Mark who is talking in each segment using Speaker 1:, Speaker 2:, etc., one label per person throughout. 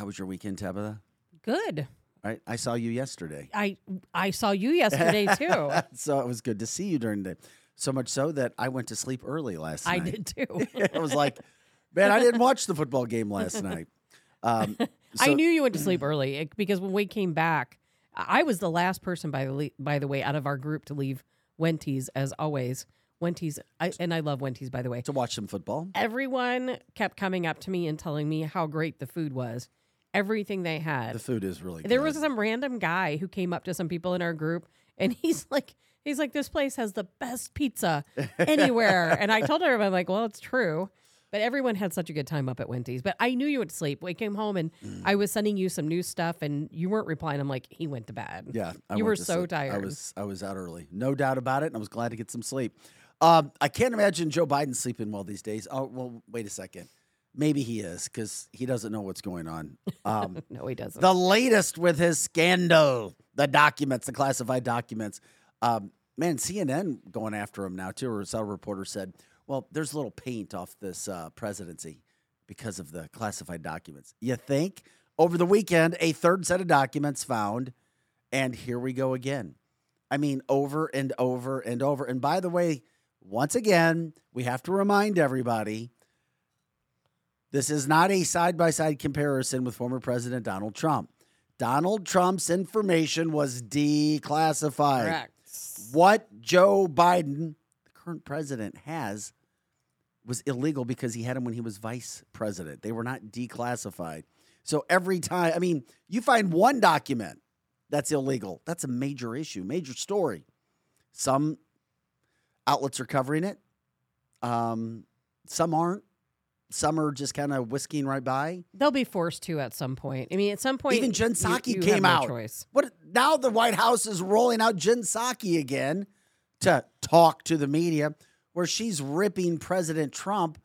Speaker 1: How was your weekend, Tabitha?
Speaker 2: Good.
Speaker 1: Right, I saw you yesterday.
Speaker 2: I I saw you yesterday too.
Speaker 1: so it was good to see you during the so much so that I went to sleep early last
Speaker 2: I
Speaker 1: night.
Speaker 2: I did too.
Speaker 1: I was like, man, I didn't watch the football game last night. Um,
Speaker 2: I knew you went to sleep early eh, because when we came back, I was the last person by the le- by the way out of our group to leave Wenty's as always. Wenty's I, and I love Wenty's by the way.
Speaker 1: to watch some football.
Speaker 2: Everyone kept coming up to me and telling me how great the food was. Everything they had.
Speaker 1: The food is really
Speaker 2: There was some random guy who came up to some people in our group and he's like he's like this place has the best pizza anywhere and I told her I'm like well it's true but everyone had such a good time up at Wendy's but I knew you to sleep we came home and
Speaker 1: Mm.
Speaker 2: I was sending you some new stuff and you weren't replying I'm like he went to bed
Speaker 1: Yeah, I
Speaker 2: You were so
Speaker 1: sleep. I
Speaker 2: tired.
Speaker 1: was I was out early, no doubt about it, and I was glad to get some sleep. Um, I can't imagine Joe Biden sleeping well these days. Oh well, wait a second, maybe he is because he doesn't know what's going on. Um,
Speaker 2: no he doesn't
Speaker 1: the latest with his scandal, the documents, the classified documents. Um, man, CNN going after him now too. Or a reporter said, "Well, there's a little paint off this uh, presidency because of the classified documents." You think? Over the weekend, a third set of documents found, and here we go again. I mean, over and over and over. And by the way, once again, we have to remind everybody this is not a side by side comparison with former President Donald Trump. Donald Trump's information was declassified.
Speaker 2: correct
Speaker 1: What Joe Biden, the current president, has was illegal because he had him when he was vice president. They were not declassified. So every time, I mean, you find one document that's illegal, that's a major issue, major story. Some outlets are covering it, um, some aren't. Some are just kind of whisking right by.
Speaker 2: they'll be forced to at some point I mean at some point
Speaker 1: Even Jen
Speaker 2: you-
Speaker 1: Psaki
Speaker 2: you have
Speaker 1: came
Speaker 2: no
Speaker 1: out.
Speaker 2: choice.
Speaker 1: What now? The White House is rolling out Jen Psaki again to talk to the media, where she's ripping President Trump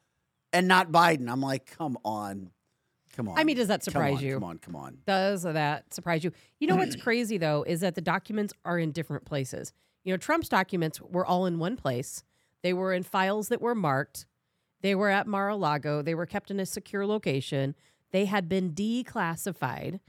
Speaker 1: and not Biden. I'm like, come on, come on.
Speaker 2: I mean, does that
Speaker 1: Come
Speaker 2: surprise
Speaker 1: on,
Speaker 2: you?
Speaker 1: Come on, come on.
Speaker 2: Does that surprise you? You know what's crazy though is that the documents are in different places. You know, Trump's documents were all in one place. They were in files that were marked. They were at Mar-a-Lago. They were kept in a secure location. They had been declassified.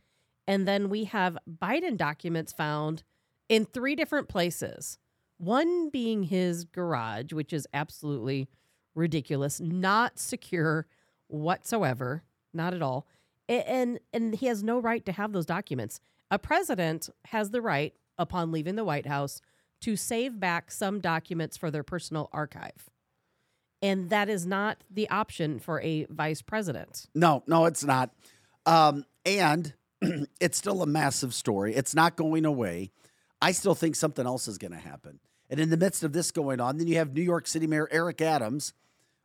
Speaker 2: And then we have Biden documents found in three different places. One being his garage, which is absolutely ridiculous, not secure whatsoever, not at all. And and he has no right to have those documents. A president has the right upon leaving the White House to save back some documents for their personal archive. And that is not the option for a vice president.
Speaker 1: No, no, it's not. Um, and it's still a massive story. It's not going away. I still think something else is going to happen. And in the midst of this going on, then you have New York City Mayor Eric Adams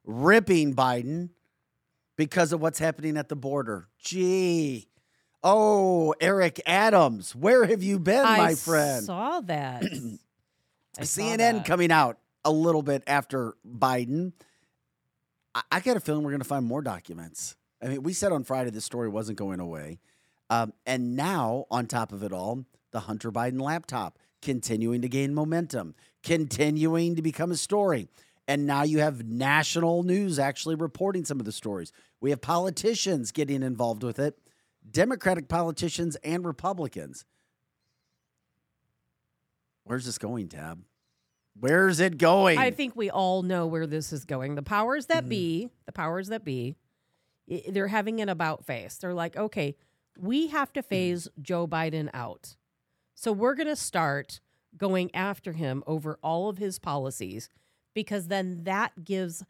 Speaker 1: ripping Biden because of what's happening at the border. Gee. Oh, Eric Adams, where have you been,
Speaker 2: I
Speaker 1: my friend?
Speaker 2: I saw that. I saw
Speaker 1: CNN
Speaker 2: that.
Speaker 1: coming out a little bit after Biden. I, I got a feeling we're going to find more documents. I mean, we said on Friday this story wasn't going away. Um, and now, on top of it all, the Hunter Biden laptop continuing to gain momentum, continuing to become a story. And now you have national news actually reporting some of the stories. We have politicians getting involved with it, Democratic politicians and Republicans. Where's this going, Tab? Where's it going?
Speaker 2: I think we all know where this is going. The powers
Speaker 1: Mm-hmm.
Speaker 2: that be, the powers that be, they're having an about face. They're like, okay, we have
Speaker 1: Mm-hmm.
Speaker 2: to phase Joe Biden out. So we're going to start going after him over all of his policies because then that gives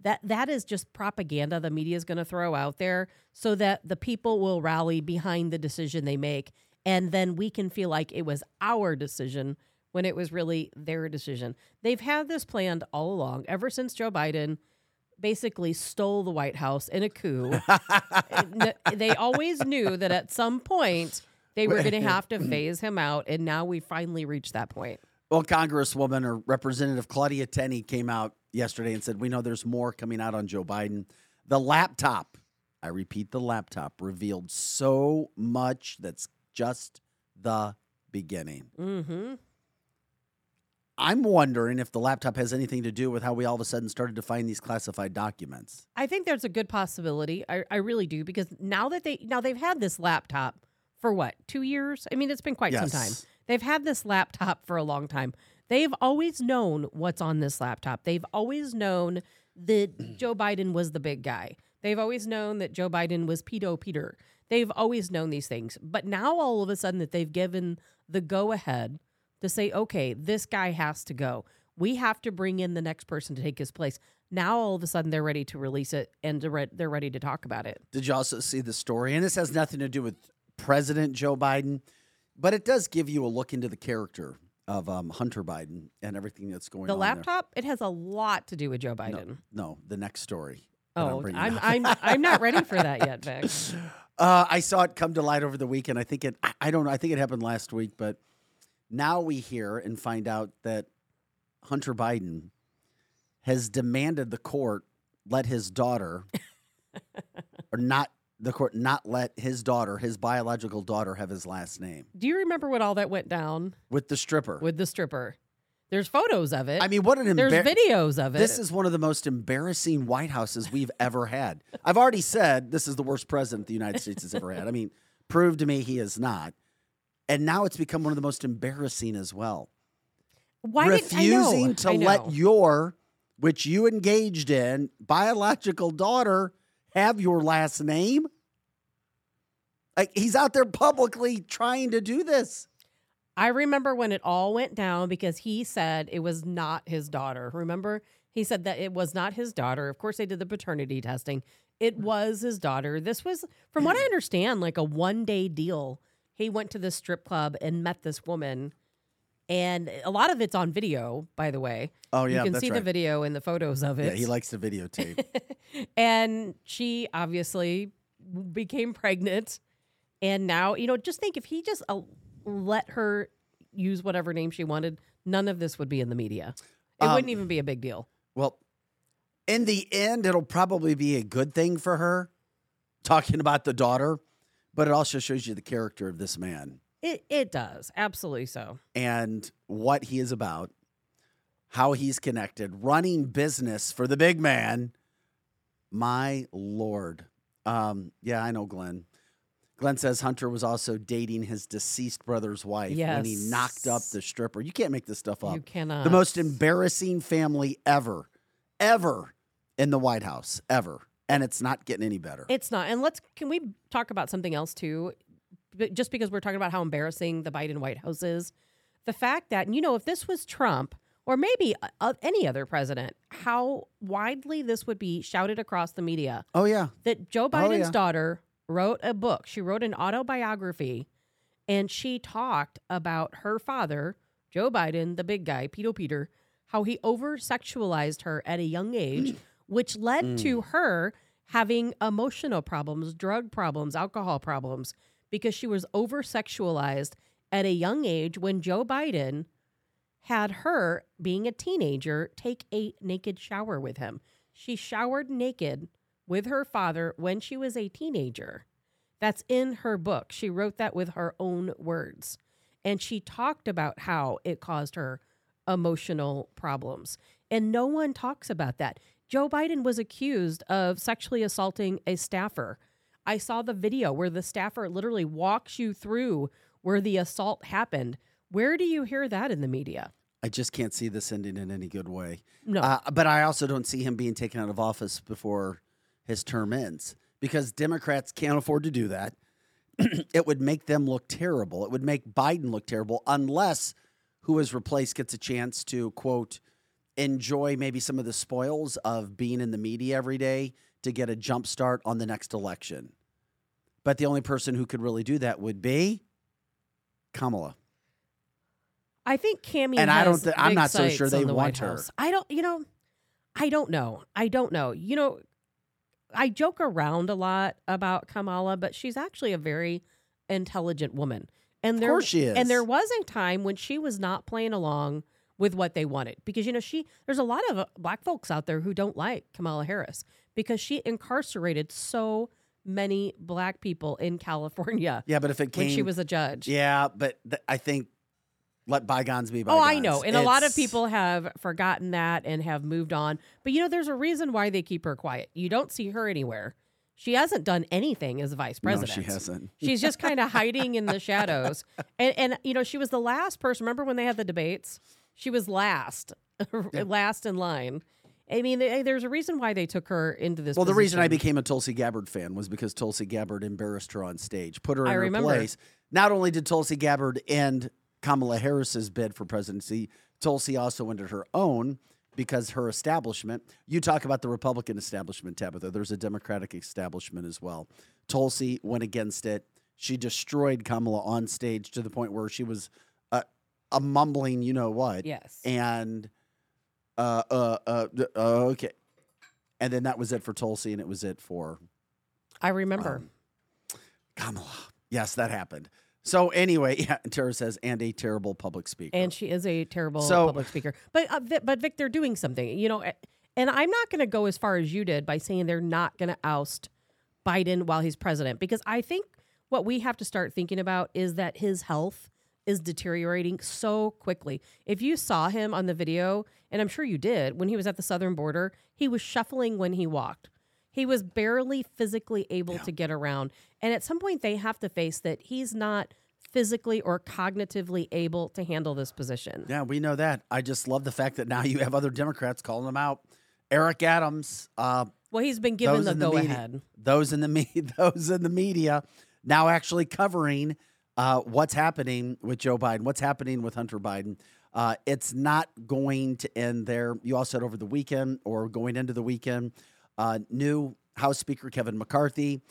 Speaker 2: that that is just propaganda the media is going to throw out there so that the people will rally behind the decision they make and then we can feel like it was our decision when it was really their decision. They've had this planned all along ever since Joe Biden basically stole the White House in a coup. They always knew that at some point they were going to have to phase him out and now we finally reached that point.
Speaker 1: Well, Congresswoman or Representative Claudia Tenney came out yesterday and said, We know there's more coming out on Joe Biden. The laptop, I repeat, the laptop revealed so much that's just the beginning.
Speaker 2: Mhm.
Speaker 1: I'm wondering if the laptop has anything to do with how we all of a sudden started to find these classified documents.
Speaker 2: I think there's a good possibility. I, I really do because now that they now they've had this laptop for what two years? I mean, it's been quite some time. They've had this laptop for a long time. They've always known what's on this laptop. They've always known that Joe Biden was the big guy. They've always known that Joe Biden was pedo Peter. They've always known these things. But now all of a sudden that they've given the go ahead to say, okay, this guy has to go. We have to bring in the next person to take his place. Now all of a sudden they're ready to release it and they're ready to talk about it.
Speaker 1: Did you also see the story? And this has nothing to do with President Joe Biden, but it does give you a look into the character of um, Hunter Biden and everything that's going
Speaker 2: The
Speaker 1: on. there.
Speaker 2: laptop, it has a lot to do with Joe Biden.
Speaker 1: No, the next story. I'm
Speaker 2: Oh,
Speaker 1: bringing
Speaker 2: I'm. I'm I'm not ready for that yet, Vic.
Speaker 1: Uh, I saw it come to light over the weekend. I think it. I- I don't know. I think it happened last week, but now we hear and find out that Hunter Biden has demanded the court let his daughter, or not the court, not let his daughter, his biological daughter, have his last name
Speaker 2: Do you remember when all that went down
Speaker 1: with the stripper.
Speaker 2: with the stripper? There's photos of it.
Speaker 1: I mean, what an
Speaker 2: There's videos of it.
Speaker 1: This is one of the most embarrassing White Houses we've ever had. I've already said this is the worst president the United States has ever had. I mean, prove to me he is not. And now it's become one of the most embarrassing as well.
Speaker 2: Why did
Speaker 1: Refusing to
Speaker 2: I
Speaker 1: let your, which you engaged in, biological daughter have your last name. Like he's out there publicly trying to do this.
Speaker 2: I remember when it all went down because he said it was not his daughter. Remember? He said that it was not his daughter. Of course, they did the paternity testing. It was his daughter. This was, from what I understand, like a one day deal. He went to the strip club and met this woman. And a lot of it's on video, by the way.
Speaker 1: Oh yeah,
Speaker 2: you can see the video and the photos of it.
Speaker 1: Yeah, he likes to videotape.
Speaker 2: and she obviously became pregnant and now you know just think if he just uh, let her use whatever name she wanted none of this would be in the media it
Speaker 1: Um,
Speaker 2: wouldn't even be a big deal
Speaker 1: Well, in the end, it'll probably be a good thing for her talking about the daughter, but it also shows you the character of this man
Speaker 2: it, it does absolutely so
Speaker 1: and what he is about, how he's connected, running business for the big man. My Lord. Um, yeah, I know Glenn. Glenn says Hunter was also dating his deceased brother's wife when he knocked up the stripper. You can't make this stuff up.
Speaker 2: you cannot
Speaker 1: the most embarrassing family ever, ever in the White House, ever. And it's not getting any better.
Speaker 2: it's not and let's can we talk about something else too just because we're talking about how embarrassing the biden white house is the fact that you know if this was trump or maybe uh, any other president how widely this would be shouted across the media
Speaker 1: oh, yeah.
Speaker 2: that Joe Biden's
Speaker 1: yeah.
Speaker 2: daughter wrote a book. She wrote an autobiography and she talked about her father, Joe Biden, the big guy, Peter Peter, how he over sexualized her at a young age, which led to mm. her having emotional problems, drug problems, alcohol problems, because she was over sexualized at a young age when Joe Biden had her, being a teenager, take a naked shower with him. She showered naked with her father when she was a teenager. That's in her book. She wrote that with her own words. And she talked about how it caused her emotional problems. And no one talks about that. Joe Biden was accused of sexually assaulting a staffer. I saw the video where the staffer literally walks you through where the assault happened. Where do you hear that in the media?
Speaker 1: I just can't see this ending in any good way.
Speaker 2: No.
Speaker 1: Uh, but I also don't see him being taken out of office before his term ends because Democrats can't afford to do that. it would make them look terrible. It would make Biden look terrible unless who is replaced gets a chance to, quote, enjoy maybe some of the spoils of being in the media every day to get a jump start on the next election. But the only person who could really do that would be Kamala.
Speaker 2: I think Cammy
Speaker 1: And I don't thi- I'm not so sure they
Speaker 2: the
Speaker 1: want her.
Speaker 2: I don't, you know, I don't know. I don't know. You know, I joke around a lot about Kamala, but she's actually a very intelligent woman. And there,
Speaker 1: course she is.
Speaker 2: And there was a time when she was not playing along with what they wanted because you know she there's a lot of uh, black folks out there who don't like Kamala Harris because she incarcerated so many black people in California
Speaker 1: Yeah, but if it came
Speaker 2: when she was a judge.
Speaker 1: Yeah, but th- I think let bygones be bygones. Oh.
Speaker 2: I know. And a lot of people have forgotten that and have moved on. But you know, there's a reason why they keep her quiet. You don't see her anywhere. She hasn't done anything as vice
Speaker 1: No,
Speaker 2: president.
Speaker 1: she hasn't.
Speaker 2: She's just kind of hiding in the shadows. And and you know, she was the last person. Remember when they had the debates? She was last, last in line. I mean, they, there's a reason why they took her into this.
Speaker 1: Well, the reason I became a Tulsi Gabbard fan was because Tulsi Gabbard embarrassed her on stage, put her in
Speaker 2: I
Speaker 1: her
Speaker 2: remember.
Speaker 1: place. Not only did Tulsi Gabbard end Kamala Harris's bid for presidency, Tulsi also ended her own because her establishment. You talk about the Republican establishment, Tabitha. There's a Democratic establishment as well. Tulsi went against it. She destroyed Kamala on stage to the point where she was a, mumbling, you know what?
Speaker 2: yes.
Speaker 1: and uh, uh, uh, uh, okay. And then that was it for Tulsi, and it was it for
Speaker 2: I remember.
Speaker 1: um, Kamala. Yes, that happened. So anyway, yeah, Tara says, and a terrible public speaker.
Speaker 2: and she is a terrible
Speaker 1: So-
Speaker 2: public speaker. But uh, Vic, but Vic, they're doing something, you know. And I'm not going to go as far as you did by saying they're not going to oust Biden while he's president, because I think what we have to start thinking about is that his health is deteriorating so quickly. If you saw him on the video, and I'm sure you did, when he was at the southern border, he was shuffling when he walked. He was barely physically able to get around. And at some point, they have to face that he's not physically or cognitively able to handle this position.
Speaker 1: yeah, we know that. I just love the fact that now you have other Democrats calling him out. Eric Adams, uh,
Speaker 2: Well, he's been given the
Speaker 1: the
Speaker 2: go
Speaker 1: media-
Speaker 2: ahead.
Speaker 1: those in the me- those in the media now actually covering uh, what's happening with Joe Biden, what's happening with Hunter Biden. Uh, it's not going to end there. You all said over the weekend or going into the weekend, uh, new House Speaker Kevin McCarthy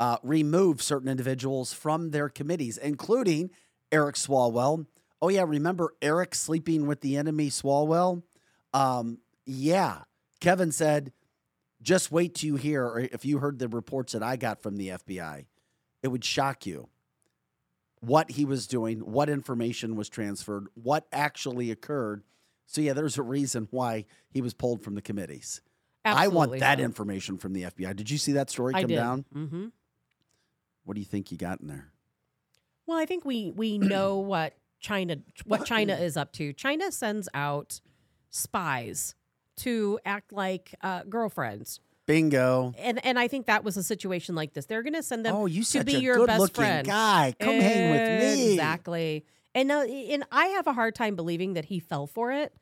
Speaker 1: uh, removed certain individuals from their committees, including Eric Swalwell. Oh yeah, remember Eric sleeping with the enemy Swalwell? Um, yeah, Kevin said just wait till you hear, if you heard the reports that I got from the FBI, it would shock you what he was doing, what information was transferred, what actually occurred. So, yeah, there's a reason why he was pulled from the committees. I want that
Speaker 2: so.
Speaker 1: information from the FBI. Did you see that story
Speaker 2: I
Speaker 1: come
Speaker 2: did.
Speaker 1: down?
Speaker 2: hmm
Speaker 1: What do you think you got in there?
Speaker 2: Well, I think we we know what China what China is up to. China sends out spies to act like uh, girlfriends,
Speaker 1: Bingo.
Speaker 2: and and I think that was a situation like this. They're going to send them
Speaker 1: Oh, you
Speaker 2: to be your best friend.
Speaker 1: guy. Come hang with me.
Speaker 2: Exactly. And uh, now, and I have a hard time believing that he fell for it,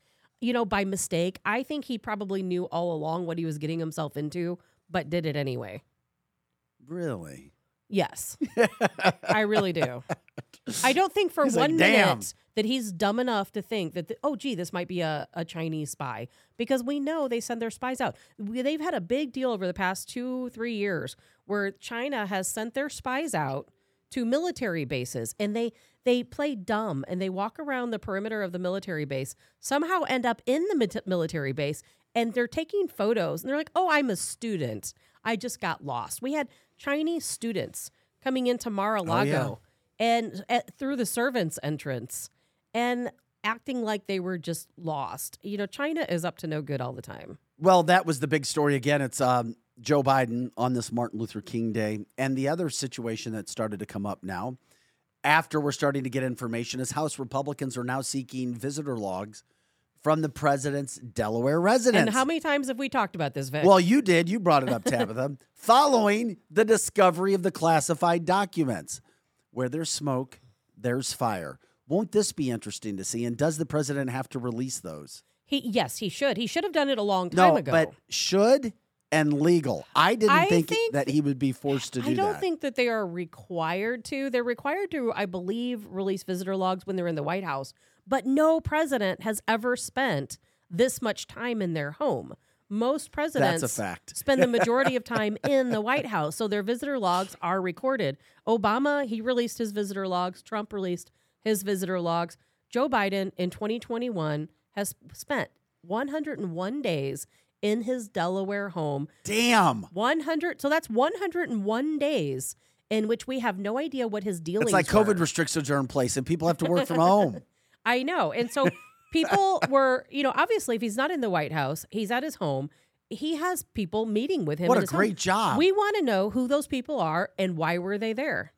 Speaker 2: you know, by mistake. I think he probably knew all along what he was getting himself into, but did it anyway.
Speaker 1: Really?
Speaker 2: Yes, I really do. I don't think for
Speaker 1: He's like,
Speaker 2: one
Speaker 1: "Damn."
Speaker 2: minute that he's dumb enough to think that, the, oh, gee, this might be a, a Chinese spy. Because we know they send their spies out. We, they've had a big deal over the past two, three years where China has sent their spies out to military bases and they they play dumb and they walk around the perimeter of the military base somehow end up in the military base and they're taking photos and they're like oh i'm a student. I just got lost. We had chinese students coming into mar-a-lago oh, and at, through the servants entrance and acting like they were just lost you know china is up to no good all the time
Speaker 1: Well, that was the big story again. It's um, Joe Biden on this Martin Luther King Day. And the other situation that started to come up now, after we're starting to get information, is House Republicans are now seeking visitor logs from the president's Delaware residence.
Speaker 2: and how many times have we talked about this Vic?
Speaker 1: Well, you did. You brought it up, Tabitha. following the discovery of the classified documents. Where there's smoke, there's fire. Won't this be interesting to see? And does the president have to release those?
Speaker 2: he yes he should he should have done it a long time
Speaker 1: no,
Speaker 2: ago
Speaker 1: but should and legal. I didn't
Speaker 2: I
Speaker 1: think,
Speaker 2: think
Speaker 1: that he would be forced to do that.
Speaker 2: I don't
Speaker 1: that.
Speaker 2: think that they are required to. They're required to, I believe, release visitor logs when they're in the White House. But no president has ever spent this much time in their home. Most presidents
Speaker 1: fact.
Speaker 2: spend the majority of time in the White House, so their visitor logs are recorded. Obama, he released his visitor logs. Trump released his visitor logs. Joe Biden in 2021 has spent 101 days in his Delaware home
Speaker 1: Damn.
Speaker 2: 100 so that's 101 days in which we have no idea what his dealings
Speaker 1: It's like COVID
Speaker 2: were.
Speaker 1: restrictions are in place and people have to work from home.
Speaker 2: I know. And so people were, you know, obviously if he's not in the White House, he's at his home. He has people meeting with him.
Speaker 1: What a
Speaker 2: his home.
Speaker 1: great job.
Speaker 2: We want to know who those people are and why were they there.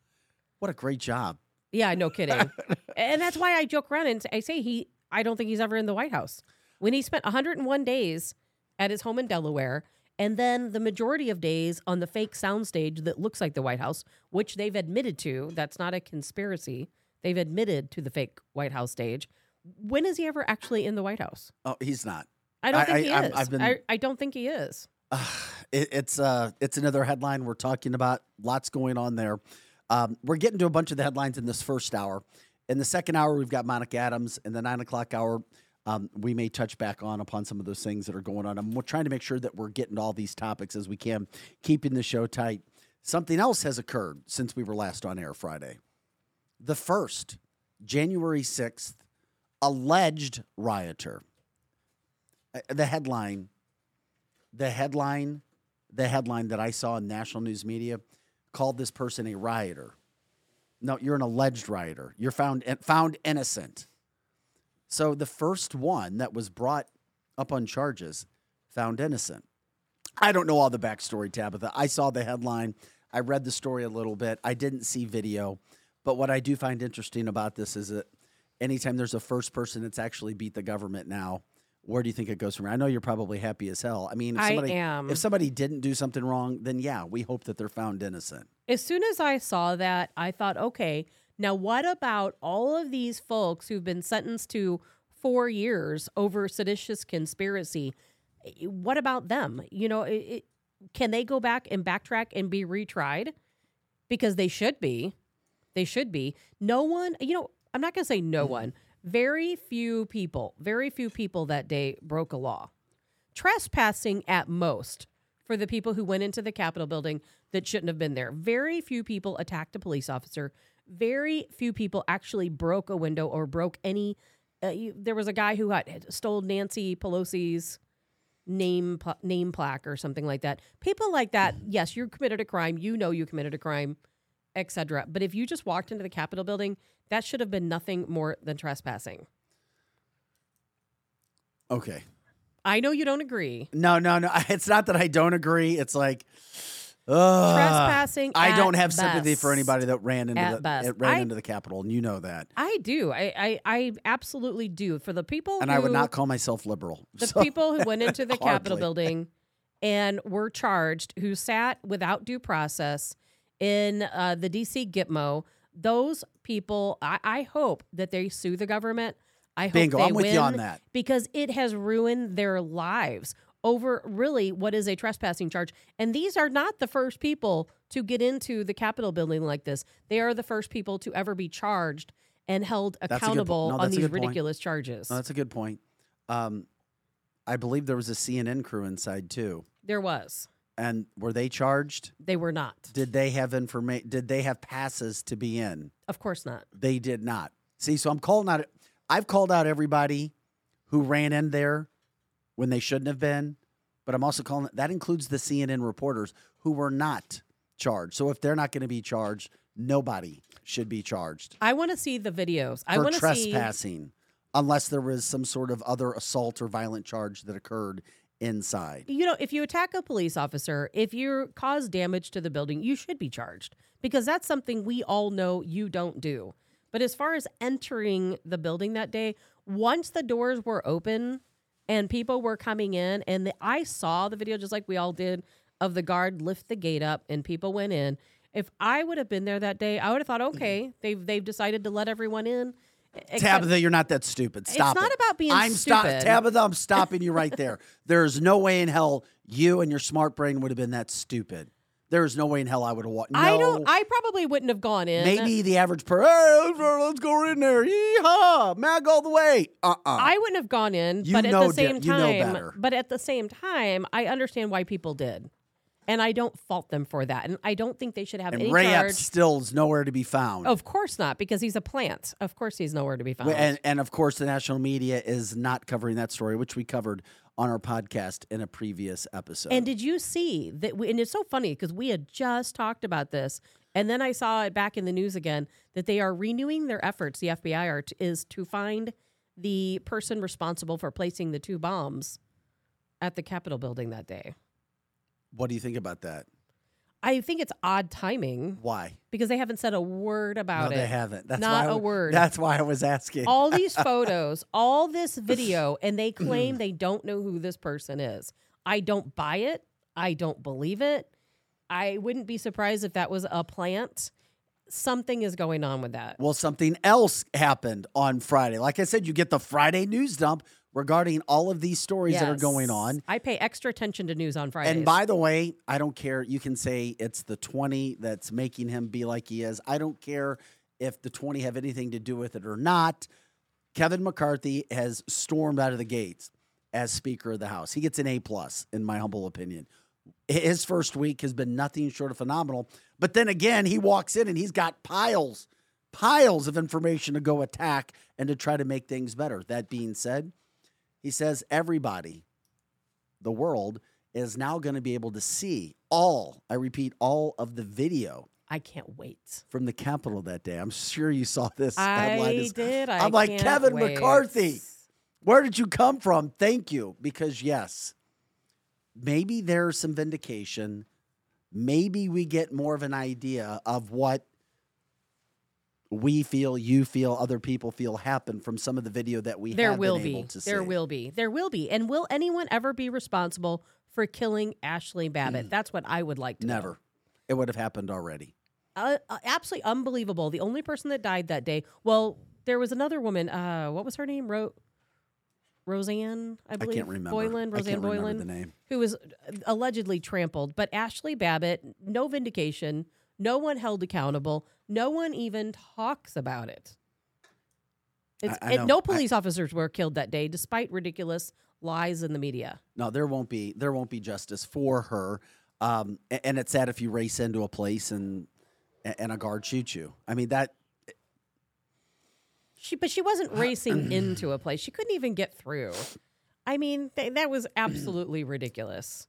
Speaker 1: What a great job.
Speaker 2: Yeah, no kidding. and that's why I joke around and I say he. I don't think he's ever in the White House. When he spent 101 days at his home in Delaware, and then the majority of days on the fake soundstage that looks like the White House, which they've admitted to. That's not a conspiracy. They've admitted to the fake White House stage. When is he ever actually in the White House?
Speaker 1: Oh, he's not.
Speaker 2: I don't
Speaker 1: I-
Speaker 2: think he
Speaker 1: I'm-
Speaker 2: is.
Speaker 1: I've been-
Speaker 2: I, I don't think he is.
Speaker 1: It, it's uh, it's another headline we're talking about. Lots going on there. Um, we're getting to a bunch of the headlines in this first hour. In the second hour, we've got Monica Adams. In the nine o'clock hour, um, we may touch back on upon some of those things that are going on. I'm trying to make sure that we're getting to all these topics as we can, keeping the show tight. Something else has occurred since we were last on air Friday. The first, January 6th, alleged rioter. Uh, The headline, the headline, the headline that I saw in national news media called this person a rioter. No, you're an alleged rioter. You're found eh, found innocent. So the first one that was brought up on charges found innocent. I don't know all the backstory, Tabitha. I saw the headline. I read the story a little bit. I didn't see video. But what I do find interesting about this is that anytime there's a first person that's actually beat the government now, where do you think it goes from here? I know you're probably happy as hell. I mean, if
Speaker 2: I
Speaker 1: somebody,
Speaker 2: am.
Speaker 1: if somebody didn't do something wrong, then yeah, we hope that they're found innocent.
Speaker 2: As soon as I saw that, I thought, okay, now what about all of these folks who've been sentenced to four years over seditious conspiracy? What about them? You know, it, it, can they go back and backtrack and be retried? Because they should be. They should be. No one, you know, I'm not going to say no mm-hmm. one. Very few people, very few people that day broke a law. Trespassing at most for the people who went into the Capitol building that shouldn't have been there. Very few people attacked a police officer. Very few people actually broke a window or broke any. Uh, you, there was a guy who had stole Nancy Pelosi's name name plaque or something like that. People like that, yes, you committed a crime. You know you committed a crime, etc. But if you just walked into the Capitol building, that should have been nothing more than trespassing.
Speaker 1: Okay.
Speaker 2: I know you don't agree.
Speaker 1: No, no, no. It's not that I don't agree. It's like ugh.
Speaker 2: Trespassing
Speaker 1: I don't have sympathy for anybody that ran into
Speaker 2: At
Speaker 1: the
Speaker 2: best.
Speaker 1: it ran
Speaker 2: I-
Speaker 1: into the Capitol, and you know that.
Speaker 2: I do. I, I, I absolutely do. For the people
Speaker 1: And
Speaker 2: who,
Speaker 1: I would not call myself liberal.
Speaker 2: the
Speaker 1: So-
Speaker 2: people who went into the Capitol building and were charged, who sat without due process in uh, the DC Gitmo, those people, I, I hope that they sue the government. I hope
Speaker 1: Bingo,
Speaker 2: they
Speaker 1: I'm with
Speaker 2: win
Speaker 1: you on that.
Speaker 2: because it has ruined their lives over really what is a trespassing charge. And these are not the first people to get into the Capitol building like this. They are the first people to ever be charged and held
Speaker 1: a good po-
Speaker 2: accountable
Speaker 1: no,
Speaker 2: on these
Speaker 1: good point.
Speaker 2: ridiculous charges.
Speaker 1: No, that's a good point. Um, I believe there was a CNN crew inside too.
Speaker 2: there was.
Speaker 1: And were they charged?
Speaker 2: They were not.
Speaker 1: Did they have information? Did they have passes to be in?
Speaker 2: Of course not.
Speaker 1: They did not. See, so I'm calling out. I've called out everybody who ran in there when they shouldn't have been, but I'm also calling that includes the CNN reporters who were not charged. So if they're not going to be charged, nobody should be charged
Speaker 2: I want to see the videos. I want to see.
Speaker 1: trespassing, unless there was some sort of other assault or violent charge that occurred inside.
Speaker 2: You know, if you attack a police officer, if you cause damage to the building, you should be charged because that's something we all know you don't do. But as far as entering the building that day, once the doors were open and people were coming in, and the, I saw the video just like we all did of the guard lift the gate up and people went in. If I would have been there that day, I would have thought, mm-hmm. okay, they've they've decided to let everyone in. Except-
Speaker 1: Tabitha, you're not that stupid. Stop It's
Speaker 2: not
Speaker 1: it.
Speaker 2: about being
Speaker 1: I'm
Speaker 2: stupid.
Speaker 1: Tabitha, I'm stopping you right there. There's no way in hell you and your smart brain would have been that stupid. There's no way in hell I would have walked. No,
Speaker 2: I don't. I probably wouldn't have gone in.
Speaker 1: maybe the average person. Hey, let's, go in there. Yeehaw, mag all the way. Uh uh
Speaker 2: I wouldn't have gone in,
Speaker 1: You
Speaker 2: but at the same
Speaker 1: di- you know
Speaker 2: time,
Speaker 1: better.
Speaker 2: but at the same time, I understand why people did, and I don't fault them for that, and I don't think they should have
Speaker 1: and
Speaker 2: any
Speaker 1: Ray
Speaker 2: charge.
Speaker 1: Still's nowhere to be found.
Speaker 2: Of course not, because he's a plant. Of course, he's nowhere to be found.
Speaker 1: And and of course, the national media is not covering that story, which we covered on our podcast in a previous episode.
Speaker 2: And did you see that? We, and it's so funny because we had just talked about this, and then I saw it back in the news again that they are renewing their efforts. The FBI are t- is to find the person responsible for placing the two bombs at the Capitol building that day.
Speaker 1: What do you think about that?
Speaker 2: I think it's odd timing
Speaker 1: Why?
Speaker 2: because they haven't said a word about
Speaker 1: no,
Speaker 2: it.
Speaker 1: they haven't. That's
Speaker 2: Not
Speaker 1: why I
Speaker 2: a
Speaker 1: w-
Speaker 2: word.
Speaker 1: That's why I was asking.
Speaker 2: all these photos, all this video, and they claim they don't know who this person is. I don't buy it. I don't believe it. I wouldn't be surprised if that was a plant. Something is going on with that.
Speaker 1: Well, something else happened on Friday. Like I said, you get the Friday news dump regarding all of these stories that are going on.
Speaker 2: I pay extra attention to news on Fridays.
Speaker 1: And by the way, I don't care. You can say it's the 20 that's making him be like he is. I don't care if the 20 have anything to do with it or not. Kevin McCarthy has stormed out of the gates as Speaker of the House. He gets an A plus, in my humble opinion. His first week has been nothing short of phenomenal. But then again, he walks in and he's got piles, piles of information to go attack and to try to make things better. That being said, he says everybody, the world, is now going to be able to see all, I repeat, all of the video
Speaker 2: I can't wait.
Speaker 1: from the Capitol that day. I'm sure you saw this headline.
Speaker 2: I
Speaker 1: It's-
Speaker 2: did. I
Speaker 1: I'm like, Kevin
Speaker 2: wait.
Speaker 1: McCarthy. Where did you come from? Thank you. Because, yes, maybe there's some vindication. Maybe we get more of an idea of what we feel, you feel, other people feel happen from some of the video that we
Speaker 2: There
Speaker 1: have
Speaker 2: will
Speaker 1: been
Speaker 2: be.
Speaker 1: able to
Speaker 2: There will be. There will be. And will anyone ever be responsible for killing Ashli Babbitt? That's what I would like to know.
Speaker 1: Never. It would have happened already.
Speaker 2: uh, uh, absolutely unbelievable. The only person that died that day. Well, there was another woman. Uh, what was her name? Ro- Rosanne, I
Speaker 1: I
Speaker 2: believe.
Speaker 1: can't remember.
Speaker 2: Boyland,
Speaker 1: I Rosanne
Speaker 2: Boyland,
Speaker 1: the name.
Speaker 2: who was uh, allegedly trampled. But Ashli Babbitt, no vindication. No one held accountable. No one even talks about it. It's,
Speaker 1: I
Speaker 2: and
Speaker 1: know.
Speaker 2: no
Speaker 1: I-
Speaker 2: police officers were killed that day, despite ridiculous lies in the media.
Speaker 1: No, there won't be there won't be justice for her. Um, a- and it's sad if you race into a place and and a guard shoots you. I mean that
Speaker 2: She, but she wasn't racing into a place. She couldn't even get through. I mean, th- that was absolutely ridiculous.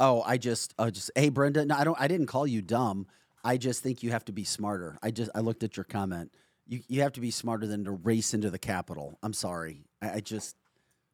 Speaker 1: Oh, I just, I just, hey, Brenda. No, I don't. I didn't call you dumb. I just think you have to be smarter. I just, I looked at your comment. You, you have to be smarter than to race into the Capitol. I'm sorry. I, I just,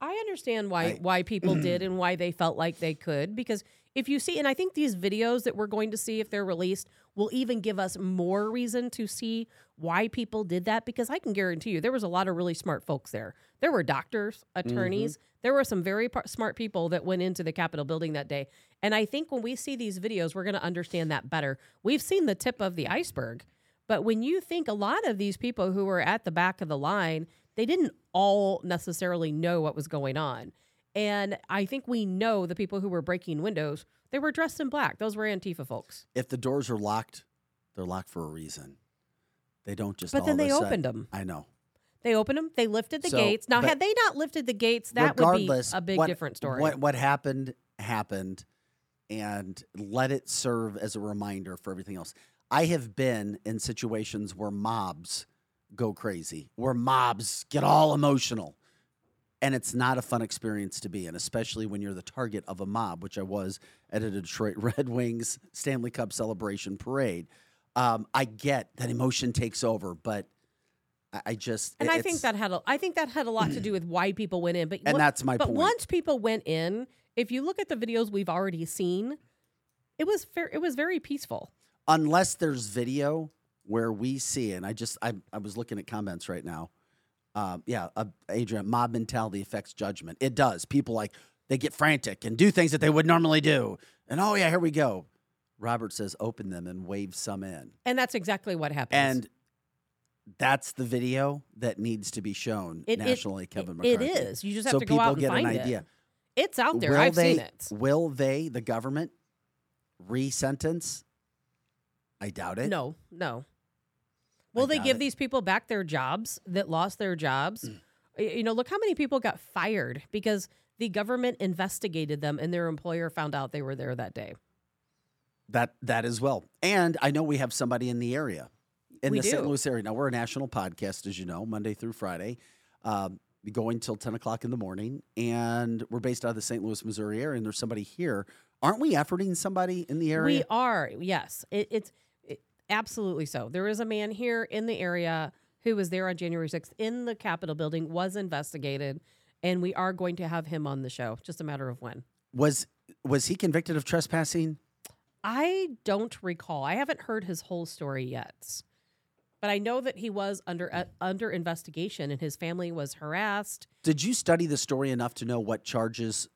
Speaker 2: I understand why
Speaker 1: I-
Speaker 2: why people did and why they felt like they could because if you see and I think these videos that we're going to see if they're released will even give us more reason to see why people did that because I can guarantee you there was a lot of really smart folks there. There were doctors, attorneys, mm-hmm. there were some very par- smart people that went into the Capitol building that day. And I think when we see these videos we're going to understand that better. We've seen the tip of the iceberg. But when you think a lot of these people who were at the back of the line, they didn't all necessarily know what was going on. And I think we know the people who were breaking windows, they were dressed in black. Those were Antifa folks.
Speaker 1: if the doors are locked, they're locked for a reason. They don't just.
Speaker 2: But
Speaker 1: all
Speaker 2: then they
Speaker 1: sudden-
Speaker 2: opened them.
Speaker 1: I know.
Speaker 2: They opened them, they lifted the
Speaker 1: So,
Speaker 2: gates. Now, had they not lifted the gates, that would be a big
Speaker 1: what-
Speaker 2: different story.
Speaker 1: What what happened happened, and let it serve as a reminder for everything else. I have been in situations where mobs go crazy, where mobs get all emotional, and it's not a fun experience to be in, especially when you're the target of a mob, which I was at a Detroit Red Wings Stanley Cup celebration parade. Um, I get that emotion takes over, but I, just
Speaker 2: and I think that had a, I think that had a lot to do with why people went in. But
Speaker 1: And
Speaker 2: what-
Speaker 1: that's my
Speaker 2: but
Speaker 1: point.
Speaker 2: once people went in, if you look at the videos we've already seen, it was fair, it was very peaceful.
Speaker 1: unless there's video where we see, and I just I, I was looking at comments right now. Um, yeah, uh, Adrian, mob mentality affects judgment. It does. People like they get frantic and do things that they would normally do, and oh yeah, here we go. Robert says, open them and wave some in,
Speaker 2: And that's exactly what happened.
Speaker 1: and that's the video that needs to be shown
Speaker 2: It- it-
Speaker 1: nationally. Kevin
Speaker 2: it
Speaker 1: McCarthy.
Speaker 2: is. You just have
Speaker 1: so
Speaker 2: to go
Speaker 1: people
Speaker 2: out and
Speaker 1: get
Speaker 2: find
Speaker 1: an
Speaker 2: it.
Speaker 1: idea.
Speaker 2: It's out there.
Speaker 1: Will
Speaker 2: I've
Speaker 1: they,
Speaker 2: seen it.
Speaker 1: Will they, the government, re-sentence? I doubt it.
Speaker 2: No, no. Will they give
Speaker 1: it.
Speaker 2: these people back their jobs that lost their jobs? Mm. Y- You know, look how many people got fired because the government investigated them and their employer found out they were there that day.
Speaker 1: That that as well. And I know we have somebody in the area, in
Speaker 2: We
Speaker 1: the St. Louis area. Now we're a national podcast, as you know, Monday through Friday, um, going till ten o'clock in the morning, and we're based out of the St. Louis, Missouri area. And there's somebody here. Aren't we efforting somebody in the area?
Speaker 2: We are, yes. It, it's it, absolutely so. There is a man here in the area who was there on January 6th in the Capitol building, was investigated, and we are going to have him on the show. Just a matter of when.
Speaker 1: was was he convicted of trespassing?
Speaker 2: I don't recall. I haven't heard his whole story yet. But I know that he was under uh, under investigation and his family was harassed.
Speaker 1: Did you study the story enough to know what charges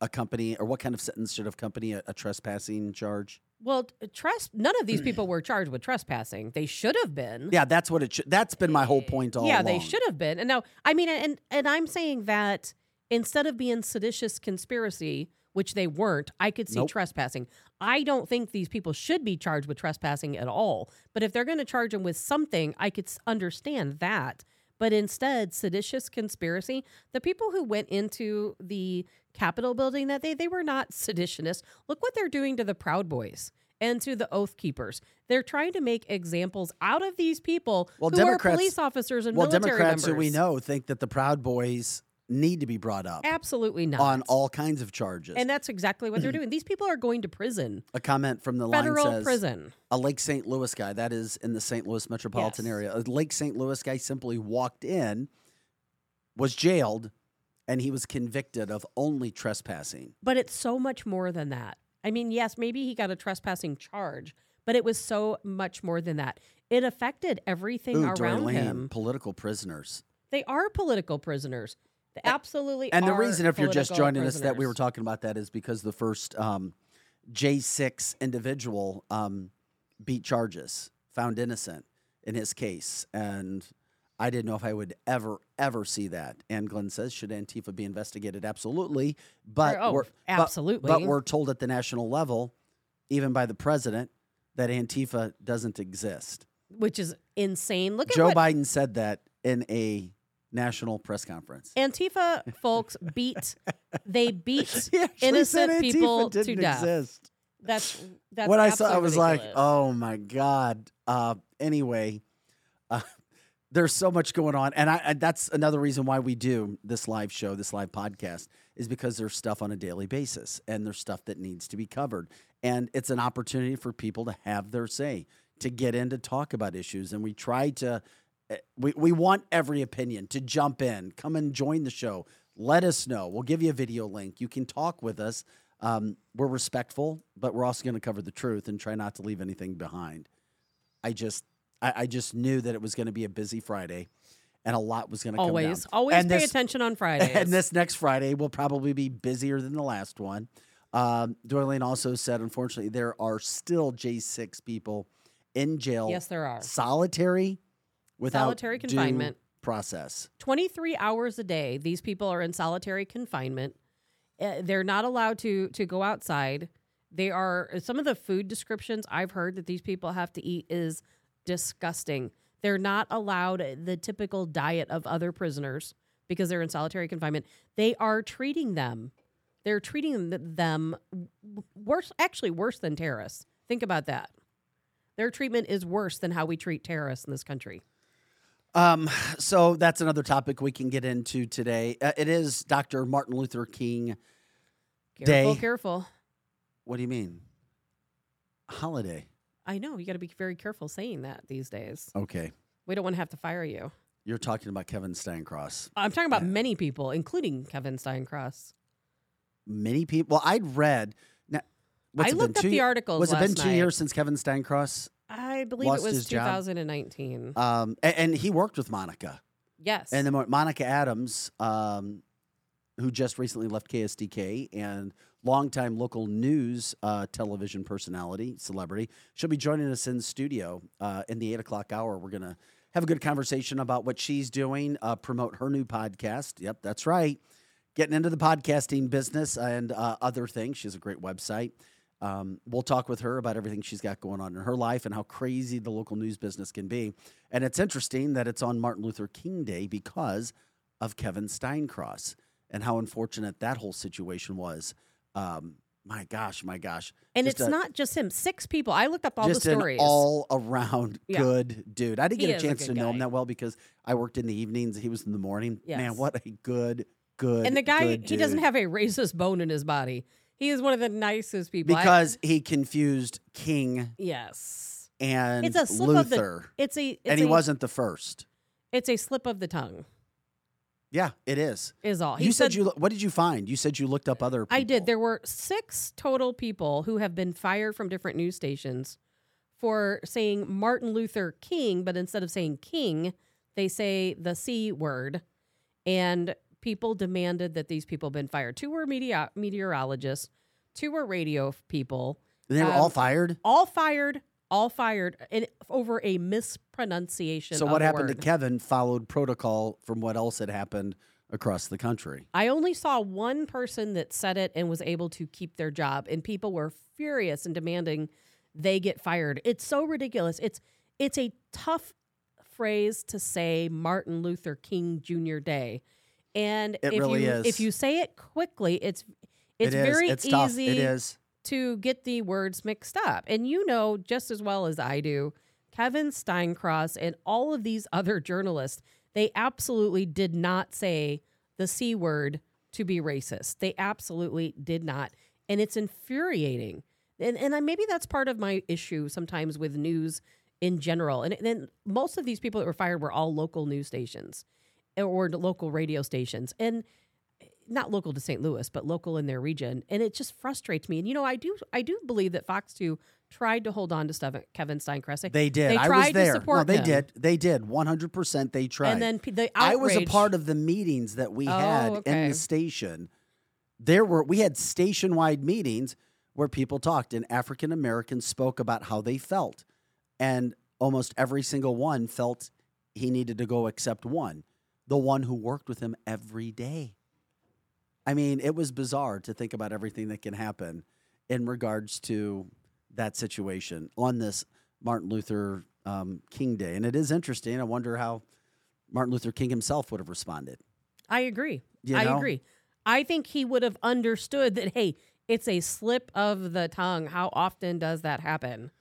Speaker 1: a company or what kind of sentence should a company a, a trespassing charge?
Speaker 2: Well, tresp- none of these people were charged with trespassing. They should have been.
Speaker 1: Yeah, that's what it should. That's been my whole point all
Speaker 2: yeah,
Speaker 1: along.
Speaker 2: they should have been. And now, I mean, and and I'm saying that instead of being seditious conspiracy, which they weren't, I could see
Speaker 1: Nope.
Speaker 2: trespassing. I don't think these people should be charged with trespassing at all. But if they're going to charge them with something, I could understand that. But instead, seditious conspiracy, the people who went into the Capitol building that day, they were not seditionists. Look what they're doing to the Proud Boys and to the Oath Keepers. They're trying to make examples out of these people
Speaker 1: Well,
Speaker 2: who
Speaker 1: Democrats-
Speaker 2: are police officers and
Speaker 1: Well,
Speaker 2: military
Speaker 1: Democrats who we know think that the Proud Boys need to be brought up
Speaker 2: Absolutely not.
Speaker 1: on all kinds of charges.
Speaker 2: and that's exactly what they're doing. These people are going to prison,
Speaker 1: a comment from the line
Speaker 2: federal
Speaker 1: says
Speaker 2: prison.
Speaker 1: a Lake St. Louis guy that is in the St. Louis metropolitan
Speaker 2: Yes.
Speaker 1: area. A Lake St. Louis guy simply walked in, was jailed, and he was convicted of only trespassing.
Speaker 2: But it's so much more than that. I mean, yes, maybe he got a trespassing charge, but it was so much more than that. It affected everything
Speaker 1: Ooh,
Speaker 2: around him.
Speaker 1: political prisoners.
Speaker 2: They are political prisoners. They absolutely
Speaker 1: And the reason, if you're just joining us, that we were talking about that is because the first um, J6 individual um, beat charges, found innocent in his case. And I didn't know if I would ever, ever see that. And Glenn says, should Antifa be investigated? Absolutely. But,
Speaker 2: oh,
Speaker 1: we're,
Speaker 2: absolutely.
Speaker 1: But, we're told at the national level, even by the president, that Antifa doesn't exist.
Speaker 2: which is insane. Look
Speaker 1: Joe
Speaker 2: at what
Speaker 1: Biden said that in a national press conference.
Speaker 2: Antifa folks beat. They beat
Speaker 1: He actually said
Speaker 2: innocent people to death.
Speaker 1: exist.
Speaker 2: That's that's
Speaker 1: when I saw, I was like, "Oh my god!" Uh, anyway, uh, there's so much going on, and I, and that's another reason why we do this live show, this live podcast, is because there's stuff on a daily basis, and there's stuff that needs to be covered, and it's an opportunity for people to have their say, to get in to talk about issues, and we try to. Eh, We, we want every opinion to jump in, come and join the show. Let us know. We'll give you a video link. You can talk with us. Um, we're respectful, but we're also going to cover the truth and try not to leave anything behind. I just, I, I just knew that it was going to be a busy Friday, and a lot was going to come
Speaker 2: always, always
Speaker 1: and
Speaker 2: pay
Speaker 1: this,
Speaker 2: attention on Fridays.
Speaker 1: And this next Friday will probably be busier than the last one. Um, also said, unfortunately, there are still J6 people in jail,
Speaker 2: yes, there are.
Speaker 1: solitary, without
Speaker 2: Solitary confinement.
Speaker 1: process.
Speaker 2: 23 hours a day these people are in solitary confinement. Uh, they're not allowed to to go outside. They are some of the food descriptions i've heard that these people have to eat is disgusting. They're not allowed the typical diet of other prisoners because they're in solitary confinement. They are treating them. They're treating them worse actually worse than terrorists. Think about that. Their treatment is worse than how we treat terrorists in this country
Speaker 1: Um, so that's another topic we can get into today. Uh, it is Dr. Martin Luther King.
Speaker 2: careful
Speaker 1: Day.
Speaker 2: careful
Speaker 1: What do you mean? Holiday.
Speaker 2: I know you got to be very careful saying that these days.
Speaker 1: Okay.
Speaker 2: We don't want to have to fire you.
Speaker 1: You're talking about Kevin Steincross.
Speaker 2: I'm talking about
Speaker 1: Yeah.
Speaker 2: many people, including Kevin Steincross.
Speaker 1: Many people. Well, I'd read. Now, what's
Speaker 2: I looked up
Speaker 1: two
Speaker 2: the articles.
Speaker 1: Was it been two
Speaker 2: night.
Speaker 1: years since Kevin Steincross?
Speaker 2: I believe it was
Speaker 1: his job?
Speaker 2: 2019.
Speaker 1: Um, and, and he worked with Monica.
Speaker 2: yes.
Speaker 1: And then Monica Adams, um, who just recently left KSDK and longtime local news uh, television personality, celebrity, she'll be joining us in studio uh, in the eight o'clock hour. We're going to have a good conversation about what she's doing, uh, promote her new podcast. Yep, that's right. Getting into the podcasting business and uh, other things. She has a great website. Um, we'll talk with her about everything she's got going on in her life and how crazy the local news business can be. And it's interesting that it's on Martin Luther King Day because of Kevin Steincross and how unfortunate that whole situation was. Um, my gosh, my gosh.
Speaker 2: and
Speaker 1: just
Speaker 2: it's
Speaker 1: a-
Speaker 2: not just him. Six people. I looked up all
Speaker 1: just
Speaker 2: the stories.
Speaker 1: an all around
Speaker 2: Yeah.
Speaker 1: good dude. I didn't
Speaker 2: He
Speaker 1: get a
Speaker 2: is a
Speaker 1: chance to
Speaker 2: good
Speaker 1: know him that well because I worked in the evenings. He was in the morning. Man, what a good, good.
Speaker 2: and the guy, he doesn't have a racist bone in his body. He is one of the nicest people. I-
Speaker 1: because he confused King
Speaker 2: yes,
Speaker 1: and
Speaker 2: it's a slip of the.
Speaker 1: Luther,
Speaker 2: It's a. It's
Speaker 1: and he
Speaker 2: a-
Speaker 1: wasn't the first.
Speaker 2: It's a slip of the tongue.
Speaker 1: Yeah, it is.
Speaker 2: Is all. He
Speaker 1: you said, you. lo- What did you find? You said you looked up other. People.
Speaker 2: I did. There were six total people who have been fired from different news stations for saying Martin Luther King, but instead of saying King, they say the C word. And people demanded that these people been fired. Two were media- meteorologists, two were radio people,
Speaker 1: They were all
Speaker 2: um,
Speaker 1: fired.
Speaker 2: all fired, all fired, and over a mispronunciation.
Speaker 1: So what happened
Speaker 2: word.
Speaker 1: to Kevin followed protocol from what else had happened across the country.
Speaker 2: I only saw one person that said it and was able to keep their job, and people were furious and demanding they get fired. It's so ridiculous. It's it's a tough phrase to say Martin Luther King Jr. Day, and
Speaker 1: It
Speaker 2: if
Speaker 1: really
Speaker 2: you
Speaker 1: is.
Speaker 2: if you say it quickly, it's it's
Speaker 1: It
Speaker 2: very
Speaker 1: it's
Speaker 2: easy
Speaker 1: tough. It is.
Speaker 2: to get the words mixed up. And you know just as well as I do, Kevin Steincross and all of these other journalists, they absolutely did not say the C word to be racist. They absolutely did not. And it's infuriating. And, and I, maybe that's part of my issue sometimes with news in general. And then most of these people that were fired were all local news stations or local radio stations. And eh, not local to St. Louis, but local in their region, and it just frustrates me. And you know, I do, I do believe that Fox Two tried to hold on to stuff Kevin Steincross.
Speaker 1: They did.
Speaker 2: They
Speaker 1: I
Speaker 2: tried
Speaker 1: was
Speaker 2: to
Speaker 1: there.
Speaker 2: support
Speaker 1: no, they
Speaker 2: him.
Speaker 1: did. They did. One hundred percent. They tried.
Speaker 2: and then the
Speaker 1: I was a part of the meetings that we
Speaker 2: Oh,
Speaker 1: had in the station. There were we had station wide meetings where people talked and African Americans spoke about how they felt. And almost every single one felt he needed to go except one. The one who worked with him every day. I mean, it was bizarre to think about everything that can happen in regards to that situation on this Martin Luther um, King Day. And it is interesting. I wonder how Martin Luther King himself would have responded.
Speaker 2: I agree.
Speaker 1: You
Speaker 2: I agree. I think he would have understood that. Hey, it's a slip of the tongue. How often does that happen?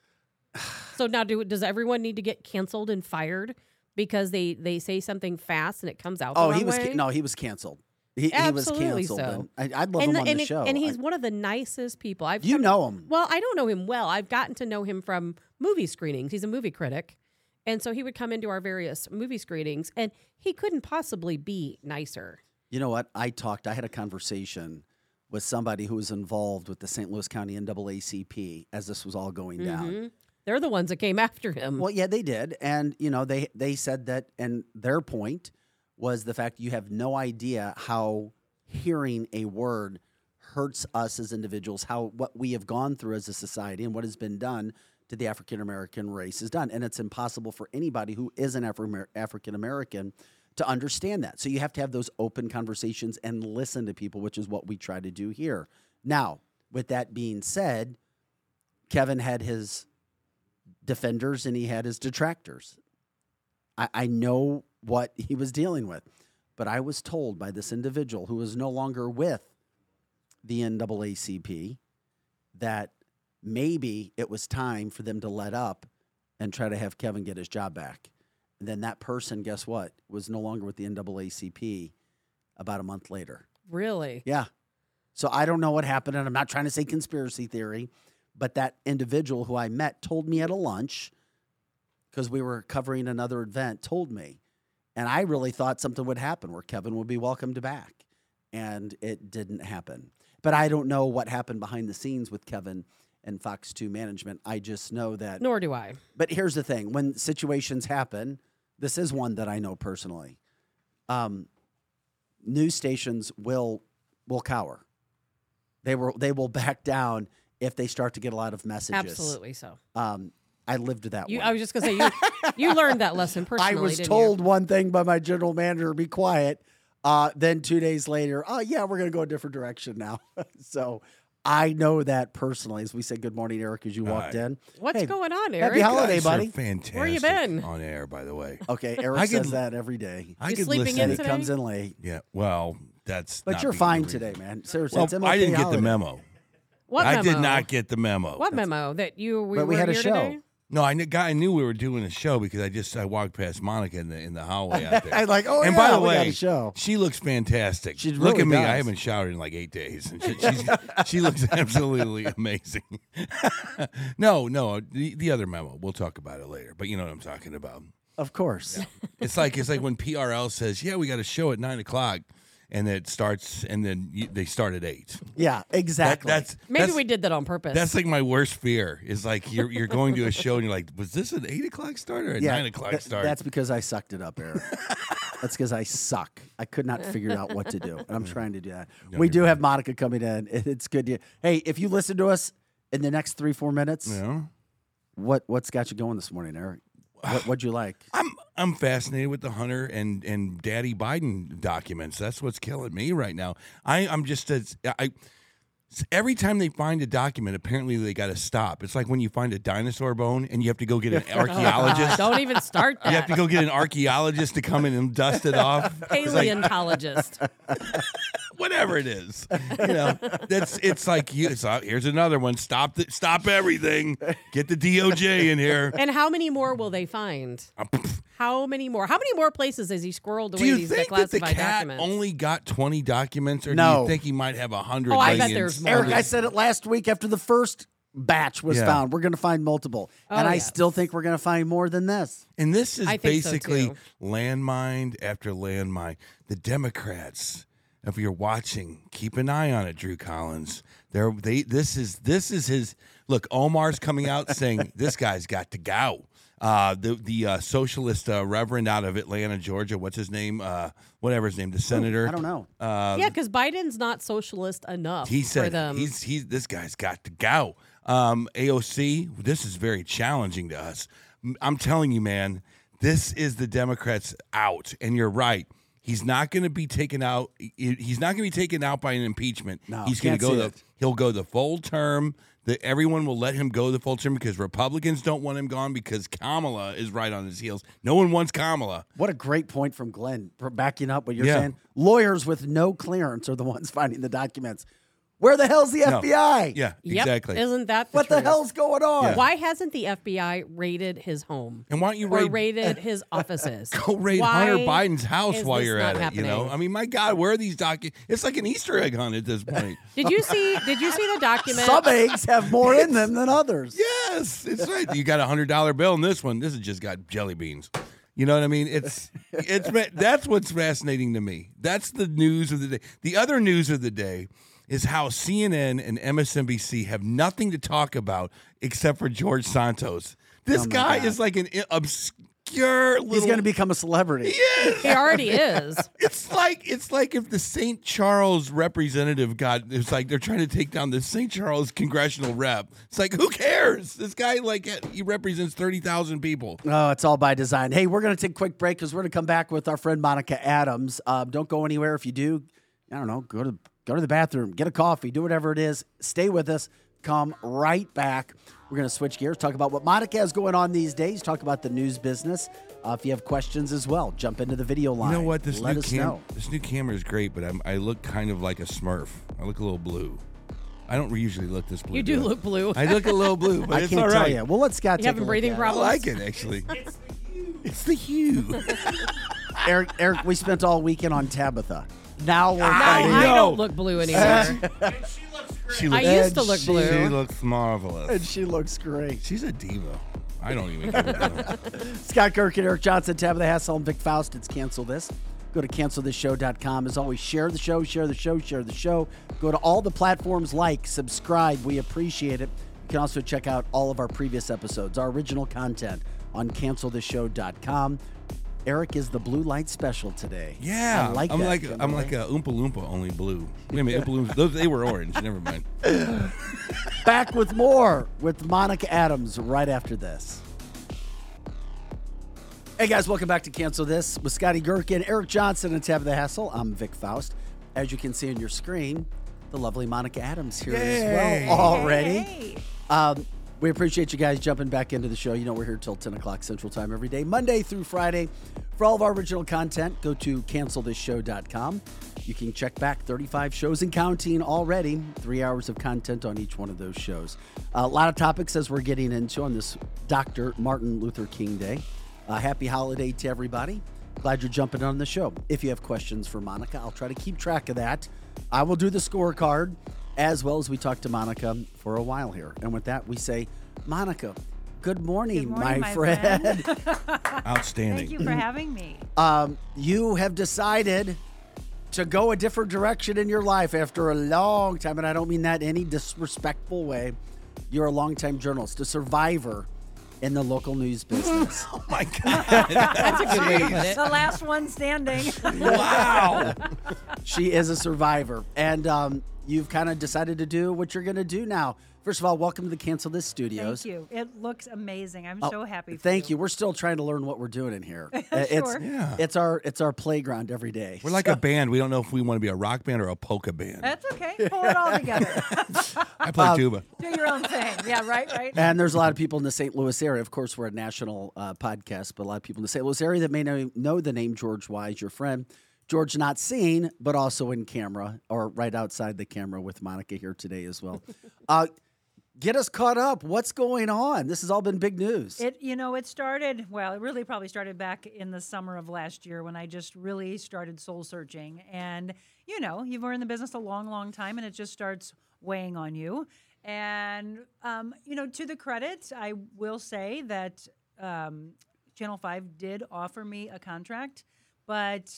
Speaker 2: so now, do does everyone need to get canceled and fired because they they say something fast and it comes out?
Speaker 1: Oh, he was
Speaker 2: way?
Speaker 1: no, he was canceled. He, he was
Speaker 2: Absolutely
Speaker 1: canceled.
Speaker 2: so.
Speaker 1: and I, I'd love
Speaker 2: and
Speaker 1: him
Speaker 2: the-
Speaker 1: on
Speaker 2: and
Speaker 1: the
Speaker 2: it-
Speaker 1: show.
Speaker 2: and he's
Speaker 1: I-
Speaker 2: one of the nicest people. I've
Speaker 1: you
Speaker 2: come-
Speaker 1: know him.
Speaker 2: Well, I don't know him well. I've gotten to know him from movie screenings. He's a movie critic. And so he would come into our various movie screenings and he couldn't possibly be nicer.
Speaker 1: You know what? I talked. I had a conversation with somebody who was involved with the St. Louis County NAACP as this was all going down.
Speaker 2: Mm-hmm. They're the ones that came after him.
Speaker 1: Well, yeah, they did, and you know they they said that, and their point was the fact you have no idea how hearing a word hurts us as individuals, how what we have gone through as a society, and what has been done to the African American race is done, and it's impossible for anybody who is an African American to understand that. So you have to have those open conversations and listen to people, which is what we try to do here. Now, with that being said, Kevin had his defenders and he had his detractors. I, I know what he was dealing with, but I was told by this individual who is no longer with the NAACP that maybe it was time for them to let up and try to have Kevin get his job back. And then that person, guess what, was no longer with the NAACP about a month later.
Speaker 2: really?
Speaker 1: Yeah. So I don't know what happened, and I'm not trying to say conspiracy theory, but that individual who I met told me at a lunch because we were covering another event, told me. And I really thought something would happen where Kevin would be welcomed back. And it didn't happen. But I don't know what happened behind the scenes with Kevin and Fox 2 management. I just know that.
Speaker 2: Nor do I.
Speaker 1: But here's the thing when situations happen, this is one that I know personally. Um, news stations will will cower. They will they will back down if they start to get a lot of messages.
Speaker 2: Absolutely so.
Speaker 1: Um, I lived that
Speaker 2: You,
Speaker 1: way.
Speaker 2: I was just going to say, you, you learned that lesson personally.
Speaker 1: I was
Speaker 2: didn't
Speaker 1: told
Speaker 2: You?
Speaker 1: one thing by my general manager, be quiet. Uh, then two days later, oh yeah, we're gonna go a different direction now. so I know that personally. As we said, good morning, Eric, as you walked
Speaker 3: Hi.
Speaker 1: in.
Speaker 2: What's
Speaker 1: Hey,
Speaker 2: going on, Eric?
Speaker 1: Happy holiday,
Speaker 3: Guys
Speaker 1: buddy.
Speaker 3: Fantastic.
Speaker 2: Where you been?
Speaker 3: On air, by the way.
Speaker 1: Okay, Eric
Speaker 3: I
Speaker 1: says
Speaker 3: could-
Speaker 1: that every day.
Speaker 3: I
Speaker 2: You
Speaker 3: could
Speaker 2: sleeping
Speaker 3: listen.
Speaker 2: in
Speaker 1: And he comes in late.
Speaker 3: Yeah. Well, that's.
Speaker 1: But
Speaker 3: not
Speaker 1: you're fine today, man. Seriously,
Speaker 3: Well,
Speaker 1: it's
Speaker 3: I didn't get the memo.
Speaker 2: What
Speaker 3: I
Speaker 2: memo?
Speaker 3: did not get the memo.
Speaker 2: What memo? That you we
Speaker 1: But we
Speaker 2: were
Speaker 1: had a
Speaker 2: here
Speaker 1: show.
Speaker 2: today?
Speaker 3: No, I, kn- I knew we were doing a show because I just I walked past Monica in the in the hallway out there.
Speaker 1: I'm like, oh
Speaker 3: and
Speaker 1: yeah,
Speaker 3: by the
Speaker 1: we got
Speaker 3: way,
Speaker 1: a show.
Speaker 3: she looks fantastic.
Speaker 1: She
Speaker 3: Look
Speaker 1: really
Speaker 3: at me.
Speaker 1: does.
Speaker 3: I haven't showered in like eight days. And she, she's, she looks absolutely amazing. no, no, the, the other memo. We'll talk about it later. But you know what I'm talking about.
Speaker 1: Of course.
Speaker 3: It's like it's like when PRL says, "Yeah, we got a show at nine o'clock," and it starts, and then you, they start at eight.
Speaker 1: Yeah,
Speaker 3: That,
Speaker 1: exactly.
Speaker 3: that's
Speaker 2: Maybe
Speaker 3: that's,
Speaker 2: we did that on purpose.
Speaker 3: That's like my worst fear. Is like you're you're going to a show and you're like, was this an eight o'clock start or a
Speaker 1: yeah,
Speaker 3: nine o'clock
Speaker 1: th-
Speaker 3: start?
Speaker 1: That's because I sucked it up, Eric. that's because I suck. I could not figure out what to do, and I'm trying to do that. we
Speaker 3: you're
Speaker 1: do have Monica coming in. It's good. To, hey, if you listen to us in the next three four minutes,
Speaker 3: you know?
Speaker 1: what what's got you going this morning, Eric? What, what'd you like?
Speaker 3: I'm I'm fascinated with the Hunter and and Daddy Biden documents. That's what's killing me right now. I I'm just as I. Every time they find a document, apparently they got to stop. It's like when you find a dinosaur bone and you have to go get an archaeologist.
Speaker 2: Don't even start that.
Speaker 3: You have to go get an archaeologist to come in and dust it off. It's like,
Speaker 2: Paleontologist.
Speaker 3: whatever it is, you know, that's it's like you. It's, uh, here's another one. Stop the, stop everything. Get the DOJ in here.
Speaker 2: and how many more will they find? How many more? How many more places has he squirreled away
Speaker 3: Do you
Speaker 2: these
Speaker 3: think that the cat
Speaker 2: documents?
Speaker 3: only got 20 documents, or do you think he might have a hundred?
Speaker 2: Oh, I bet there's more.
Speaker 1: Eric, I said it last week after the first batch was
Speaker 3: Yeah.
Speaker 1: found. We're going to find multiple, and
Speaker 2: Oh,
Speaker 1: I
Speaker 2: yes.
Speaker 1: still think we're going to find more than this.
Speaker 3: And this is
Speaker 2: I think so,
Speaker 3: basically
Speaker 2: too.
Speaker 3: landmine after landmine. The Democrats, if you're watching, keep an eye on it, Drew Collins. They're, they this is this is his look. Omar's coming out saying this guy's got to go. Uh, the the uh, socialist uh, reverend out of Atlanta, Georgia. What's his name? Uh, whatever his name, the senator.
Speaker 1: I don't know.
Speaker 3: Uh,
Speaker 2: yeah, because Biden's not socialist enough
Speaker 3: he
Speaker 2: for
Speaker 3: said
Speaker 2: them.
Speaker 3: he's he's this guy's got to go. Um, AOC, this is very challenging to us. I'm telling you, man, this is the Democrats out, and you're right. He's not going to be taken out. He's not going to be taken out by an impeachment.
Speaker 1: No,
Speaker 3: he's going to go the.
Speaker 1: it.
Speaker 3: He'll go the full term. The, everyone will let him go the full term because Republicans don't want him gone because Kamala is right on his heels. No one wants Kamala.
Speaker 1: What a great point from Glenn for backing up what you're
Speaker 3: Yeah.
Speaker 1: saying. Lawyers with no clearance are the ones finding the documents. Where the hell's the
Speaker 3: No.
Speaker 1: FBI?
Speaker 3: Yeah,
Speaker 2: Yep,
Speaker 3: exactly.
Speaker 2: Isn't that the
Speaker 1: What the
Speaker 2: truth?
Speaker 1: hell's going on?
Speaker 3: Yeah.
Speaker 2: Why hasn't the FBI raided his home?
Speaker 3: And why don't you
Speaker 2: or
Speaker 3: raid
Speaker 2: raided his offices?
Speaker 3: Go raid
Speaker 2: Why
Speaker 3: Hunter Biden's house
Speaker 2: is
Speaker 3: while
Speaker 2: this
Speaker 3: you're
Speaker 2: not
Speaker 3: at it. You know,
Speaker 2: happening?
Speaker 3: I mean, my God, where are these documents? It's like an Easter egg hunt at this point.
Speaker 2: Did you see? Did you see the document?
Speaker 1: Some eggs have more in them than others.
Speaker 3: yes, it's right. You got a hundred dollar bill in this one. This has just got jelly beans. You know what I mean? It's it's fa- that's what's fascinating to me. That's the news of the day. The other news of the day is how CNN and MSNBC have nothing to talk about except for George Santos. This
Speaker 1: Oh
Speaker 3: guy
Speaker 1: God.
Speaker 3: is like an obscure little.
Speaker 1: He's going to become a celebrity.
Speaker 2: He already is.
Speaker 3: It's like it's like if the St. Charles representative got it's like they're trying to take down the St. Charles congressional rep. It's like who cares? This guy like he represents thirty thousand people.
Speaker 1: Oh, it's all by design. Hey, we're going to take a quick break because we're going to come back with our friend Monica Adams. Um, don't go anywhere. If you do, I don't know, go to go to the bathroom, get a coffee, do whatever it is. Stay with us. Come right back. We're going to switch gears, talk about what Monica has going on these days, talk about the news business. Uh, if you have questions as well, jump into the video line.
Speaker 3: You know what? This
Speaker 1: Let
Speaker 3: new
Speaker 1: us
Speaker 3: cam
Speaker 1: know.
Speaker 3: this new camera is great, but I'm, I look kind of like a Smurf. I look a little blue. I don't usually look this blue.
Speaker 2: You do
Speaker 3: I?
Speaker 2: look blue.
Speaker 3: I look a little blue, but
Speaker 1: I
Speaker 3: it's
Speaker 1: can't
Speaker 3: all
Speaker 1: tell
Speaker 3: right.
Speaker 1: you. Well, let Scott
Speaker 2: You
Speaker 1: take
Speaker 2: having
Speaker 1: a look
Speaker 2: breathing
Speaker 1: at it.
Speaker 3: I
Speaker 2: problems?
Speaker 3: like it actually. It's the hue.
Speaker 1: Eric, Eric, we spent all weekend on Tabitha. Now we're
Speaker 2: No,
Speaker 1: finding
Speaker 2: I
Speaker 3: know.
Speaker 2: don't look blue anymore.
Speaker 3: she
Speaker 2: I
Speaker 3: looks.
Speaker 2: used to
Speaker 1: And
Speaker 2: look
Speaker 1: she-
Speaker 2: blue.
Speaker 3: She looks marvelous.
Speaker 1: and she looks great.
Speaker 3: She's a diva. I don't even. Give a damn.
Speaker 1: Scott Kirk and Eric Johnson, Tabitha Hassel, and Vic Faust. It's Cancel This. Go to cancelthisshow.com. As always, share the show, share the show, share the show. Go to all the platforms, like, subscribe. We appreciate it. You can also check out all of our previous episodes, our original content on cancelthisshow.com. Eric is the blue light special today.
Speaker 3: Yeah,
Speaker 1: I like
Speaker 3: I'm
Speaker 1: that,
Speaker 3: like
Speaker 1: Kimberly.
Speaker 3: I'm like a Oompa Loompa, only blue. Wait a minute, Oompa Loompas, those they were orange. Never mind.
Speaker 1: Back with more with Monica Adams right after this. Hey guys, welcome back to Cancel This with Scotty Gherkin, Eric Johnson, and Tabitha Hassel. I'm Vic Faust. As you can see on your screen, the lovely Monica Adams here
Speaker 3: Yay.
Speaker 1: as well already. Um, we appreciate you guys jumping back into the show. You know we're here till 10 o'clock Central Time every day, Monday through Friday. For all of our original content, go to cancelthisshow.com. You can check back 35 shows and counting already. Three hours of content on each one of those shows. a lot of topics as we're getting into on this Dr. Martin Luther King Day. Uh, happy holiday to everybody. Glad you're jumping on the show. If you have questions for Monica, I'll try to keep track of that. I will do the scorecard as well as we talked to Monica for a while here. And with that, we say, Monica, Good morning,
Speaker 4: Good morning, my
Speaker 1: friend.
Speaker 3: Outstanding.
Speaker 4: Thank you for having me.
Speaker 1: um, you have decided to go a different direction in your life after a long time, and I don't mean that in any disrespectful way. You're a longtime journalist, a survivor in the local news business.
Speaker 3: Oh my God.
Speaker 2: That's a good way to put it.
Speaker 4: The last one standing.
Speaker 3: wow.
Speaker 1: she is a survivor, and um, you've kind of decided to do what you're going to do now. First of all, welcome to the Cancel This Studios.
Speaker 4: Thank you. It looks amazing. I'm
Speaker 1: Oh,
Speaker 4: so happy. For
Speaker 1: Thank you. We're still trying to learn what we're doing in here. Uh, It's
Speaker 4: Sure.
Speaker 3: Yeah.
Speaker 1: it's our it's our playground every day.
Speaker 3: We're like a band. We don't know if we want to be a rock band or a polka band.
Speaker 4: That's okay. Pull it all together.
Speaker 3: I play tuba.
Speaker 4: Do your own thing. Yeah, right, right.
Speaker 1: And there's a lot of people in the St. Louis area. Of course, we're a national uh, podcast, but a lot of people in the St. Louis area that may know, know the name George Wise, your friend. George, not seen, but also in camera or right outside the camera with Monica here today as well. uh, get us caught up. What's going on? This has all been big news.
Speaker 4: It you know it started well it really probably started back in the summer of last year when I just really started soul searching and you know you've been in the business a long long time and it just starts weighing on you and um, you know to the credit I will say that um, Channel Five did offer me a contract but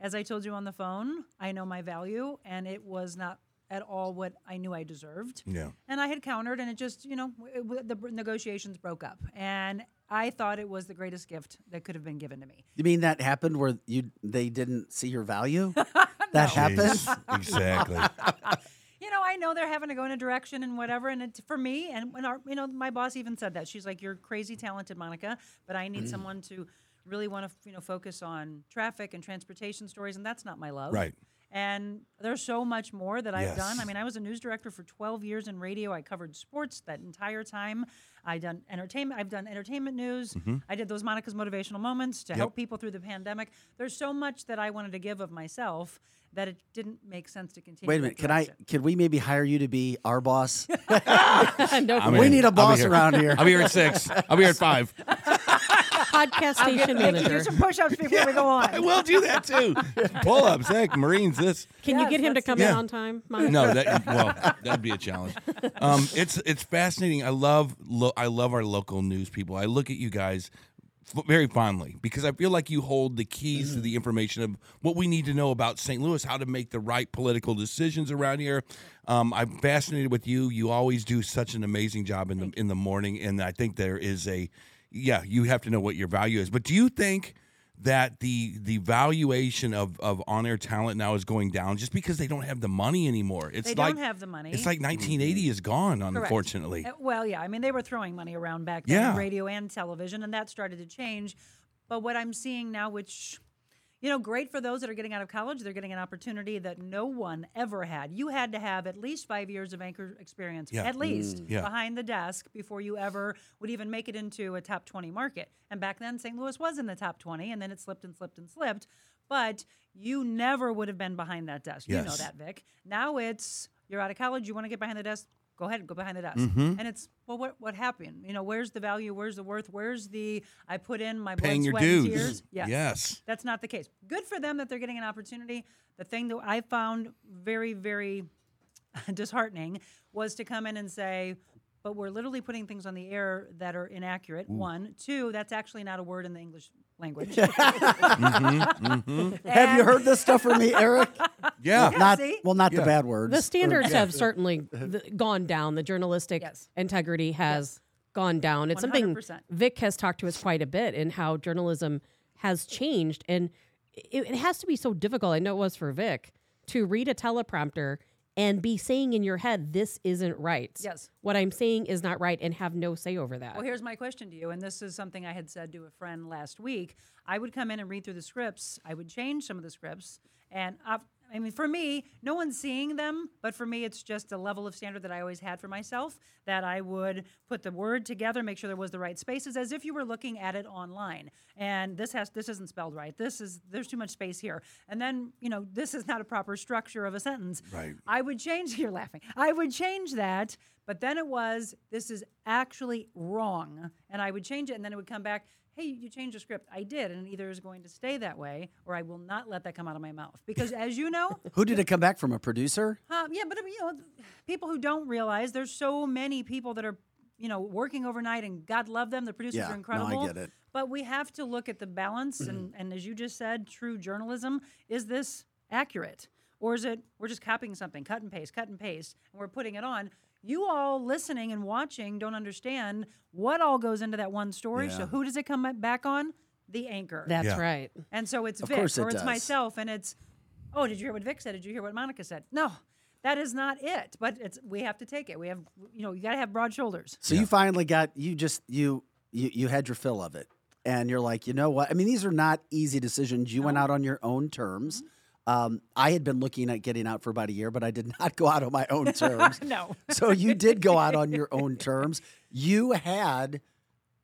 Speaker 4: as I told you on the phone I know my value and it was not at all what I knew I deserved
Speaker 3: Yeah.
Speaker 4: and I had countered, and it just, you know, it, w- the negotiations broke up. And I thought it was the greatest gift that could have been given to me.
Speaker 1: you mean that happened where you they didn't see your value? That happened?
Speaker 3: Jeez. exactly.
Speaker 4: You know, I know they're having to go in a direction and whatever. And it, for me, and when our, you know, my boss even said that she's like, "You're crazy talented, Monica, but I need mm. someone to really want to, you know, focus on traffic and transportation stories, and that's not my love."
Speaker 3: Right.
Speaker 4: And there's so much more that I've done. I mean, I was a news director for 12 years in radio. I covered sports that entire time. I done entertainment. I've done entertainment news.
Speaker 3: Mm-hmm.
Speaker 4: I did those Monica's motivational moments to help people through the pandemic. There's so much that I wanted to give of myself that it didn't make sense to continue.
Speaker 1: Wait a minute. Can I? Can we maybe hire you to be our boss?
Speaker 2: no,
Speaker 1: we
Speaker 3: in.
Speaker 1: need a
Speaker 3: I'll be
Speaker 1: boss
Speaker 3: here.
Speaker 1: around here.
Speaker 3: I'll be here at six. I'll be here at five.
Speaker 2: podcast station
Speaker 4: Make you
Speaker 2: manager.
Speaker 4: do some push-ups before we go on.
Speaker 3: I will do that too. Pull ups, heck, Marines, this.
Speaker 2: Can you get him to come
Speaker 3: do
Speaker 2: in on time? Monica?
Speaker 3: No, that well, that'd be a challenge. Um, it's it's fascinating. I love lo- I love our local news people. I look at you guys very fondly because I feel like you hold the keys to the information of what we need to know about St. Louis, how to make the right political decisions around here. Um, I'm fascinated with you. You always do such an amazing job in the in the morning, and I think there is a yeah. You have to know what your value is, but do you think? that the the valuation of of on air talent now is going down just because they don't have the money anymore. It's
Speaker 4: They
Speaker 3: like
Speaker 4: don't have the money.
Speaker 3: It's like 1980 is gone, unfortunately.
Speaker 4: Uh, Well, yeah. I mean, they were throwing money around back then,
Speaker 3: Yeah.
Speaker 4: radio and television, and that started to change. But what I'm seeing now, which, you know, great for those that are getting out of college, they're getting an opportunity that no one ever had. You had to have at least five years of anchor experience,
Speaker 3: Yeah.
Speaker 4: at least mm,
Speaker 3: Yeah.
Speaker 4: behind the desk, before you ever would even make it into a top 20 market. And back then, St. Louis was in the top 20, and then it slipped and slipped and slipped. But you never would have been behind that desk. You know that, Vic. Now it's you're out of college, you want to get behind the desk, go ahead and go behind the desk.
Speaker 3: Mm-hmm.
Speaker 4: And it's well, what what happened? You know, where's the value? Where's the worth? Where's the I put in my blood,
Speaker 3: Paying your
Speaker 4: sweat, and tears? Yes.
Speaker 3: Yes.
Speaker 4: That's not the case. Good for them that they're getting an opportunity. The thing that I found very, very disheartening was to come in and say, but we're literally putting things on the air that are inaccurate. One, two, that's actually not a word in the English language. Mm-hmm, mm-hmm.
Speaker 1: Have you heard this stuff from me, Eric?
Speaker 3: Yeah.
Speaker 1: not
Speaker 4: see?
Speaker 1: well, not the bad words.
Speaker 2: The standards have certainly th- gone down. The journalistic
Speaker 4: Yes.
Speaker 2: integrity has gone down. It's something
Speaker 4: 100%.
Speaker 2: Vic has talked to us quite a bit in how journalism has changed, and it, it has to be so difficult. I know it was for Vic to read a teleprompter and be saying in your head, "This isn't right."
Speaker 4: Yes.
Speaker 2: what I'm saying is not right, and have no say over that.
Speaker 4: Well, here's my question to you, and this is something I had said to a friend last week. I would come in and read through the scripts. I would change some of the scripts, and uh, i mean, for me, no one's seeing them, but for me, it's just a level of standard that I always had for myself. That I would put the word together, make sure there was the right spaces, as if you were looking at it online. And this has this isn't spelled right. This is there's too much space here, and then you know this is not a proper structure of a sentence.
Speaker 3: Right.
Speaker 4: I would change. You're laughing. I would change that, but then it was this is actually wrong, and I would change it, and then it would come back. Hey, you changed the script. I did, and either is going to stay that way, or I will not let that come out of my mouth. Because as you know,
Speaker 1: Who did it come back from? A producer?
Speaker 4: um, yeah, but you know, people who don't realize there's so many people that are you know, working overnight, and God love them. The producers
Speaker 1: Yeah,
Speaker 4: are
Speaker 1: no, I
Speaker 4: incredible.
Speaker 1: get it.
Speaker 4: But we have to look at the balance, and, and as you just said, true journalism. Is this accurate, or is it we're just copying something, cut and paste, cut and paste, and we're putting it on? You all listening and watching don't understand what all goes into that one story. So who does it come back on? The anchor.
Speaker 2: That's
Speaker 3: Yeah.
Speaker 2: right.
Speaker 4: And so it's
Speaker 1: Of
Speaker 4: Vic
Speaker 1: it
Speaker 4: or it's
Speaker 1: does.
Speaker 4: myself and it's oh, did you hear what Vic said? Did you hear what Monica said? No. That is not it. But it's we have to take it. We have you know, you gotta have broad shoulders.
Speaker 1: So you finally got you just you you you had your fill of it, and you're like, you know what? I mean, these are not easy decisions. You went out on your own terms. Mm-hmm. Um, I had been looking at getting out for about a year, but I did not go out on my own terms.
Speaker 4: No.
Speaker 1: so you did go out on your own terms. You had,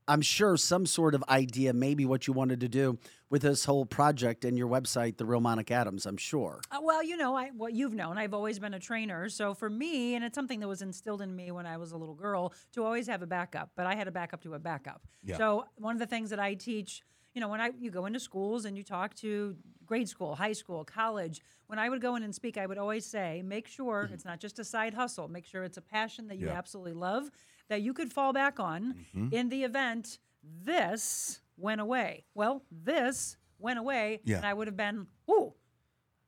Speaker 1: I'm sure, some sort of idea, maybe what you wanted to do with this whole project and your website, The Real Monica Adams. I'm sure.
Speaker 4: Uh, well, you know, I what you've known, I've always been a trainer. So for me, and it's something that was instilled in me when I was a little girl, to always have a backup. But I had a backup to a backup.
Speaker 3: Yeah.
Speaker 4: So one of the things that I teach, you know, when I you go into schools and you talk to grade school, high school, college, when I would go in and speak, I would always say, make sure mm-hmm. it's not just a side hustle. Make sure it's a passion that you
Speaker 3: Yeah.
Speaker 4: absolutely love, that you could fall back on mm-hmm. in the event this went away. Well, this went away,
Speaker 3: Yeah.
Speaker 4: and I would have been, ooh,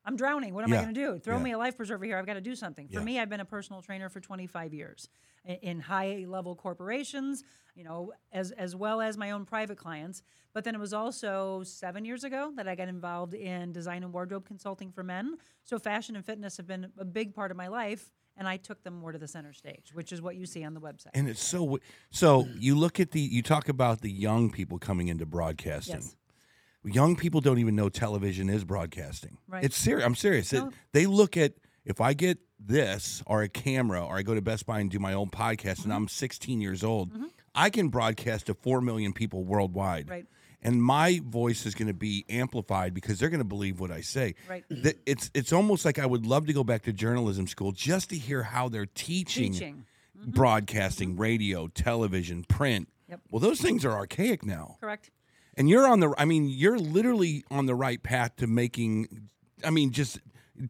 Speaker 4: I'm drowning. What am I going to do? Throw
Speaker 3: Yeah.
Speaker 4: me a life preserver here. I've got to do something. For
Speaker 3: Yeah.
Speaker 4: me, I've been a personal trainer for 25 years in high level corporations, you know, as as well as my own private clients. But then it was also seven years ago that I got involved in design and wardrobe consulting for men. So fashion and fitness have been a big part of my life, and I took them more to the center stage, which is what you see on the website.
Speaker 3: And it's so so you look at the you talk about the young people coming into broadcasting.
Speaker 4: Yes.
Speaker 3: Young people don't even know television is broadcasting.
Speaker 4: Right.
Speaker 3: It's serious. I'm serious. It- they look at if I get this or a camera or I go to Best Buy and do my own podcast
Speaker 4: Mm-hmm.
Speaker 3: and I'm 16 years old, mm-hmm. I can broadcast to 4 million people worldwide.
Speaker 4: Right.
Speaker 3: And my voice is going to be amplified because they're going to believe what I say.
Speaker 4: Right.
Speaker 3: It's it's almost like I would love to go back to journalism school just to hear how they're teaching,
Speaker 4: Teaching. Mm-hmm.
Speaker 3: broadcasting, mm-hmm. radio, television, print.
Speaker 4: Yep.
Speaker 3: Well, those things are archaic now.
Speaker 4: Correct.
Speaker 3: And you're on the I mean, you're literally on the right path to making I mean, just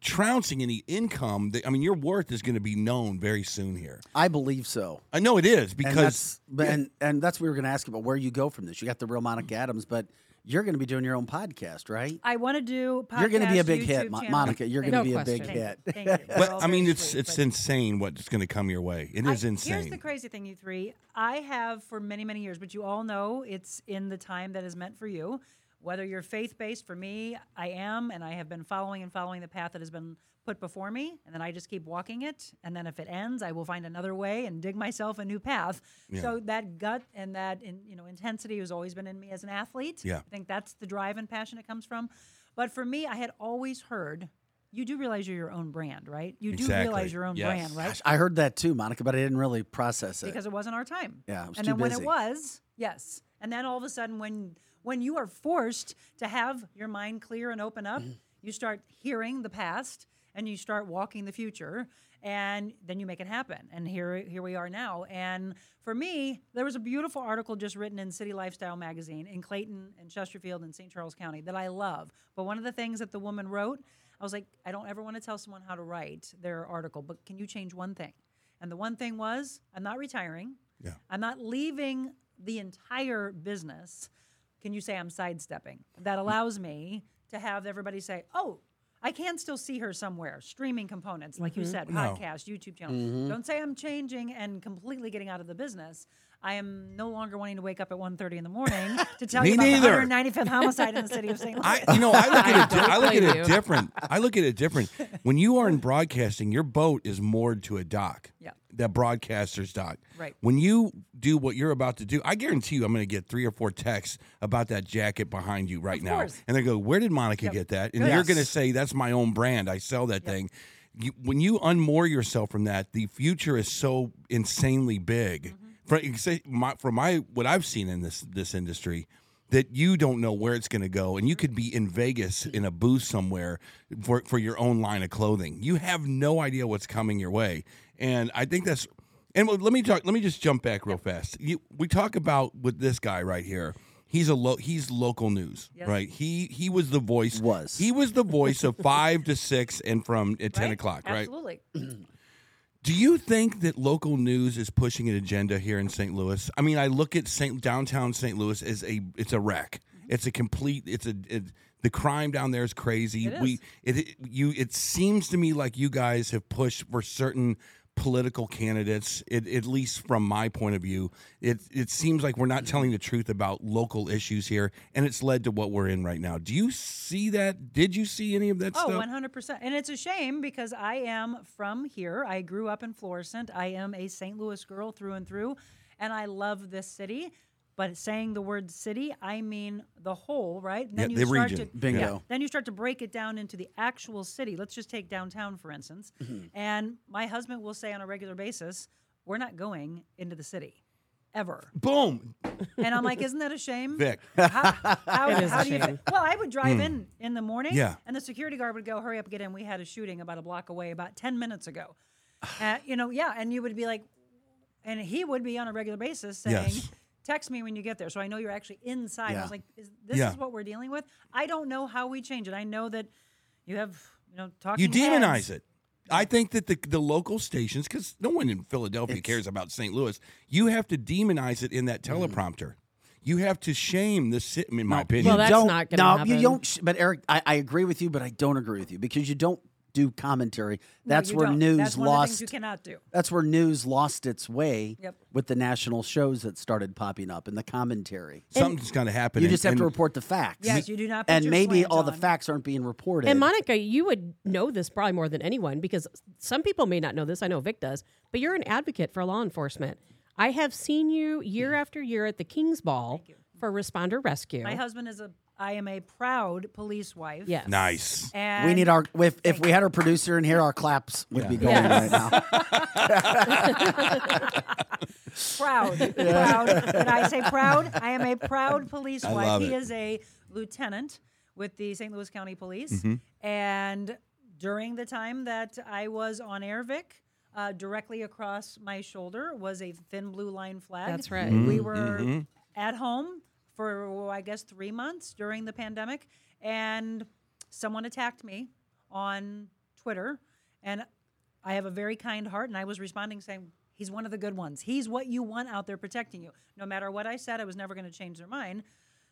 Speaker 3: trouncing any income. That, I mean, your worth is going to be known very soon here.
Speaker 1: I believe so.
Speaker 3: I know it is
Speaker 1: And
Speaker 3: because
Speaker 1: that's, but, and, and that's what we were going to ask you about where you go from this. You got the real Monica Adams, but you're going to be doing your own podcast, right?
Speaker 4: I want to do.
Speaker 1: You're going to be a
Speaker 4: podcast,
Speaker 1: big hit,
Speaker 4: YouTube
Speaker 1: Mo-
Speaker 4: channel.
Speaker 1: Monica. You're going to
Speaker 2: No
Speaker 1: be a big
Speaker 2: question.
Speaker 1: hit.
Speaker 4: Thank you.
Speaker 3: But I mean, it's
Speaker 4: sweet,
Speaker 3: it's
Speaker 4: but-
Speaker 3: insane what's going to come your way. It is
Speaker 4: I-
Speaker 3: insane.
Speaker 4: Here's the crazy thing, you three. I have for many, many years, but you all know it's in the time that is meant for you. Whether you're faith based, for me, I am, and I have been following and following the path that has been put before me, and then I just keep walking it. And then if it ends, I will find another way and dig myself a new path. So that gut and that in, you know intensity has always been in me as an athlete.
Speaker 3: Yeah.
Speaker 4: I think that's the drive and passion it comes from. But for me, I had always heard. You do realize you're your own brand, right? You do
Speaker 3: Exactly.
Speaker 4: realize your own
Speaker 3: Yes.
Speaker 4: brand, right?
Speaker 1: Gosh, I heard that too, Monica, but I didn't really process it.
Speaker 4: because it wasn't our time.
Speaker 1: Yeah, it was
Speaker 4: and
Speaker 1: too
Speaker 4: then when it was, yes. And then all of a sudden, when when you are forced to have your mind clear and open up,
Speaker 1: Mm-hmm.
Speaker 4: you start hearing the past and you start walking the future, and then you make it happen. And here here we are now. And for me, there was a beautiful article just written in City Lifestyle magazine in Clayton and Chesterfield and St. Charles County that I love. But one of the things that the woman wrote, I was like, I don't ever want to tell someone how to write their article, but can you change one thing? And the one thing was, I'm not retiring.
Speaker 3: Yeah.
Speaker 4: I'm not leaving the entire business. Can you say I'm sidestepping? That allows me to have everybody say, oh, I can still see her somewhere. Streaming components, like you mm-hmm. said,
Speaker 3: No.
Speaker 4: podcast, YouTube channel. Mm-hmm. Don't say I'm changing and completely getting out of the business. I am no longer wanting to wake up at 1.30 in the morning to tell
Speaker 3: Me
Speaker 4: you about
Speaker 3: neither.
Speaker 4: the 195th homicide in the city of St. Louis.
Speaker 3: I, you know, I look at it.
Speaker 2: don't
Speaker 3: I look at it
Speaker 2: you.
Speaker 3: different. I look at it different. When you are in broadcasting, your boat is moored to a dock.
Speaker 4: Yeah.
Speaker 3: That broadcaster's dock.
Speaker 4: Right.
Speaker 3: When you do what you're about to do, I guarantee you, I'm going to get three or four texts about that jacket behind you right
Speaker 4: Of
Speaker 3: now,
Speaker 4: course.
Speaker 3: and they go, "Where did Monica
Speaker 4: Yep.
Speaker 3: get that?" And
Speaker 4: Good.
Speaker 3: you're going to say, "That's my own brand. I sell that thing." You, when you unmoor yourself from that, the future is so insanely big.
Speaker 4: Mm-hmm.
Speaker 3: For exa- my, for my what I've seen in this this industry, that you don't know where it's going to go, and you could be in Vegas in a booth somewhere for for your own line of clothing. You have no idea what's coming your way, and I think that's. And let me talk. Let me just jump back real fast. You, we talk about with this guy right here. He's a lo- he's local news,
Speaker 4: Yes.
Speaker 3: right? He he was the voice.
Speaker 1: Was.
Speaker 3: he was the voice of five to six and from at ten
Speaker 4: Right?
Speaker 3: o'clock, right?
Speaker 4: Absolutely.
Speaker 3: Do you think that local news is pushing an agenda here in St. Louis? I mean, I look at St. downtown St. Louis as a it's a wreck. Mm-hmm. It's a complete. It's a it, the crime down there is crazy.
Speaker 4: It
Speaker 3: We it, it you it seems to me like you guys have pushed for certain political candidates. It, at least from my point of view, it it seems like we're not telling the truth about local issues here, and it's led to what we're in right now. Do you see that? Did you see any of that
Speaker 4: Oh,
Speaker 3: stuff?
Speaker 4: 100%. And it's a shame because I am from here. I grew up in Florissant. I am a St. Louis girl through and through, and I love this city. But saying the word city, I mean the whole, right? And
Speaker 3: Yeah,
Speaker 4: you
Speaker 3: the
Speaker 4: start
Speaker 3: region.
Speaker 4: To,
Speaker 1: Bingo.
Speaker 4: yeah, then you start to break it down into the actual city. Let's just take downtown, for instance.
Speaker 3: Mm-hmm.
Speaker 4: And my husband will say on a regular basis, we're not going into the city, ever.
Speaker 3: Boom,
Speaker 4: And I'm like, isn't that a shame?
Speaker 3: Vic.
Speaker 4: How, how,
Speaker 2: It is
Speaker 4: how
Speaker 2: a
Speaker 4: do you?
Speaker 2: shame.
Speaker 4: Well, I would drive in in the morning.
Speaker 3: Yeah.
Speaker 4: and the security guard would go, "Hurry up, get in. We had a shooting about a block away about ten minutes ago." uh, you know, yeah, and you would be like, and he would be on a regular basis saying.
Speaker 3: Yes.
Speaker 4: Text me when you get there, so I know you're actually inside. I
Speaker 1: Yeah.
Speaker 4: was like, is, "This
Speaker 3: Yeah.
Speaker 4: is what we're dealing with." I don't know how we change it. I know that you have, you know, talking.
Speaker 3: You demonize
Speaker 4: heads.
Speaker 3: it. I think that the the local stations, because no one in Philadelphia cares about St. Louis, you have to demonize it in that mm-hmm. teleprompter. You have to shame the city, in my opinion.
Speaker 2: Well, that's
Speaker 1: don't,
Speaker 2: not gonna
Speaker 1: no,
Speaker 2: happen.
Speaker 1: you don't. sh- But Eric, I, I agree with you, but I don't agree with you because you don't do commentary.
Speaker 4: No,
Speaker 1: That's
Speaker 4: you
Speaker 1: where
Speaker 4: don't.
Speaker 1: news
Speaker 4: That's one of the things
Speaker 1: lost.
Speaker 4: you cannot do.
Speaker 1: That's where news lost its way
Speaker 4: Yep.
Speaker 1: with the national shows that started popping up and the commentary.
Speaker 3: Something's got to happen.
Speaker 1: You just have to report the facts.
Speaker 4: Yes, you do not put
Speaker 1: And
Speaker 4: your
Speaker 1: maybe
Speaker 4: slants
Speaker 1: all the facts aren't being reported.
Speaker 2: And Monica, you would know this probably more than anyone because some people may not know this. I know Vic does, but you're an advocate for law enforcement. I have seen you year mm-hmm. after year at the King's Ball for responder rescue.
Speaker 4: My husband is a. I am a proud police wife.
Speaker 2: yes.
Speaker 3: Nice.
Speaker 4: And
Speaker 1: we need our if, if we had our producer in here, our claps would be going
Speaker 2: Yes.
Speaker 1: right now.
Speaker 4: proud, proud. When I say proud, I am a proud police
Speaker 3: I
Speaker 4: wife.
Speaker 3: love
Speaker 4: he
Speaker 3: it.
Speaker 4: is a lieutenant with the St. Louis County Police,
Speaker 3: Mm-hmm.
Speaker 4: and during the time that I was on air, Vic, uh, directly across my shoulder was a thin blue line flag.
Speaker 2: That's right.
Speaker 4: We
Speaker 3: Mm-hmm.
Speaker 4: were at home for I guess three months during the pandemic, and someone attacked me on Twitter, and I have a very kind heart, and I was responding saying, He's one of the good ones. He's what you want out there protecting you. No matter what I said, I was never going to change their mind.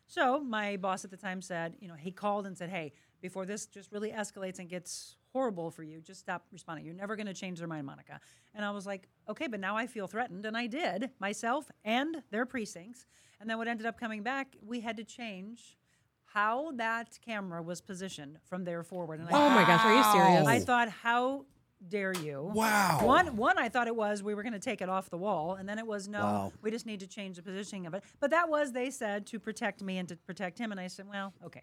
Speaker 4: So my boss at the time said, you know, he called and said, hey, before this just really escalates and gets horrible for you, just stop responding. You're never going to change their mind, Monica. And I was like, okay, but now I feel threatened. And I did myself and their precincts. And then what ended up coming back, we had to change how that camera was positioned from there forward. And I
Speaker 2: Oh my gosh, are you serious?
Speaker 4: I thought, how dare you?
Speaker 3: Wow.
Speaker 4: One, one, I thought it was we were going to take it off the wall, and then it was no,
Speaker 1: Wow.
Speaker 4: we just need to change the positioning of it. But that was they said to protect me and to protect him, and I said, well, okay,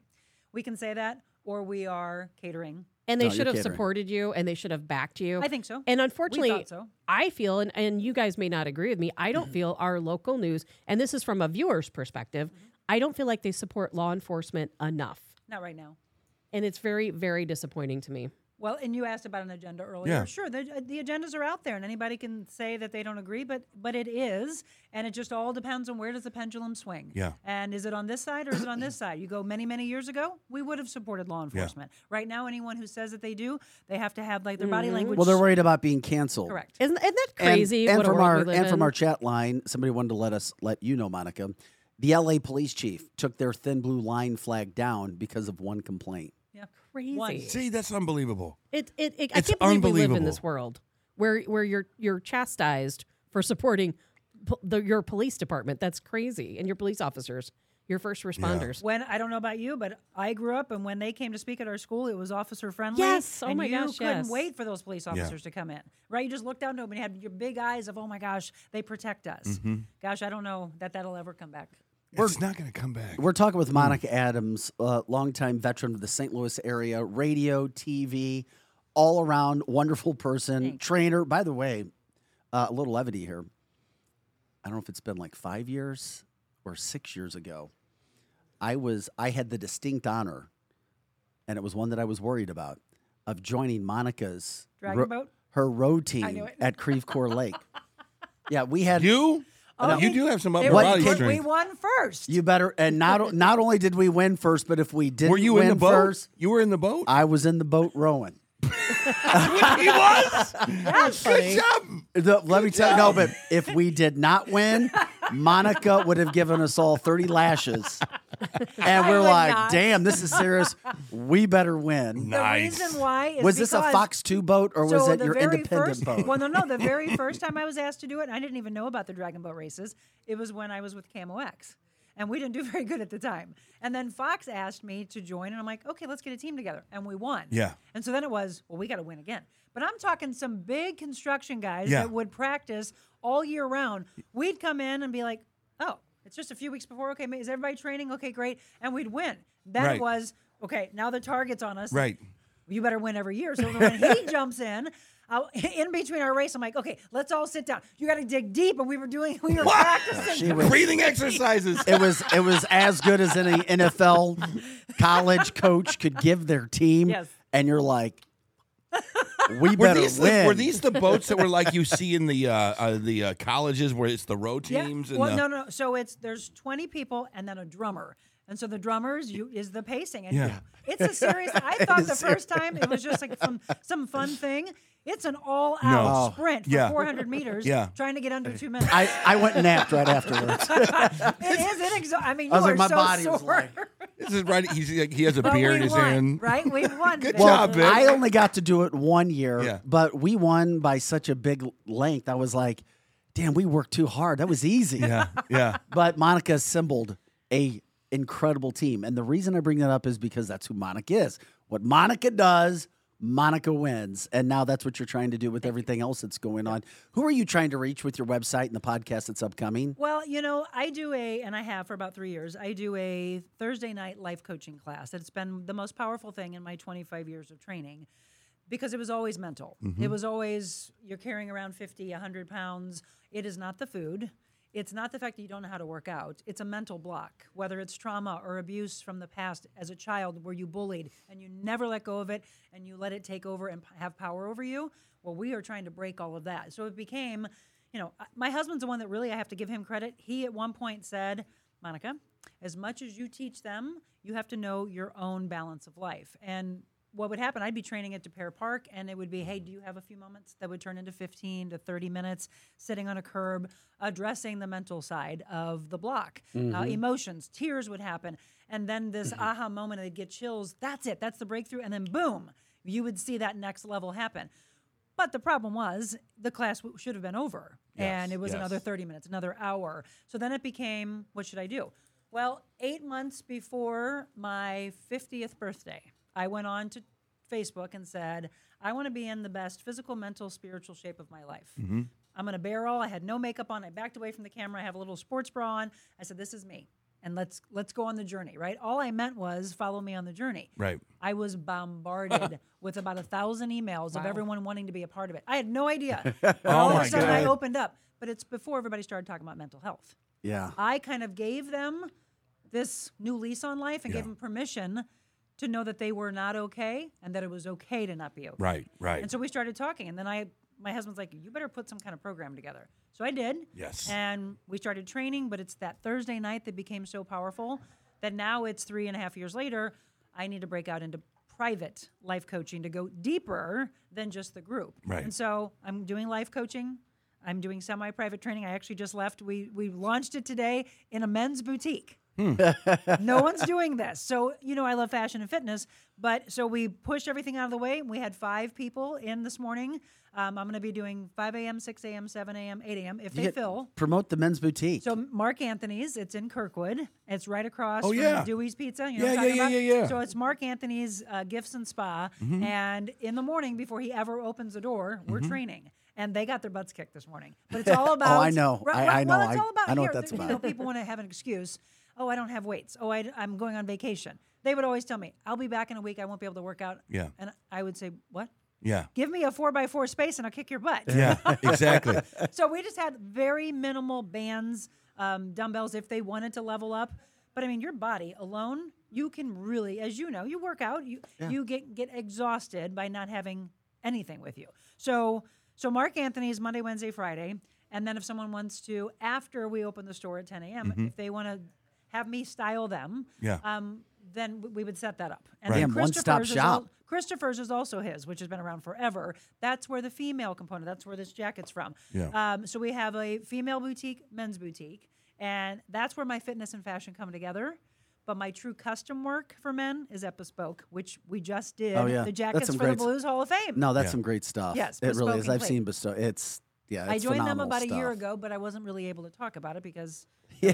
Speaker 4: we can say that, or we are catering.
Speaker 2: And they
Speaker 1: No,
Speaker 2: should have
Speaker 1: catering.
Speaker 2: supported you and they should have backed you.
Speaker 4: I think so.
Speaker 2: And unfortunately,
Speaker 4: so.
Speaker 2: I feel, and, and you guys may not agree with me, I don't feel our local news, and this is from a viewer's perspective,
Speaker 4: Mm-hmm.
Speaker 2: I don't feel like they support law enforcement enough.
Speaker 4: Not right now.
Speaker 2: And it's very, very disappointing to me.
Speaker 4: Well, and you asked about an agenda earlier.
Speaker 3: Yeah.
Speaker 4: Sure, the, the agendas are out there, and anybody can say that they don't agree, but but it is, and it just all depends on where does the pendulum swing.
Speaker 3: Yeah.
Speaker 4: And is it on this side or is it on this side? You go many many years ago, we would have supported law enforcement. Right now, anyone who says that they do, they have to have like their body mm-hmm. language.
Speaker 1: well, they're worried about being canceled.
Speaker 4: correct.
Speaker 2: Isn't, isn't that crazy?
Speaker 1: And,
Speaker 2: what a
Speaker 1: from
Speaker 2: world
Speaker 1: our
Speaker 2: we live
Speaker 1: and from our chat line, somebody wanted to let us let you know, Monica. The LA police chief took their thin blue line flag down because of one complaint.
Speaker 4: Yeah.
Speaker 2: Crazy.
Speaker 4: One.
Speaker 3: See, that's unbelievable.
Speaker 2: It, it, it, I
Speaker 3: It's
Speaker 2: can't believe we live in this world where where you're you're chastised for supporting po- the, your police department. That's crazy, and your police officers, your first responders.
Speaker 4: When I don't know about you, but I grew up, and when they came to speak at our school, it was officer friendly.
Speaker 2: Yes. Oh
Speaker 4: and
Speaker 2: my
Speaker 4: you
Speaker 2: gosh,
Speaker 4: couldn't
Speaker 2: yes.
Speaker 4: wait for those police officers to come in. Right? You just looked down to them and you had your big eyes of, oh my gosh, they protect us.
Speaker 3: Mm-hmm.
Speaker 4: Gosh, I don't know that that'll ever come back.
Speaker 3: It's not going to come back.
Speaker 1: We're talking with Monica Adams, uh, longtime veteran of the St. Louis area, radio, TV, all around wonderful person,
Speaker 4: Thanks.
Speaker 1: trainer. By the way, uh, a little levity here. I don't know if it's been like five years or six years ago. I was I had the distinct honor, and it was one that I was worried about, of joining Monica's
Speaker 4: Dragon boat?
Speaker 1: her road
Speaker 4: knew
Speaker 1: team at Creve Coeur Lake. Yeah, we had
Speaker 3: You?
Speaker 4: Oh,
Speaker 3: you do have some upper
Speaker 4: It
Speaker 1: What-
Speaker 3: body
Speaker 4: was-
Speaker 1: can-
Speaker 4: we won first.
Speaker 1: You better, and not not only did we win first, but if we didn't
Speaker 3: Were you
Speaker 1: win
Speaker 3: in the boat?
Speaker 1: first,
Speaker 3: You were in the boat?
Speaker 1: I was in the boat rowing.
Speaker 3: he was.
Speaker 2: That's funny.
Speaker 3: Good job.
Speaker 1: The- let me tell you, no, but if we did not win, Monica would have given us all 30 lashes. And
Speaker 4: I
Speaker 1: we're
Speaker 4: would
Speaker 1: like,
Speaker 4: not.
Speaker 1: damn, this is serious. We better win.
Speaker 3: Nice.
Speaker 4: The reason why is
Speaker 1: Was this a
Speaker 4: because-
Speaker 1: Fox 2 boat or was
Speaker 4: so
Speaker 1: it
Speaker 4: the
Speaker 1: your
Speaker 4: very
Speaker 1: independent
Speaker 4: first,
Speaker 1: boat?
Speaker 4: Well, no, no. The very first time I was asked to do it, I didn't even know about the dragon boat races. It was when I was with KMOX, and we didn't do very good at the time. And then Fox asked me to join, and I'm like, okay, let's get a team together, and we won.
Speaker 3: Yeah.
Speaker 4: And so then it was, well, we got to win again. But I'm talking some big construction guys
Speaker 3: Yeah.
Speaker 4: that would practice all year round. We'd come in and be like, oh, it's just a few weeks before. Okay, is everybody training? Okay, great, and we'd win. Then
Speaker 3: Right.
Speaker 4: it was, okay, now the target's on us
Speaker 3: Right.
Speaker 4: you better win every year. So when he jumps in, i in between our race, I'm like, okay, let's all sit down. You got to dig deep, and we were doing, we were
Speaker 3: What?
Speaker 4: practicing.
Speaker 1: Was-
Speaker 3: Breathing exercises.
Speaker 1: it was it was as good as any NFL college coach could give their team.
Speaker 4: Yes.
Speaker 1: And you're like, we
Speaker 3: Were
Speaker 1: better
Speaker 3: these,
Speaker 1: win.
Speaker 3: the, were these the boats that were like you see in the uh, uh, the uh, colleges where it's the row
Speaker 4: Yeah.
Speaker 3: teams? And
Speaker 4: Well,
Speaker 3: the,
Speaker 4: no, no. So it's there's 20 people and then a drummer. And so the drummers you, is the pacing. And
Speaker 3: Yeah.
Speaker 4: it's a serious. I thought the first time it was just like some some fun thing. It's an all out
Speaker 3: No.
Speaker 4: Oh, sprint for
Speaker 3: Yeah.
Speaker 4: 400 meters.
Speaker 3: Yeah.
Speaker 4: Trying to get under two minutes.
Speaker 1: I, I went and napped right afterwards.
Speaker 4: it is inexhaust. I mean, you
Speaker 1: I was
Speaker 4: are
Speaker 1: like, my
Speaker 4: so
Speaker 1: body
Speaker 4: sore.
Speaker 1: was like,
Speaker 3: This is right. He's like, he has a
Speaker 4: But
Speaker 3: beer in his
Speaker 4: won,
Speaker 3: hand.
Speaker 4: right? We won.
Speaker 3: Good
Speaker 4: today.
Speaker 3: job, Vince.
Speaker 1: I only got to do it one year,
Speaker 3: Yeah.
Speaker 1: but we won by such a big length. I was like, damn, we worked too hard. That was easy.
Speaker 3: Yeah, yeah.
Speaker 1: But Monica assembled a incredible team. And the reason I bring that up is because that's who Monica is. What Monica does, Monica wins. And now that's what you're trying to do with everything else that's going on. Who are you trying to reach with your website and the podcast that's upcoming?
Speaker 4: Well, you know, I do a, and I have for about three years, I do a Thursday night life coaching class. It's been the most powerful thing in my 25 years of training because it was always mental. It mm-hmm. was always, you're carrying around 50, 100 pounds. It is not the food. It's not the fact that you don't know how to work out. It's a mental block, whether it's trauma or abuse from the past as a child where you bullied and you never let go of it and you let it take over and have power over you. Well, we are trying to break all of that. So it became, you know, my husband's the one that really I have to give him credit. He at one point said, Monica, as much as you teach them, you have to know your own balance of life. And what would happen, I'd be training at Des Peres Park, and it would be, hey, do you have a few moments? That would turn into 15 to 30 minutes sitting on a curb, addressing the mental side of the block. Uh, emotions, tears would happen. And then this aha moment, they'd get chills. That's it, that's the breakthrough. And then boom, you would see that next level happen. But the problem was the class w- should have been over, and it was
Speaker 3: yes.
Speaker 4: another 30 minutes, another hour. So then it became, what should I do? Well, eight months before my 50th birthday, I went on to Facebook and said, I want to be in the best physical, mental, spiritual shape of my life.
Speaker 3: Mm-hmm.
Speaker 4: I'm going to barrel. I had no makeup on. I backed away from the camera. I have a little sports bra on. I said, "This is me." And let's let's go on the journey, right? All I meant was follow me on the journey.
Speaker 3: Right.
Speaker 4: I was bombarded with about a thousand emails of everyone wanting to be a part of it. I had no idea. And all of a sudden, I opened up. But it's before everybody started talking about mental health.
Speaker 1: Yeah.
Speaker 4: I kind of gave them this new lease on life and gave them permission to know that they were not okay and that it was okay to not be okay.
Speaker 3: Right, right.
Speaker 4: And so we started talking, and then I, my husband's like, "You better put some kind of program together." So I did.
Speaker 3: Yes.
Speaker 4: And we started training, but it's that Thursday night that became so powerful that now it's three and a half years later. I need to break out into private life coaching to go deeper than just the group.
Speaker 3: Right.
Speaker 4: And so I'm doing life coaching. I'm doing semi-private training. I actually just left. We we launched it today in a men's boutique. no one's doing this. So, you know, I love fashion and fitness, but so we pushed everything out of the way. We had five people in this morning. Um, I'm going to be doing 5 a.m., 6 a.m., 7 a.m., 8 a.m. if
Speaker 1: You
Speaker 4: they
Speaker 1: get-
Speaker 4: fill.
Speaker 1: Promote the men's boutique.
Speaker 4: So Mark Anthony's, it's in Kirkwood. It's right across
Speaker 3: Oh,
Speaker 4: from
Speaker 3: yeah.
Speaker 4: Dewey's Pizza. You know
Speaker 3: Yeah,
Speaker 4: what I'm
Speaker 3: yeah,
Speaker 4: talking
Speaker 3: yeah,
Speaker 4: about?
Speaker 3: yeah, yeah.
Speaker 4: So it's Mark Anthony's uh, Gifts and Spa.
Speaker 3: Mm-hmm.
Speaker 4: And in the morning, before he ever opens the door, we're training. And they got their butts kicked this morning. But it's all about.
Speaker 1: Oh, I know.
Speaker 4: Right,
Speaker 1: I- I
Speaker 4: Well,
Speaker 1: know.
Speaker 4: it's
Speaker 1: I-
Speaker 4: all about
Speaker 1: I know what
Speaker 4: here,
Speaker 1: that's
Speaker 4: you
Speaker 1: about.
Speaker 4: know, people want to have an excuse. Oh, I don't have weights. Oh, I, am going on vacation. They would always tell me, I'll be back in a week. I won't be able to work out.
Speaker 3: Yeah.
Speaker 4: And I would say, What?
Speaker 3: yeah.
Speaker 4: Give me a four by four space and I'll kick your butt.
Speaker 3: Yeah, exactly.
Speaker 4: So we just had very minimal bands, um, dumbbells if they wanted to level up. But I mean, your body alone, you can really, as you know, you work out, you you get get exhausted by not having anything with you. So so Mark Anthony is Monday, Wednesday, Friday, and then if someone wants to after we open the store at 10 a.m., if they want to have me style them,
Speaker 3: Yeah.
Speaker 4: um, then we would set that up. And
Speaker 3: Right.
Speaker 4: then
Speaker 1: Damn, one-stop
Speaker 4: Christopher's is
Speaker 1: shop.
Speaker 4: al- Christopher's is also his, which has been around forever. That's where the female component. That's where this jacket's from.
Speaker 3: Yeah.
Speaker 4: Um, so we have a female boutique, men's boutique, and that's where my fitness and fashion come together. But my true custom work for men is at Bespoke, which we just did.
Speaker 1: Oh, yeah.
Speaker 4: The jackets for the
Speaker 1: great s-
Speaker 4: Blues Hall of Fame.
Speaker 1: No, that's
Speaker 3: Yeah.
Speaker 1: some great stuff.
Speaker 4: Yes,
Speaker 1: it really is. I've
Speaker 4: plate.
Speaker 1: seen bestow. It's yeah. It's
Speaker 4: I joined them
Speaker 1: phenomenal
Speaker 4: about a year ago, but I wasn't really able to talk about it because,
Speaker 1: Yeah.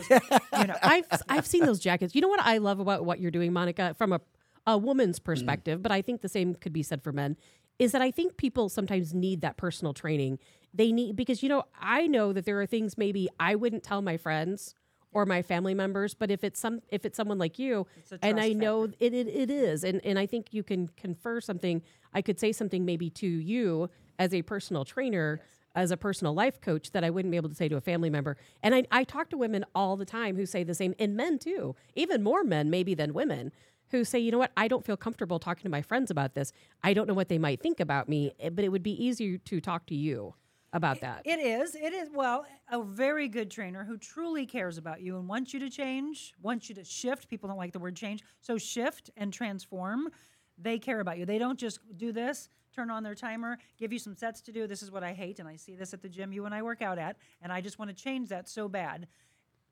Speaker 4: you know,
Speaker 2: I've I've seen those jackets. You know what I love about what you're doing, Monica, from a a woman's perspective, but I think the same could be said for men. Is that I think people sometimes need that personal training. They need because you know I know that there are things maybe I wouldn't tell my friends or my family members, but if it's some if it's someone like you, and I know it, it it is, and and I think you can confer something. I could say something maybe to you as a personal trainer. As a personal life coach, that I wouldn't be able to say to a family member. And I, I talk to women all the time who say the same, and men too, even more men maybe than women, who say, you know what, I don't feel comfortable talking to my friends about this. I don't know what they might think about me, eh, but it would be easier to talk to you about that.
Speaker 4: It is. It is. Well, a very good trainer who truly cares about you and wants you to change, wants you to shift. People don't like the word change. So shift and transform. They care about you. They don't just do this, turn on their timer, give you some sets to do. This is what I hate. And I see this at the gym you and I work out at. And I just want to change that so bad.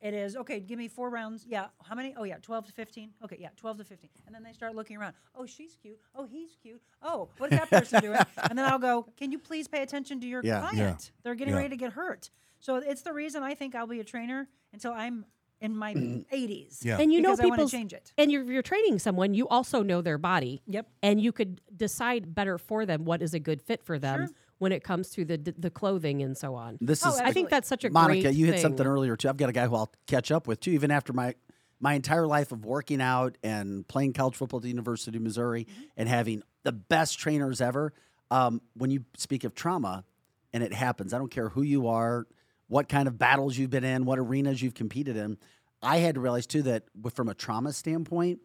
Speaker 4: It is okay. Give me four rounds. Yeah. How many? Oh, yeah. 12 to 15. Okay. Yeah. 12 to 15. And then they start looking around. Oh, she's cute. Oh, he's cute. Oh, what is that person doing? And then I'll go, Can you please pay attention to your
Speaker 1: Yeah.
Speaker 4: client?
Speaker 3: Yeah.
Speaker 4: They're getting
Speaker 3: Yeah.
Speaker 4: ready to get hurt. So it's the reason I think I'll be a trainer until I'm in my 80s.
Speaker 3: Yeah.
Speaker 2: and you
Speaker 4: because I
Speaker 2: know
Speaker 4: wanna
Speaker 2: people's
Speaker 4: change it.
Speaker 2: and you're, you're training someone you also know their body
Speaker 4: Yep.
Speaker 2: and you could decide better for them what is a good fit for them
Speaker 4: Sure.
Speaker 2: when it comes to the the clothing and so on
Speaker 1: This
Speaker 4: Oh,
Speaker 1: is
Speaker 2: i think that's such a great idea,
Speaker 1: Monica.
Speaker 2: great
Speaker 1: You hit
Speaker 2: thing.
Speaker 1: something earlier too. I've got a guy who I'll catch up with too. Even after my my entire life of working out and playing college football at the University of Missouri
Speaker 2: Mm-hmm.
Speaker 1: and having the best trainers ever. Um, when you speak of trauma, and it happens, I don't care who you are, what kind of battles you've been in, what arenas you've competed in. I had to realize too that from a trauma standpoint,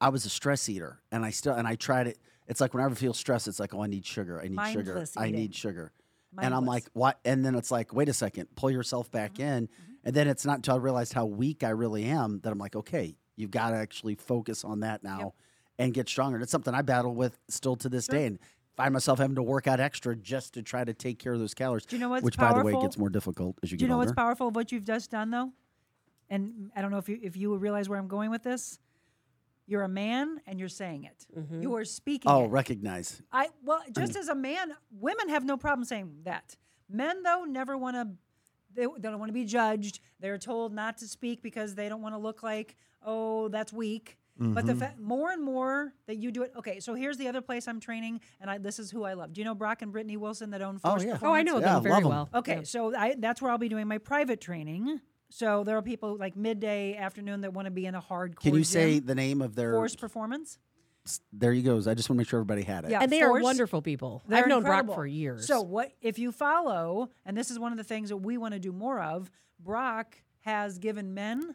Speaker 1: I was a stress eater, and I still and I tried it. It's like whenever I feel stressed, it's like, oh, I need sugar. I need sugar. I need sugar. And I'm like, what? And then it's like, wait a second, pull yourself back
Speaker 4: Mm-hmm.
Speaker 1: in. And then it's not until I realized how weak I really am that I'm like, okay, you've got to actually focus on that now and get stronger. And it's something I battle with still to this day and find myself having to work out extra just to try to take care of those calories.
Speaker 4: Do you know what's
Speaker 1: Which, by the way,
Speaker 4: powerful?
Speaker 1: gets more difficult as you
Speaker 4: Do
Speaker 1: get older.
Speaker 4: Do you know
Speaker 1: older.
Speaker 4: what's powerful of what you've just done though? And I don't know if you if you realize where I'm going with this. You're a man and you're saying it. Mm-hmm. You are speaking.
Speaker 1: oh,
Speaker 4: it.
Speaker 1: recognize.
Speaker 4: I well, just as a man, women have no problem saying that. Men though never want to. They, they don't want to be judged. They're told not to speak because they don't want to look like oh that's weak. But the mm-hmm. fa- more and more that you do it, okay. So here's the other place I'm training, and I, this is who I love. Do you know Brock and Brittany Wilson that own
Speaker 1: Oh, yeah.
Speaker 2: oh i know
Speaker 1: Yeah,
Speaker 2: them very well
Speaker 4: Okay,
Speaker 2: Yeah.
Speaker 4: so I, that's where I'll be doing my private training. So there are people like midday, afternoon that want to be in a hardcore.
Speaker 1: Can you
Speaker 4: gym.
Speaker 1: say the name of their?
Speaker 4: Force Performance?
Speaker 1: There you goes. I just want to make sure everybody had it.
Speaker 4: Yeah.
Speaker 2: and they are wonderful people
Speaker 4: They're
Speaker 2: i've known
Speaker 4: incredible.
Speaker 2: brock for years
Speaker 4: So what if you follow? And this is one of the things that we want to do more of. Brock has given men.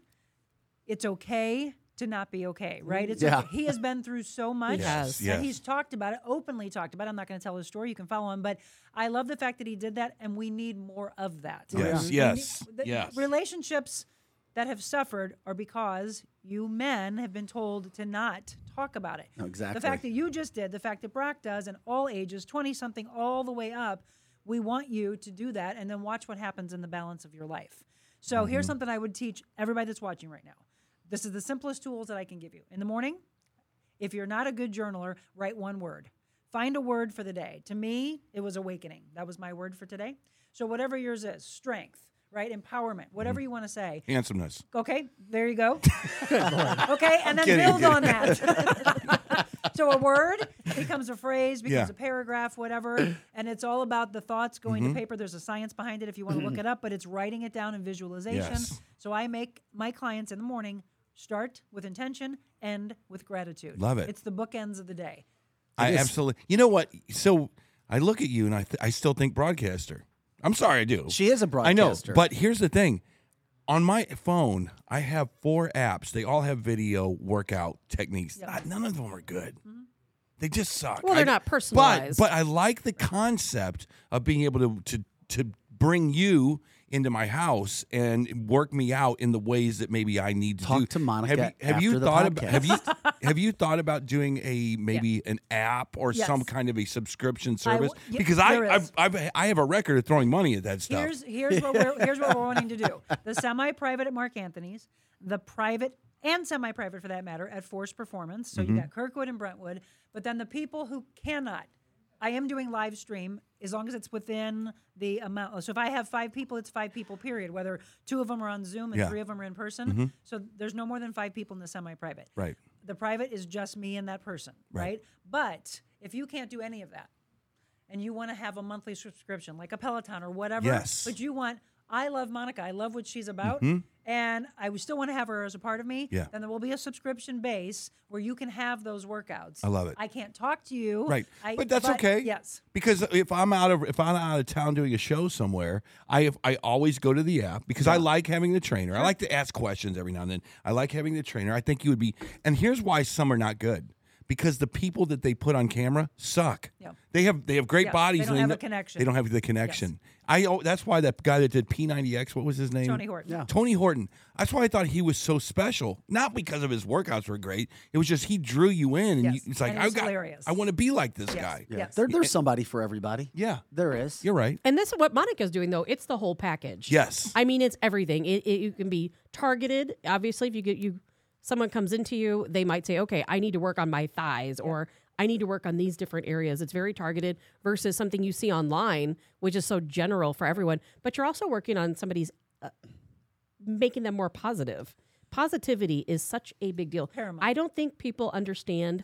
Speaker 4: It's okay to not be okay, right? It's
Speaker 1: Yeah.
Speaker 4: okay. he has been through so much.
Speaker 2: has.
Speaker 3: Yes.
Speaker 4: And he's talked about it, openly talked about it. I'm not going to tell his story. You can follow him. But I love the fact that he did that, and we need more of that.
Speaker 3: Yes,
Speaker 4: We
Speaker 3: yes,
Speaker 4: need- the
Speaker 3: yes.
Speaker 4: Relationships that have suffered are because you men have been told to not talk about it.
Speaker 1: No, exactly.
Speaker 4: The fact that you just did, the fact that Brock does, and all ages, 20 something all the way up, we want you to do that and then watch what happens in the balance of your life. So here's
Speaker 1: Mm-hmm.
Speaker 4: something I would teach everybody that's watching right now. This is the simplest tools that I can give you. In the morning, if you're not a good journaler, write one word. Find a word for the day. To me, it was awakening. That was my word for today. So whatever yours is, strength, right? Empowerment, whatever you want to say.
Speaker 3: Handsomeness.
Speaker 4: Okay, there you go. okay, and then
Speaker 3: Kidding,
Speaker 4: build on that. so a word becomes a phrase, becomes
Speaker 3: Yeah.
Speaker 4: a paragraph, whatever, and it's all about the thoughts going
Speaker 3: Mm-hmm.
Speaker 4: to paper. There's a science behind it if you want to look it up, but it's writing it down in visualization.
Speaker 3: Yes.
Speaker 4: So I make my clients in the morning start with intention, end with gratitude.
Speaker 3: Love it.
Speaker 4: It's the bookends of the day.
Speaker 3: I
Speaker 1: is-
Speaker 3: absolutely. You know what? So I look at you and I th- I still think broadcaster. I'm sorry, I do.
Speaker 1: She is a broadcaster.
Speaker 3: I know, but here's the thing. On my phone, I have four apps. They all have video workout techniques. Uh, None of them are good.
Speaker 4: Mm-hmm.
Speaker 3: They just suck.
Speaker 2: Well, they're
Speaker 3: I-
Speaker 2: not
Speaker 3: But
Speaker 2: personalized.
Speaker 3: but I like the concept of being able to to to bring you into my house and work me out in the ways that maybe I need to
Speaker 1: Talk
Speaker 3: do.
Speaker 1: to Monica
Speaker 3: Have you, have you
Speaker 1: after the
Speaker 3: thought about have you have you thought about doing a maybe an app or some kind of a subscription service?
Speaker 4: w- yeah,
Speaker 3: because I I've. I've I have a record of throwing money at that stuff.
Speaker 4: Here's here's what we're here's what we're wanting to do. The semi-private at Mark Anthony's, the private and semi-private for that matter at Force Performance. So
Speaker 3: Mm-hmm.
Speaker 4: you got Kirkwood and Brentwood, but then the people who cannot. I am doing live stream as long as it's within the amount. So if I have five people, it's five people. Period. Whether two of them are on Zoom and
Speaker 3: Yeah. Mm-hmm.
Speaker 4: three of them are in person. So there's no more than five people in the semi-private.
Speaker 3: Right.
Speaker 4: The private is just me and that person,
Speaker 3: Right.
Speaker 4: right? But if you can't do any of that, and you want to have a monthly subscription like a Peloton or whatever,
Speaker 3: Yes.
Speaker 4: but you want, I love Monica, I love what she's about, and I still want to have her as a part of me,
Speaker 3: Mm-hmm. Yeah.
Speaker 4: then there will be a subscription base where you can have those workouts.
Speaker 3: I love it.
Speaker 4: I can't talk to you.
Speaker 3: Right,
Speaker 4: I,
Speaker 3: but that's okay.
Speaker 4: Yes.
Speaker 3: because if I'm out of if I'm out of town doing a show somewhere, I have, I always go to the app because I like having the trainer. I like to ask questions every now and then. I like having the trainer. I think you would be. And here's why some are not good because the people that they put on camera suck.
Speaker 4: Yeah.
Speaker 3: They have they have great
Speaker 4: Yes,
Speaker 3: bodies.
Speaker 4: they don't
Speaker 3: and
Speaker 4: have
Speaker 3: know-
Speaker 4: a connection.
Speaker 3: They don't have the connection. I oh, that's why that guy that did P90X. What was his name?
Speaker 4: Tony Horton.
Speaker 1: Yeah.
Speaker 3: Tony Horton. That's why I thought he was so special. Not because of his workouts were great. It was just he drew you in, and
Speaker 4: Yes,
Speaker 3: you, it's like
Speaker 4: and
Speaker 3: I
Speaker 4: he's
Speaker 3: got.
Speaker 4: hilarious.
Speaker 3: I want to be like this
Speaker 4: Yes.
Speaker 3: guy.
Speaker 1: Yeah.
Speaker 4: Yes.
Speaker 1: There, there's somebody for everybody.
Speaker 3: Yeah,
Speaker 1: There is.
Speaker 3: you're right.
Speaker 2: And this is what Monica's doing, though. It's the whole package.
Speaker 3: Yes.
Speaker 2: I mean, it's everything. It, it you can be targeted. Obviously, if you get you, someone comes into you, they might say, "Okay, I need to work on my thighs," or "I need to work on these different areas." It's very targeted versus something you see online, which is so general for everyone. But you're also working on somebody's, uh, making them more positive. Positivity is such a big deal.
Speaker 4: Paramount.
Speaker 2: I don't think people understand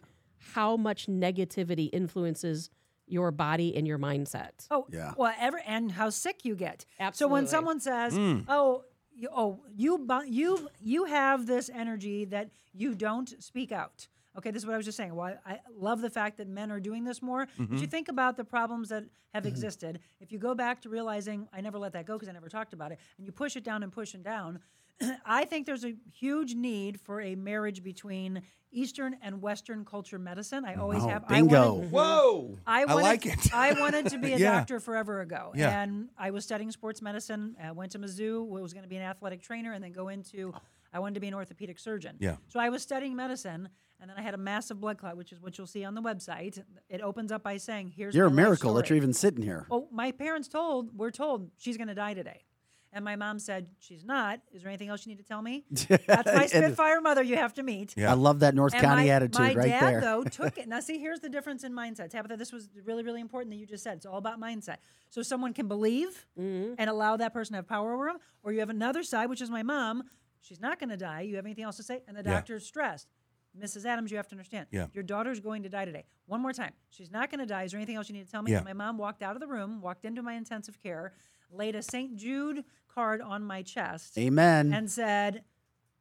Speaker 2: how much negativity influences your body and your mindset.
Speaker 4: Oh,
Speaker 1: Yeah.
Speaker 4: Well, ever and how sick you get. Absolutely. So when someone says,
Speaker 3: Mm.
Speaker 4: "Oh, you, oh, you, you, you have this energy that you don't speak out." Okay, this is what I was just saying. Well, I I love the fact that men are doing this more.
Speaker 3: Mm-hmm.
Speaker 4: But you think about the problems that have existed. If you go back to realizing, I never let that go because I never talked about it, and you push it down and push it down, I think there's a huge need for a marriage between Eastern and Western culture medicine. I always
Speaker 1: Oh,
Speaker 4: have.
Speaker 1: bingo.
Speaker 4: I wanted,
Speaker 3: Whoa!
Speaker 4: I, wanted,
Speaker 3: like it.
Speaker 4: I wanted to be a
Speaker 3: Yeah.
Speaker 4: doctor forever ago,
Speaker 3: Yeah.
Speaker 4: and I was studying sports medicine. I went to Mizzou, was going to be an athletic trainer, and then go into. I wanted to be an orthopedic surgeon.
Speaker 3: Yeah.
Speaker 4: So I was studying medicine, and then I had a massive blood clot, which is what you'll see on the website. It opens up by saying, "Here's
Speaker 1: You're a
Speaker 4: my life
Speaker 1: miracle that you're even sitting here.
Speaker 4: Oh, my parents told we're told she's going to die today. And my mom said, She's not. Is there anything else you need to tell me? That's my Spitfire mother you have to meet.
Speaker 3: Yeah.
Speaker 1: I love that North
Speaker 4: And
Speaker 1: County
Speaker 4: my,
Speaker 1: attitude
Speaker 4: my
Speaker 1: right
Speaker 4: dad,
Speaker 1: there.
Speaker 4: though, took it. Now, see, here's the difference in mindset. Tabitha, this was really, really important that you just said. It's all about mindset. So someone can believe
Speaker 1: Mm-hmm.
Speaker 4: and allow that person to have power over them, or you have another side, which is my mom. She's not going to die. You have anything else to say? And the
Speaker 3: Yeah.
Speaker 4: doctor's stressed. Mrs. Adams, you have to understand.
Speaker 3: Yeah.
Speaker 4: Your daughter's going to die today. One more time. She's not going to die. Is there anything else you need to tell me?
Speaker 3: Yeah.
Speaker 4: My mom walked out of the room, walked into my intensive care, laid a St. Jude card on my chest
Speaker 1: Amen.
Speaker 4: and said,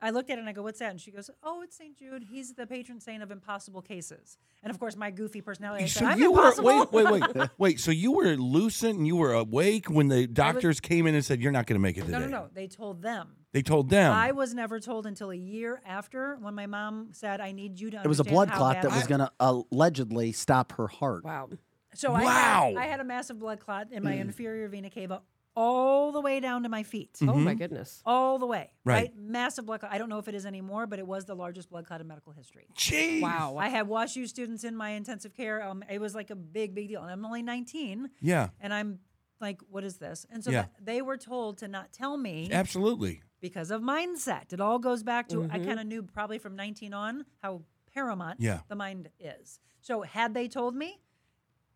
Speaker 4: I looked at it and I go, What's that? And she goes, Oh, it's St. Jude. He's the patron saint of impossible cases. And of course, my goofy personality. I said,
Speaker 3: So
Speaker 4: I'm
Speaker 3: you were
Speaker 4: impossible.
Speaker 3: wait, wait, wait, wait. So you were lucid and you were awake when the doctors came in and said you're not going to make it today.
Speaker 4: no, no, no. They told them.
Speaker 3: They told them.
Speaker 4: I was never told until a year after when my mom said, I need you to
Speaker 1: it was a blood clot that
Speaker 4: I
Speaker 1: was going to allegedly stop her heart.
Speaker 2: Wow.
Speaker 4: So I, had, I had a massive blood clot in my mm. inferior vena cava all the way down to my feet.
Speaker 2: Oh my goodness.
Speaker 4: All the way.
Speaker 3: Right.
Speaker 4: Massive blood clot. I don't know if it is anymore, but it was the largest blood clot in medical history.
Speaker 3: Jeez.
Speaker 2: Wow.
Speaker 4: I had WashU students in my intensive care. Um, it was like a big, big deal. And I'm only 19.
Speaker 3: Yeah.
Speaker 4: And I'm like, what is this? And so
Speaker 3: Yeah.
Speaker 4: they were told to not tell me
Speaker 3: Absolutely.
Speaker 4: because of mindset. It all goes back to, I kind of knew probably from 19 on how paramount
Speaker 3: Yeah.
Speaker 4: the mind is. So had they told me,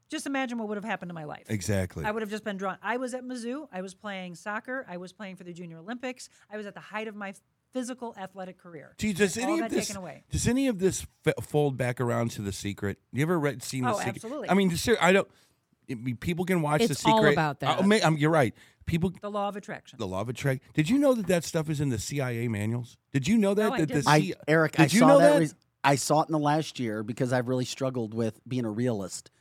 Speaker 4: just imagine what would have happened to my life.
Speaker 3: Exactly.
Speaker 4: I would have just been drawn. I was at Mizzou. I was playing soccer. I was playing for the Junior Olympics. I was at the height of my physical athletic career.
Speaker 3: Gee, does any
Speaker 4: that
Speaker 3: of this
Speaker 4: taken away.
Speaker 3: does any of this f- fold back around to the secret? You ever read seen the
Speaker 4: Oh,
Speaker 3: secret?
Speaker 4: absolutely.
Speaker 3: I mean, ser- I don't. I mean, people can watch the
Speaker 2: It's all
Speaker 3: secret.
Speaker 2: about that.
Speaker 3: Oh, ma- um, you're right. People.
Speaker 4: The law of attraction.
Speaker 3: The law of attraction. Did you know that that stuff is in the CIA manuals? Did you know that?
Speaker 4: No, I
Speaker 3: that the
Speaker 4: didn't.
Speaker 1: I
Speaker 3: C-
Speaker 1: Eric,
Speaker 3: Did
Speaker 1: I
Speaker 3: you
Speaker 1: saw
Speaker 3: know
Speaker 1: that.
Speaker 3: that?
Speaker 1: re- I saw it in the last year because I've really struggled with being a realist
Speaker 4: Yep.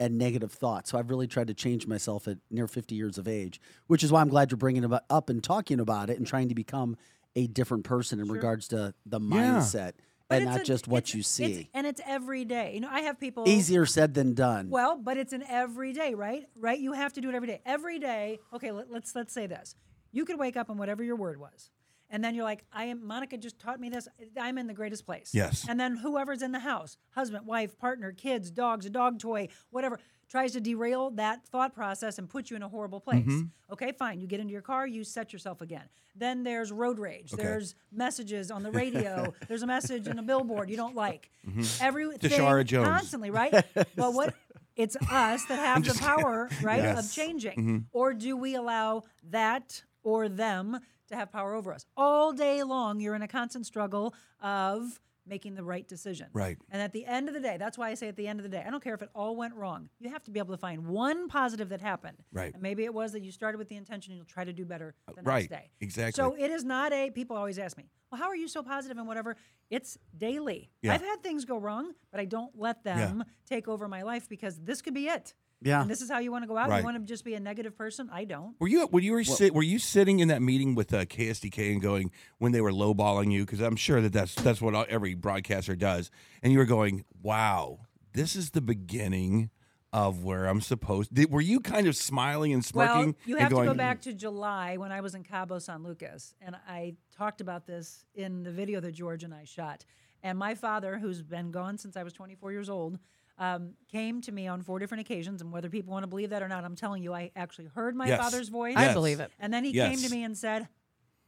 Speaker 1: And negative thoughts. So I've really tried to change myself at near 50 years of age, which is why I'm glad you're bringing it up and talking about it and trying to become a different person in regards to the mindset
Speaker 4: But
Speaker 1: and not
Speaker 4: a-
Speaker 1: just what
Speaker 4: it's-
Speaker 1: you
Speaker 4: it's-
Speaker 1: see.
Speaker 4: and it's every day. You know, I have people
Speaker 1: Easier said than done.
Speaker 4: Well, but it's an every day, right? Right? You have to do it every day. Every day. Okay, let, let's let's say this. You could wake up and whatever your word was. And then you're like, I am Monica just taught me this. I'm in the greatest place.
Speaker 3: Yes.
Speaker 4: And then whoever's in the house, husband, wife, partner, kids, dogs, a dog toy, whatever, tries to derail that thought process and put you in a horrible place. Mm-hmm. Okay, fine. You get into your car, you set yourself again. Then there's road rage. There's messages on the radio. there's a message in a billboard you don't like. Mm-hmm. Everything
Speaker 3: Tashara Jones.
Speaker 4: constantly, right? Well, what it's us that have the power, right, of
Speaker 3: Yes.
Speaker 4: changing. Mm-hmm. Or do we allow that or them to have power over us? All day long, you're in a constant struggle of making the right decision.
Speaker 3: Right.
Speaker 4: And at the end of the day, that's why I say at the end of the day, I don't care if it all went wrong. You have to be able to find one positive that happened.
Speaker 3: Right.
Speaker 4: And maybe it was that you started with the intention and you'll try to do better the
Speaker 3: right.
Speaker 4: next day.
Speaker 3: Exactly.
Speaker 4: So it is not a, people always ask me, well, how are you so positive and whatever? It's daily.
Speaker 3: Yeah.
Speaker 4: I've had things go wrong, but I don't let them take over my life because this could be it.
Speaker 1: Yeah.
Speaker 4: And this is how you want to go out.
Speaker 3: Right.
Speaker 4: You want to just be a negative person? I don't.
Speaker 3: Were you were you were, sit, were you sitting in that meeting with uh, KSDK and going when they were lowballing you? Because I'm sure that that's that's what every broadcaster does. And you were going, "Wow, this is the beginning of where I'm supposed." Did, were you kind of smiling and smirking?
Speaker 4: Well, you have
Speaker 3: going,
Speaker 4: to go back to July when I was in Cabo San Lucas, and I talked about this in the video that George and I shot. And my father, who's been gone since I was 24 years old, um, came to me on four different occasions. And whether people want to believe that or not, I'm telling you, I actually heard my
Speaker 3: Yes.
Speaker 4: father's voice.
Speaker 2: I believe it.
Speaker 4: And then he came to me and said,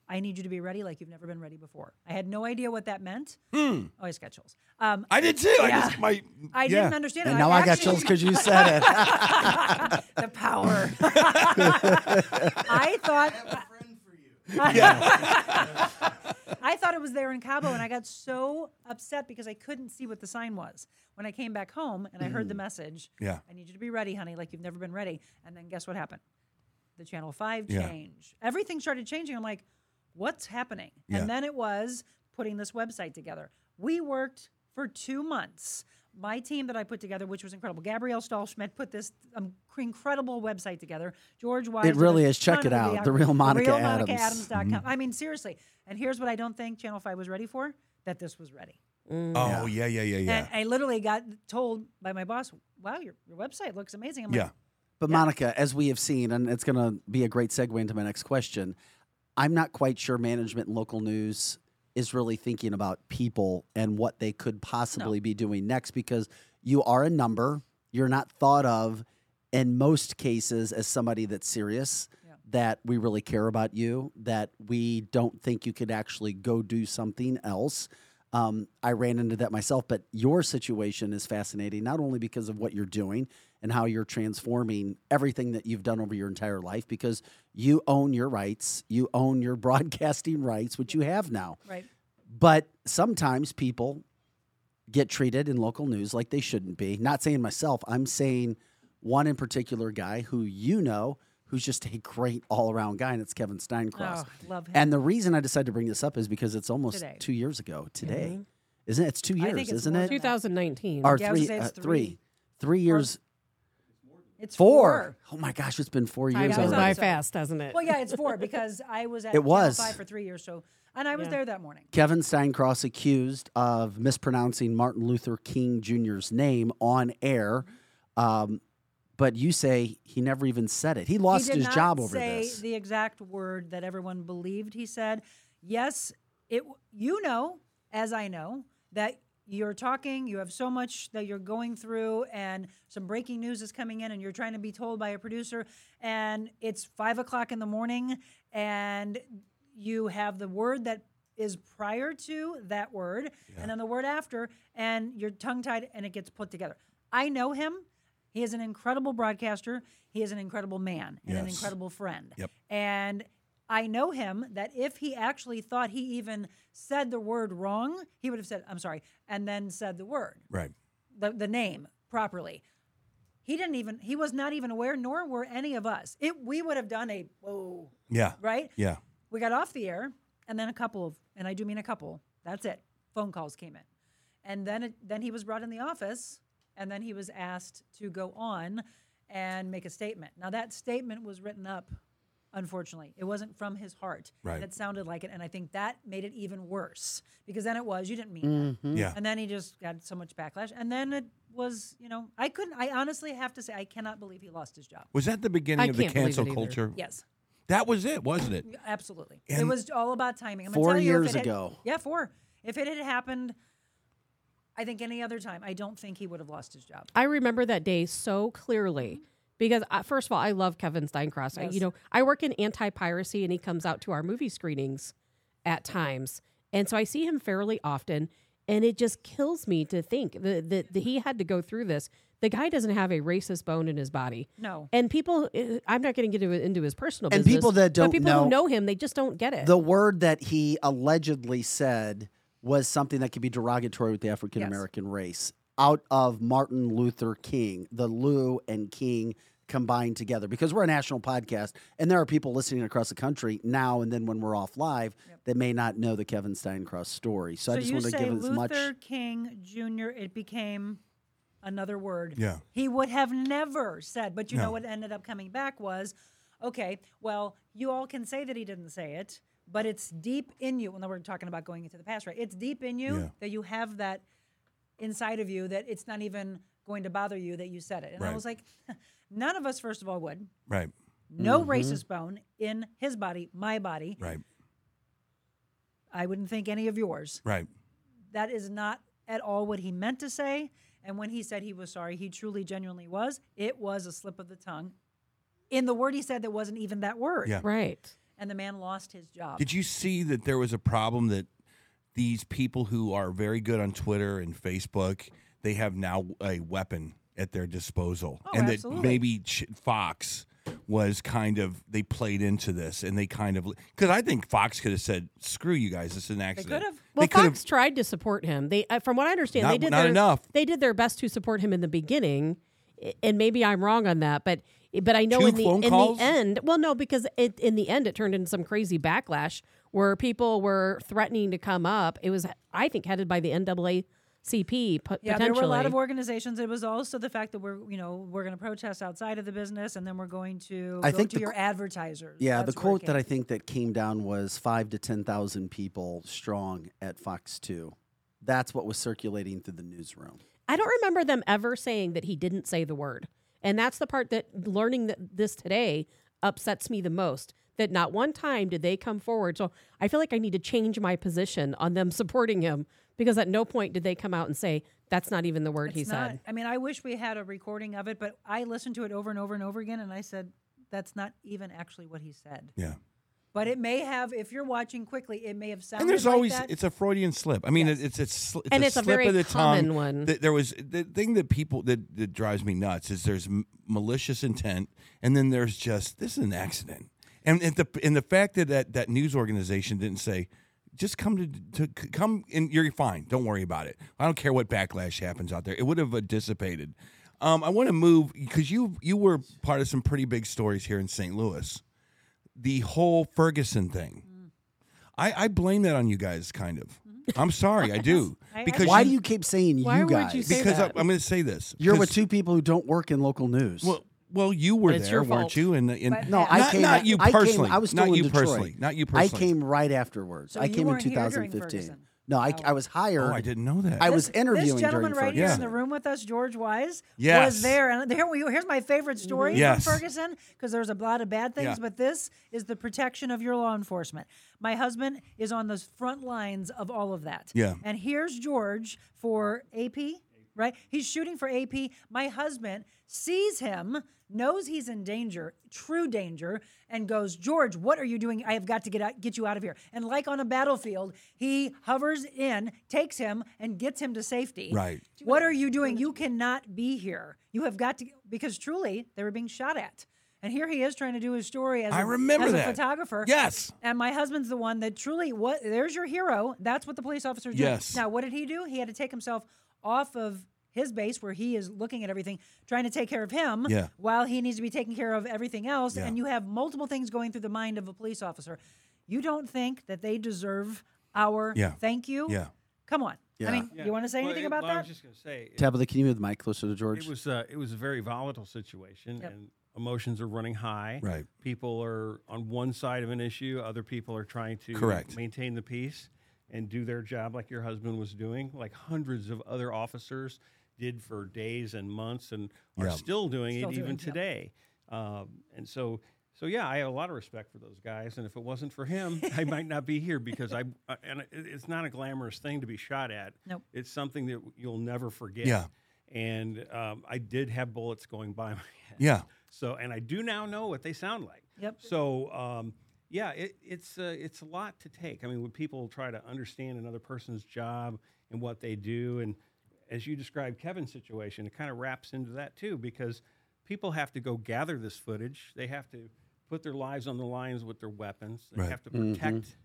Speaker 4: I need you to be ready like you've never been ready before. I had no idea what that meant.
Speaker 3: Hmm.
Speaker 4: Oh, I just got chills. Um,
Speaker 3: I did too. I just my
Speaker 4: I
Speaker 3: yeah.
Speaker 4: didn't understand
Speaker 1: And
Speaker 4: it.
Speaker 1: now I, got chills because you said it.
Speaker 4: the power. I thought. I thought it was there in Cabo, and I got so upset because I couldn't see what the sign was. When I came back home and I heard the mm. message,
Speaker 3: Yeah.
Speaker 4: I need you to be ready, honey, like you've never been ready. And then guess what happened? The Channel 5
Speaker 3: Yeah.
Speaker 4: change. Everything started changing. I'm like, what's happening?
Speaker 3: Yeah.
Speaker 4: And then it was putting this website together. We worked for two months. My team that I put together, which was incredible, Gabrielle Stahlschmidt put this um, incredible website together. George Wise.
Speaker 1: It really is. Check it out.
Speaker 4: work.
Speaker 1: The Real Monica
Speaker 4: Real
Speaker 1: Adams. Mm-hmm.
Speaker 4: I mean, seriously. And here's what I don't think Channel 5 was ready for that this was ready.
Speaker 3: Oh yeah, yeah, yeah, yeah.
Speaker 4: And I literally got told by my boss, wow, your, your website looks amazing. I'm
Speaker 3: yeah.
Speaker 4: like,
Speaker 1: But Monica, as we have seen, and it's going to be a great segue into my next question, I'm not quite sure management and local news is really thinking about people and what they could possibly be doing next because you are a number. You're not thought of in most cases as somebody that's serious,
Speaker 4: Yeah.
Speaker 1: that we really care about you, that we don't think you could actually go do something else. Um, I ran into that myself, but your situation is fascinating, not only because of what you're doing and how you're transforming everything that you've done over your entire life, because you own your rights, you own your broadcasting rights, which you have now.
Speaker 4: right.
Speaker 1: But sometimes people get treated in local news like they shouldn't be. Not saying myself, I'm saying one in particular guy who you know, who's just a great all around guy, and it's Kevin Steincross.
Speaker 4: Oh, love him.
Speaker 1: And the reason I decided to bring this up is because it's almost
Speaker 4: Today.
Speaker 1: two years ago today. Isn't it? It's two
Speaker 4: I
Speaker 1: years,
Speaker 4: think it's
Speaker 1: isn't it?
Speaker 2: 2019.
Speaker 1: Or
Speaker 4: Yeah, I was
Speaker 1: three,
Speaker 4: say
Speaker 1: uh,
Speaker 4: it's
Speaker 1: three.
Speaker 4: three.
Speaker 1: Three years.
Speaker 4: It's
Speaker 1: Four. Oh my gosh, it's been four
Speaker 2: Time
Speaker 1: years
Speaker 4: Yeah,
Speaker 2: goes
Speaker 4: I
Speaker 1: already.
Speaker 2: by
Speaker 4: thought so.
Speaker 2: fast, doesn't it?
Speaker 4: Well, yeah, it's four because I was at
Speaker 1: It
Speaker 4: Channel
Speaker 1: was.
Speaker 4: 5 for three years. So, and I was
Speaker 2: Yeah.
Speaker 4: there that morning.
Speaker 1: Kevin Steincross accused of mispronouncing Martin Luther King Jr.'s name on air. Um, but you say he never even said it. He lost
Speaker 4: he did
Speaker 1: his
Speaker 4: not
Speaker 1: job over
Speaker 4: say
Speaker 1: this.
Speaker 4: the exact word that everyone believed he said. Yes, it. You know, as I know, that you're talking. You have so much that you're going through, and some breaking news is coming in, and you're trying to be told by a producer, and it's five o'clock in the morning, and you have the word that is prior to that word, and then the word after, and you're tongue tied, and it gets put together. I know him. He is an incredible broadcaster. He is an incredible man and an incredible friend.
Speaker 3: Yep.
Speaker 4: And I know him that if he actually thought he even said the word wrong, he would have said, I'm sorry, and then said the word,
Speaker 3: Right.
Speaker 4: the, the name properly. He didn't even, he was not even aware, nor were any of us. It, we would have done a, whoa,
Speaker 3: Yeah.
Speaker 4: right?
Speaker 3: Yeah.
Speaker 4: We got off the air, and then a couple of, and I do mean a couple, that's it, phone calls came in. And then, it, then he was brought in the office, and then he was asked to go on and make a statement. Now, that statement was written up, unfortunately. It wasn't from his heart.
Speaker 3: Right.
Speaker 4: It sounded like it, and I think that made it even worse because then it was, you didn't mean that. Mm-hmm.
Speaker 3: Yeah.
Speaker 4: And then he just got so much backlash. And then it was, you know, I couldn't, I honestly have to say, I cannot believe he lost his job.
Speaker 3: Was that the beginning
Speaker 2: I
Speaker 3: of the cancel culture?
Speaker 4: Yes.
Speaker 3: That was it, wasn't it?
Speaker 4: Absolutely. it was all about timing. I'm gonna
Speaker 1: Four
Speaker 4: tell you,
Speaker 1: years
Speaker 4: it had-
Speaker 1: ago.
Speaker 4: yeah, four. If it had happened, I think any other time, I don't think he would have lost his job.
Speaker 2: I remember that day so clearly because uh, first of all, I love Kevin Steincross. I, you know, I work in anti-piracy, and he comes out to our movie screenings at times, and so I see him fairly often, and it just kills me to think that, that, that he had to go through this. The guy doesn't have a racist bone in his body.
Speaker 4: No.
Speaker 2: And people, uh, I'm not going to get into, into his personal
Speaker 1: And
Speaker 2: business.
Speaker 1: people that don't
Speaker 2: people
Speaker 1: know-
Speaker 2: who know him, they just don't get it.
Speaker 1: The word that he allegedly said was something that could be derogatory with the African American race out of Martin Luther King, the Lou and King combined together. Because we're a national podcast and there are people listening across the country now and then when we're off live that may not know the Kevin Steincross story. So, I just
Speaker 4: you
Speaker 1: want to
Speaker 4: say
Speaker 1: give as
Speaker 4: Luther
Speaker 1: much.
Speaker 4: King Jr. It became another word.
Speaker 3: Yeah.
Speaker 4: He would have never said, but you
Speaker 3: No.
Speaker 4: know what ended up coming back was, okay, well, you all can say that he didn't say it, but it's deep in you. When we're talking about going into the past, right? It's deep in you
Speaker 3: Yeah.
Speaker 4: that you have that inside of you that it's not even going to bother you that you said it. And I was like, none of us, first of all, would.
Speaker 3: Right.
Speaker 4: No
Speaker 1: Mm-hmm.
Speaker 4: racist bone in his body, my body.
Speaker 3: Right.
Speaker 4: I wouldn't think any of yours.
Speaker 3: Right.
Speaker 4: That is not at all what he meant to say. And when he said he was sorry, he truly, genuinely was. It was a slip of the tongue. In the word he said, that wasn't even that word.
Speaker 3: Yeah.
Speaker 2: right.
Speaker 4: And the man lost his job.
Speaker 3: Did you see that there was a problem that these people who are very good on Twitter and Facebook, they have now a weapon at their disposal,
Speaker 4: Oh,
Speaker 3: and
Speaker 4: absolutely.
Speaker 3: that maybe Ch- Fox was kind of they played into this, and they kind of because I think Fox could have said, "Screw you guys, it's an accident."
Speaker 4: could've.
Speaker 2: Well,
Speaker 3: could
Speaker 2: Fox tried to support him. They, uh, from what I understand, they did
Speaker 3: not
Speaker 2: their,
Speaker 3: enough.
Speaker 2: They did their best to support him in the beginning, and maybe I'm wrong on that, but but I know
Speaker 3: Two
Speaker 2: in the in
Speaker 3: calls?
Speaker 2: the end, well, no, because it, in the end, it turned into some crazy backlash where people were threatening to come up. It was, I think, headed by the NAACP. po-
Speaker 4: yeah, there were a lot of organizations. It was also the fact that we're, you know, we're going to protest outside of the business, and then we're going to
Speaker 1: I
Speaker 4: go
Speaker 1: think
Speaker 4: to your
Speaker 1: qu-
Speaker 4: advertisers.
Speaker 1: Yeah,
Speaker 4: That's
Speaker 1: the quote that I think that came down was five to ten thousand people strong at Fox Two. That's what was circulating through the newsroom.
Speaker 2: I don't remember them ever saying that he didn't say the word. And that's the part that learning that this today upsets me the most. That not one time did they come forward. So I feel like I need to change my position on them supporting him because at no point did they come out and say that's not even the word he
Speaker 4: It's
Speaker 2: said.
Speaker 4: I mean, I wish we had a recording of it, but I listened to it over and over and over again, and I said, that's not even actually what he said.
Speaker 3: Yeah,
Speaker 4: But it may have, if you're watching quickly, it may have sounded
Speaker 3: and there's
Speaker 4: like
Speaker 3: always
Speaker 4: that.
Speaker 3: it's a Freudian slip. I mean,
Speaker 4: Yes.
Speaker 3: it's it's it's
Speaker 2: And
Speaker 3: a
Speaker 2: it's a
Speaker 3: slip
Speaker 2: very
Speaker 3: of the
Speaker 2: common
Speaker 3: tongue.
Speaker 2: one.
Speaker 3: Th- There was the thing that people that, that drives me nuts is there's m- malicious intent, and then there's just this is an accident, and and the and the fact that that, that news organization didn't say. Just come to, to come and you're fine. Don't worry about it. I don't care what backlash happens out there. It would have uh, dissipated. Um, I want to move because you you were part of some pretty big stories here in St. Louis. The whole Ferguson thing. I, I blame that on you guys, kind of. I'm sorry, I do.
Speaker 4: I- I-
Speaker 3: Because
Speaker 1: Why
Speaker 3: you,
Speaker 1: do you keep saying
Speaker 2: Why
Speaker 1: you
Speaker 2: would
Speaker 1: guys?
Speaker 2: you say
Speaker 3: because I,
Speaker 2: that?
Speaker 3: I'm going to say this.
Speaker 1: You're with two people who don't work in local news.
Speaker 3: Well, well, you were
Speaker 2: It's
Speaker 3: there,
Speaker 2: your
Speaker 3: weren't
Speaker 2: fault.
Speaker 3: you? And, and
Speaker 4: But-
Speaker 1: no,
Speaker 4: Yeah.
Speaker 1: I
Speaker 3: not,
Speaker 1: came.
Speaker 3: not you
Speaker 1: I
Speaker 3: personally.
Speaker 1: Came, I was still
Speaker 3: not
Speaker 1: in
Speaker 3: you
Speaker 1: Detroit.
Speaker 3: personally. Not you personally.
Speaker 1: I came right afterwards.
Speaker 4: So
Speaker 1: I
Speaker 4: you
Speaker 1: came in
Speaker 4: weren't here during
Speaker 1: 2015.
Speaker 4: Ferguson?
Speaker 1: No, I, I was hired.
Speaker 3: Oh, I didn't know that.
Speaker 1: I was
Speaker 4: This-
Speaker 1: interviewing
Speaker 4: This gentleman
Speaker 1: during
Speaker 4: right here
Speaker 1: Ferguson.
Speaker 4: in the room with us, George Wise,
Speaker 3: Yes.
Speaker 4: was there. And here we, here's my favorite mm-hmm. story
Speaker 3: Yes.
Speaker 4: from Ferguson because there's a lot of bad things,
Speaker 3: Yeah.
Speaker 4: but this is the protection of your law enforcement. My husband is on the front lines of all of that.
Speaker 3: Yeah.
Speaker 4: And here's George for AP, right? He's shooting for AP. My husband sees him, knows he's in danger, true danger, and goes, George, what are you doing? I have got to get out, get you out of here. And like on a battlefield, he hovers in, takes him, and gets him to safety.
Speaker 3: Right.
Speaker 4: What are you doing? You cannot be here. You have got to because truly they were being shot at. And here he is trying to do his story as,
Speaker 3: I
Speaker 4: a,
Speaker 3: remember
Speaker 4: as
Speaker 3: that.
Speaker 4: a photographer.
Speaker 3: Yes.
Speaker 4: And my husband's the one that truly what there's your hero. That's what the police officer doing.
Speaker 3: Yes.
Speaker 4: Now, what did he do? He had to take himself off of his base where he is looking at everything, trying to take care of him
Speaker 3: Yeah.
Speaker 4: while he needs to be taking care of everything else.
Speaker 3: Yeah.
Speaker 4: And you have multiple things going through the mind of a police officer. You don't think that they deserve our
Speaker 3: Yeah.
Speaker 4: thank you?
Speaker 3: Yeah.
Speaker 4: Come on.
Speaker 1: Yeah.
Speaker 4: I mean,
Speaker 5: Yeah.
Speaker 4: you want to say
Speaker 5: Well,
Speaker 4: anything
Speaker 5: it-
Speaker 4: about
Speaker 5: well, I
Speaker 4: that?
Speaker 5: was just going to say it,
Speaker 1: Tabitha, can you move the mic closer to George?
Speaker 5: it was uh, it was a very volatile situation,
Speaker 4: Yep.
Speaker 5: and emotions are running high.
Speaker 3: Right.
Speaker 5: People are on one side of an issue. Other people are trying to
Speaker 3: Correct.
Speaker 5: maintain the peace and do their job like your husband was doing, like hundreds of other officers did for days and months, and are
Speaker 3: Yeah.
Speaker 5: still doing
Speaker 4: Still
Speaker 5: it
Speaker 4: doing
Speaker 5: even
Speaker 4: it, yep.
Speaker 5: today. Um, and so so yeah, I have a lot of respect for those guys, and if it wasn't for him, I might not be here because I. uh, And it's not a glamorous thing to be shot at.
Speaker 4: Nope.
Speaker 5: It's something that you'll never forget.
Speaker 3: Yeah.
Speaker 5: And um, I did have bullets going by my head.
Speaker 3: Yeah.
Speaker 5: So, and I do now know what they sound like.
Speaker 4: Yep.
Speaker 5: So, um, yeah, it, it's uh, it's a lot to take. I mean, when people try to understand another person's job and what they do, and as you described Kevin's situation, it kind of wraps into that too, because people have to go gather this footage. They have to put their lives on the lines with their weapons. They
Speaker 3: Right.
Speaker 5: have to mm-hmm. protect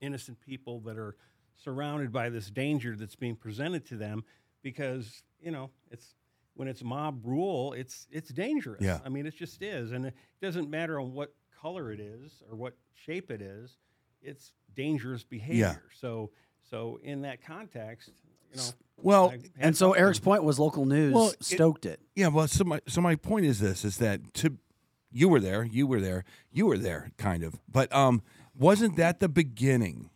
Speaker 5: innocent people that are surrounded by this danger that's being presented to them, because you know it's when it's mob rule, it's it's dangerous.
Speaker 3: Yeah.
Speaker 5: I mean, it just is, and it doesn't matter on what color it is or what shape it is. It's dangerous behavior. Yeah. So, so in that context, you know.
Speaker 3: Well,
Speaker 5: I-
Speaker 1: And so Eric's
Speaker 5: them.
Speaker 1: point was local news
Speaker 3: Well, it-
Speaker 1: stoked it.
Speaker 3: Yeah, well, so my so my point is this: is that to you were there, you were there, you were there, kind of, but um, wasn't that the beginning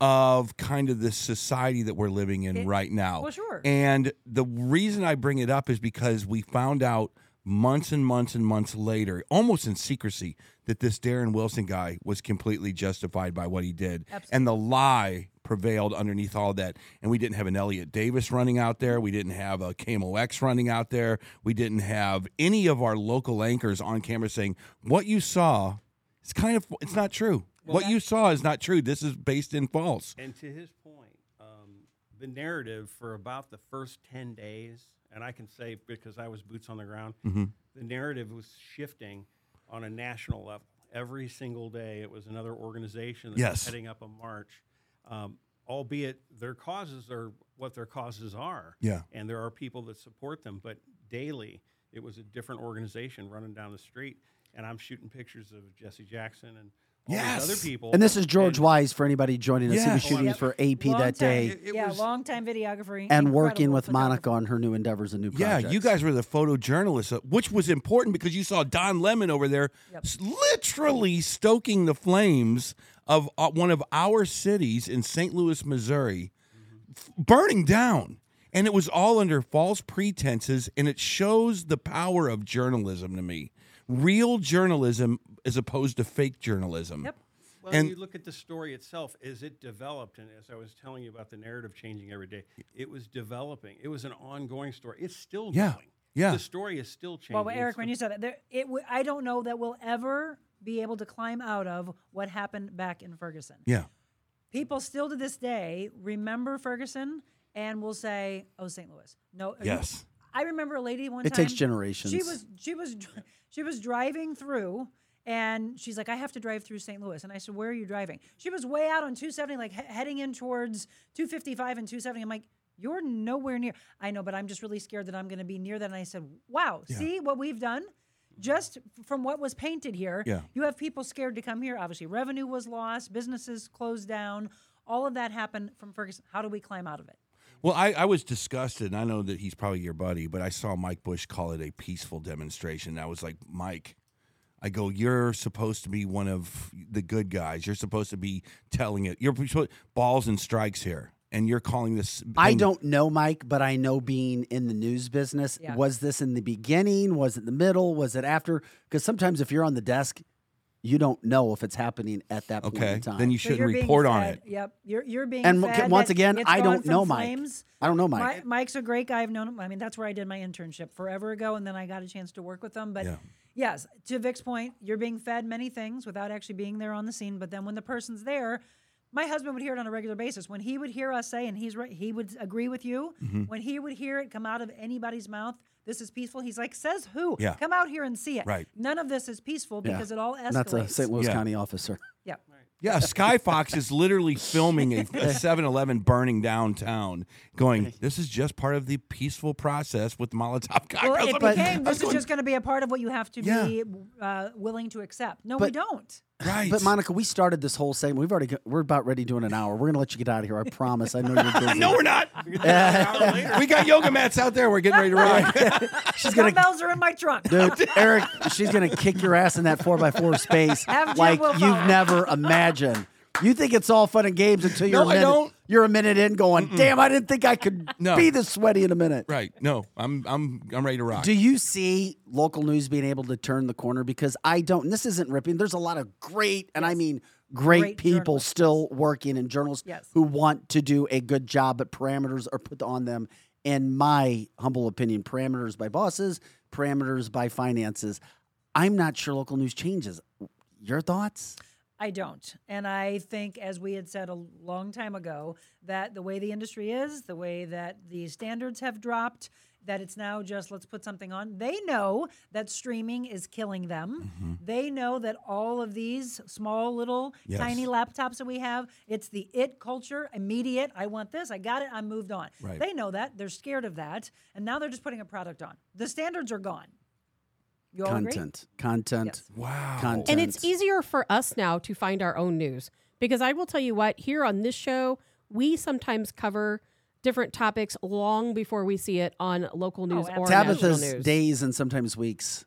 Speaker 3: of kind of this society that we're living in
Speaker 4: It-
Speaker 3: right now?
Speaker 4: well, sure.
Speaker 3: And the reason I bring it up is because we found out months and months and months later, almost in secrecy, that this Darren Wilson guy was completely justified by what he did, and the lie prevailed underneath all that. And we didn't have an Elliott Davis running out there. We didn't have a KMOX running out there. We didn't have any of our local anchors on camera saying what you saw. It's kind of it's not true. what you saw is not true. This is based in false.
Speaker 5: And to his point, um, the narrative for about the first 10 days, and I can say because I was boots on the ground,
Speaker 3: Mm-hmm.
Speaker 5: the narrative was shifting on a national level. Every single day, it was another organization that
Speaker 3: Yes.
Speaker 5: was heading up a march, um, albeit their causes are what their causes are.
Speaker 3: Yeah.
Speaker 5: And there are people that support them, but daily, it was a different organization running down the street. And I'm shooting pictures of Jesse Jackson and all
Speaker 3: Yes.
Speaker 5: these other people.
Speaker 1: And this is George
Speaker 5: And-
Speaker 1: Wise for anybody joining us. He was shooting
Speaker 5: yeah.
Speaker 1: for AP
Speaker 4: Long
Speaker 1: that
Speaker 4: time-
Speaker 1: day
Speaker 5: It- it
Speaker 4: yeah,
Speaker 5: was-
Speaker 4: long time videography
Speaker 1: and working with Monica on her new endeavors and new
Speaker 3: Yeah,
Speaker 1: projects.
Speaker 3: you guys were the photojournalists, uh, which was important because you saw Don Lemon over there s- literally stoking the flames of uh, one of our cities in St. Louis, Missouri, f- burning down. And it was all under false pretenses, and it shows the power of journalism to me. Real journalism as opposed to fake journalism.
Speaker 4: Yep.
Speaker 5: Well,
Speaker 3: And-
Speaker 5: you look at the story itself as it developed, and as I was telling you about the narrative changing every day, it was developing. It was an ongoing story. It's still
Speaker 3: Yeah,
Speaker 5: going.
Speaker 3: yeah.
Speaker 5: The story is still changing.
Speaker 4: Well, Eric,
Speaker 5: It's
Speaker 4: when
Speaker 5: the-
Speaker 4: you said that, there, it w- I don't know that we'll ever be able to climb out of what happened back in Ferguson.
Speaker 3: Yeah.
Speaker 4: People still to this day remember Ferguson and will say, "Oh, St. Louis." No.
Speaker 3: Yes.
Speaker 4: I remember a lady one
Speaker 1: It
Speaker 4: time.
Speaker 1: takes generations.
Speaker 4: She was she was she was driving through. And she's like, I have to drive through St. Louis. And I said, Where are you driving? She was way out on 270, like he- heading in towards 255 and 270. I'm like, You're nowhere near. I know, but I'm just really scared that I'm going to be near that. And I said, Wow, see what we've done? Just from what was painted here,
Speaker 3: Yeah.
Speaker 4: you have people scared to come here. Obviously, revenue was lost, businesses closed down. All of that happened from Ferguson. How do we climb out of it?
Speaker 3: Well, I, I was disgusted. and I know that he's probably your buddy, but I saw Mike Bush call it a peaceful demonstration. I was like, Mike, I go, you're supposed to be one of the good guys. You're supposed to be telling it. You're supposed- balls and strikes here, and you're calling this.
Speaker 1: I don't know, Mike, but I know being in the news business.
Speaker 4: Yeah.
Speaker 1: Was this in the beginning? Was it the middle? Was it after? Because sometimes if you're on the desk, you don't know if it's happening at that point
Speaker 3: Okay,
Speaker 1: in time.
Speaker 3: then you shouldn't
Speaker 4: you're being
Speaker 3: report on it.
Speaker 4: Yep, you're you're being
Speaker 1: And
Speaker 4: fed
Speaker 1: once again, I don't
Speaker 4: from
Speaker 1: know Mike. I don't know
Speaker 4: Mi-
Speaker 1: Mike.
Speaker 4: Mike's a great guy. I've known him. I mean, that's where I did my internship forever ago, and then I got a chance to work with him. But
Speaker 3: Yeah.
Speaker 4: Yes, to Vic's point, you're being fed many things without actually being there on the scene. But then when the person's there, my husband would hear it on a regular basis. When he would hear us say, and he's right, he would agree with you.
Speaker 3: Mm-hmm.
Speaker 4: When he would hear it come out of anybody's mouth, this is peaceful. He's like, says who?
Speaker 3: Yeah.
Speaker 4: Come out here and see it.
Speaker 3: Right.
Speaker 4: None of this is peaceful
Speaker 1: Yeah.
Speaker 4: because it all escalates.
Speaker 1: And that's a St. Louis
Speaker 3: Yeah.
Speaker 1: County officer.
Speaker 4: Yeah.
Speaker 3: Yeah, Sky Fox is literally filming a, a 7-Eleven burning downtown, going, "This is just part of the peaceful process with Molotov
Speaker 4: Well,
Speaker 3: cocktails."
Speaker 4: it became this is just going to be a part of what you have to
Speaker 3: Yeah.
Speaker 4: be uh, willing to accept. No, we don't.
Speaker 3: Right.
Speaker 1: But Monica, we started this whole segment. We've already got, we're about ready doing an hour. We're gonna let you get out of here. I promise. I know you're busy.
Speaker 3: no, we're not. we got yoga mats out there. We're getting ready to ride.
Speaker 1: she's gonna
Speaker 4: Dumbbells are in my trunk.
Speaker 1: Dude, Eric, she's gonna kick your ass in that four x four space
Speaker 4: Have
Speaker 1: like you've never imagined. You think it's all fun and games until you're
Speaker 3: No,
Speaker 1: a
Speaker 3: I
Speaker 1: minute,
Speaker 3: don't.
Speaker 1: You're a minute in, going, "Damn, I didn't think I could
Speaker 3: No.
Speaker 1: be this sweaty in a minute."
Speaker 3: Right. No, I'm I'm I'm ready to rock.
Speaker 1: Do you see local news being able to turn the corner? Because I don't. And this isn't ripping. There's a lot of great, and I mean great,
Speaker 4: Great
Speaker 1: people still working and journalists
Speaker 4: Yes.
Speaker 1: who want to do a good job, but parameters are put on them. In my humble opinion, parameters by bosses, parameters by finances. I'm not sure local news changes. Your thoughts?
Speaker 4: I don't. And I think, as we had said a long time ago, that the way the industry is, the way that the standards have dropped, that it's now just let's put something on. They know that streaming is killing them.
Speaker 3: Mm-hmm.
Speaker 4: They know that all of these small little
Speaker 3: Yes.
Speaker 4: tiny laptops that we have, it's the it culture, immediate. I want this, I got it, I'm moved on.
Speaker 3: Right.
Speaker 4: They know that. They're scared of that. And now they're just putting a product on. The standards are gone. You all agree?
Speaker 1: Content, content,
Speaker 4: Yes.
Speaker 3: wow.
Speaker 1: content,
Speaker 2: And it's easier for us now to find our own news because I will tell you what, here on this show, we sometimes cover different topics long before we see it on local news oh, or national
Speaker 1: Tabitha's
Speaker 2: news.
Speaker 1: days and sometimes weeks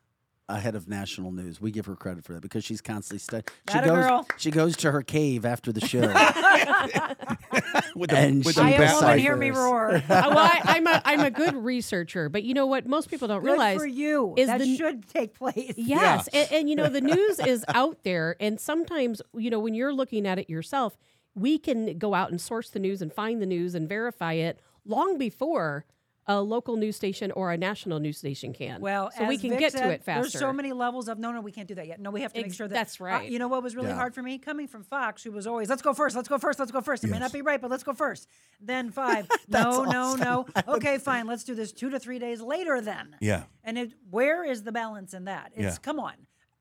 Speaker 1: ahead of national news. We give her credit for that because she's constantly studying. She goes,
Speaker 4: girl.
Speaker 1: she goes to her cave after the show.
Speaker 3: with the,
Speaker 1: and
Speaker 3: with
Speaker 1: she
Speaker 3: the
Speaker 4: I am woman,
Speaker 1: deciphers.
Speaker 4: hear me roar.
Speaker 2: Uh, well, I, I'm a I'm a good researcher, but you know what? Most people don't
Speaker 4: Good
Speaker 2: realize
Speaker 4: for you.
Speaker 2: is
Speaker 4: that
Speaker 2: the-
Speaker 4: should take place.
Speaker 2: Yes, and, and you know the news is out there, and sometimes you know when you're looking at it yourself, we can go out and source the news and find the news and verify it long before a local news station or a national news station can.
Speaker 4: Well,
Speaker 2: so we can
Speaker 4: Vic
Speaker 2: get
Speaker 4: said,
Speaker 2: to it faster.
Speaker 4: There's so many levels of no, no, we can't do that yet. No, we have to make sure that
Speaker 2: that's
Speaker 4: uh,
Speaker 2: right.
Speaker 4: you know what was really
Speaker 1: Yeah.
Speaker 4: hard for me coming from Fox, who was always let's go first, let's go first, let's go first. It may not be right, but let's go first. Then five, no, no, no. Okay, fine, let's do this two to three days later. Then
Speaker 3: Yeah.
Speaker 4: and it, where is the balance in that? It's
Speaker 3: Yeah.
Speaker 4: come on.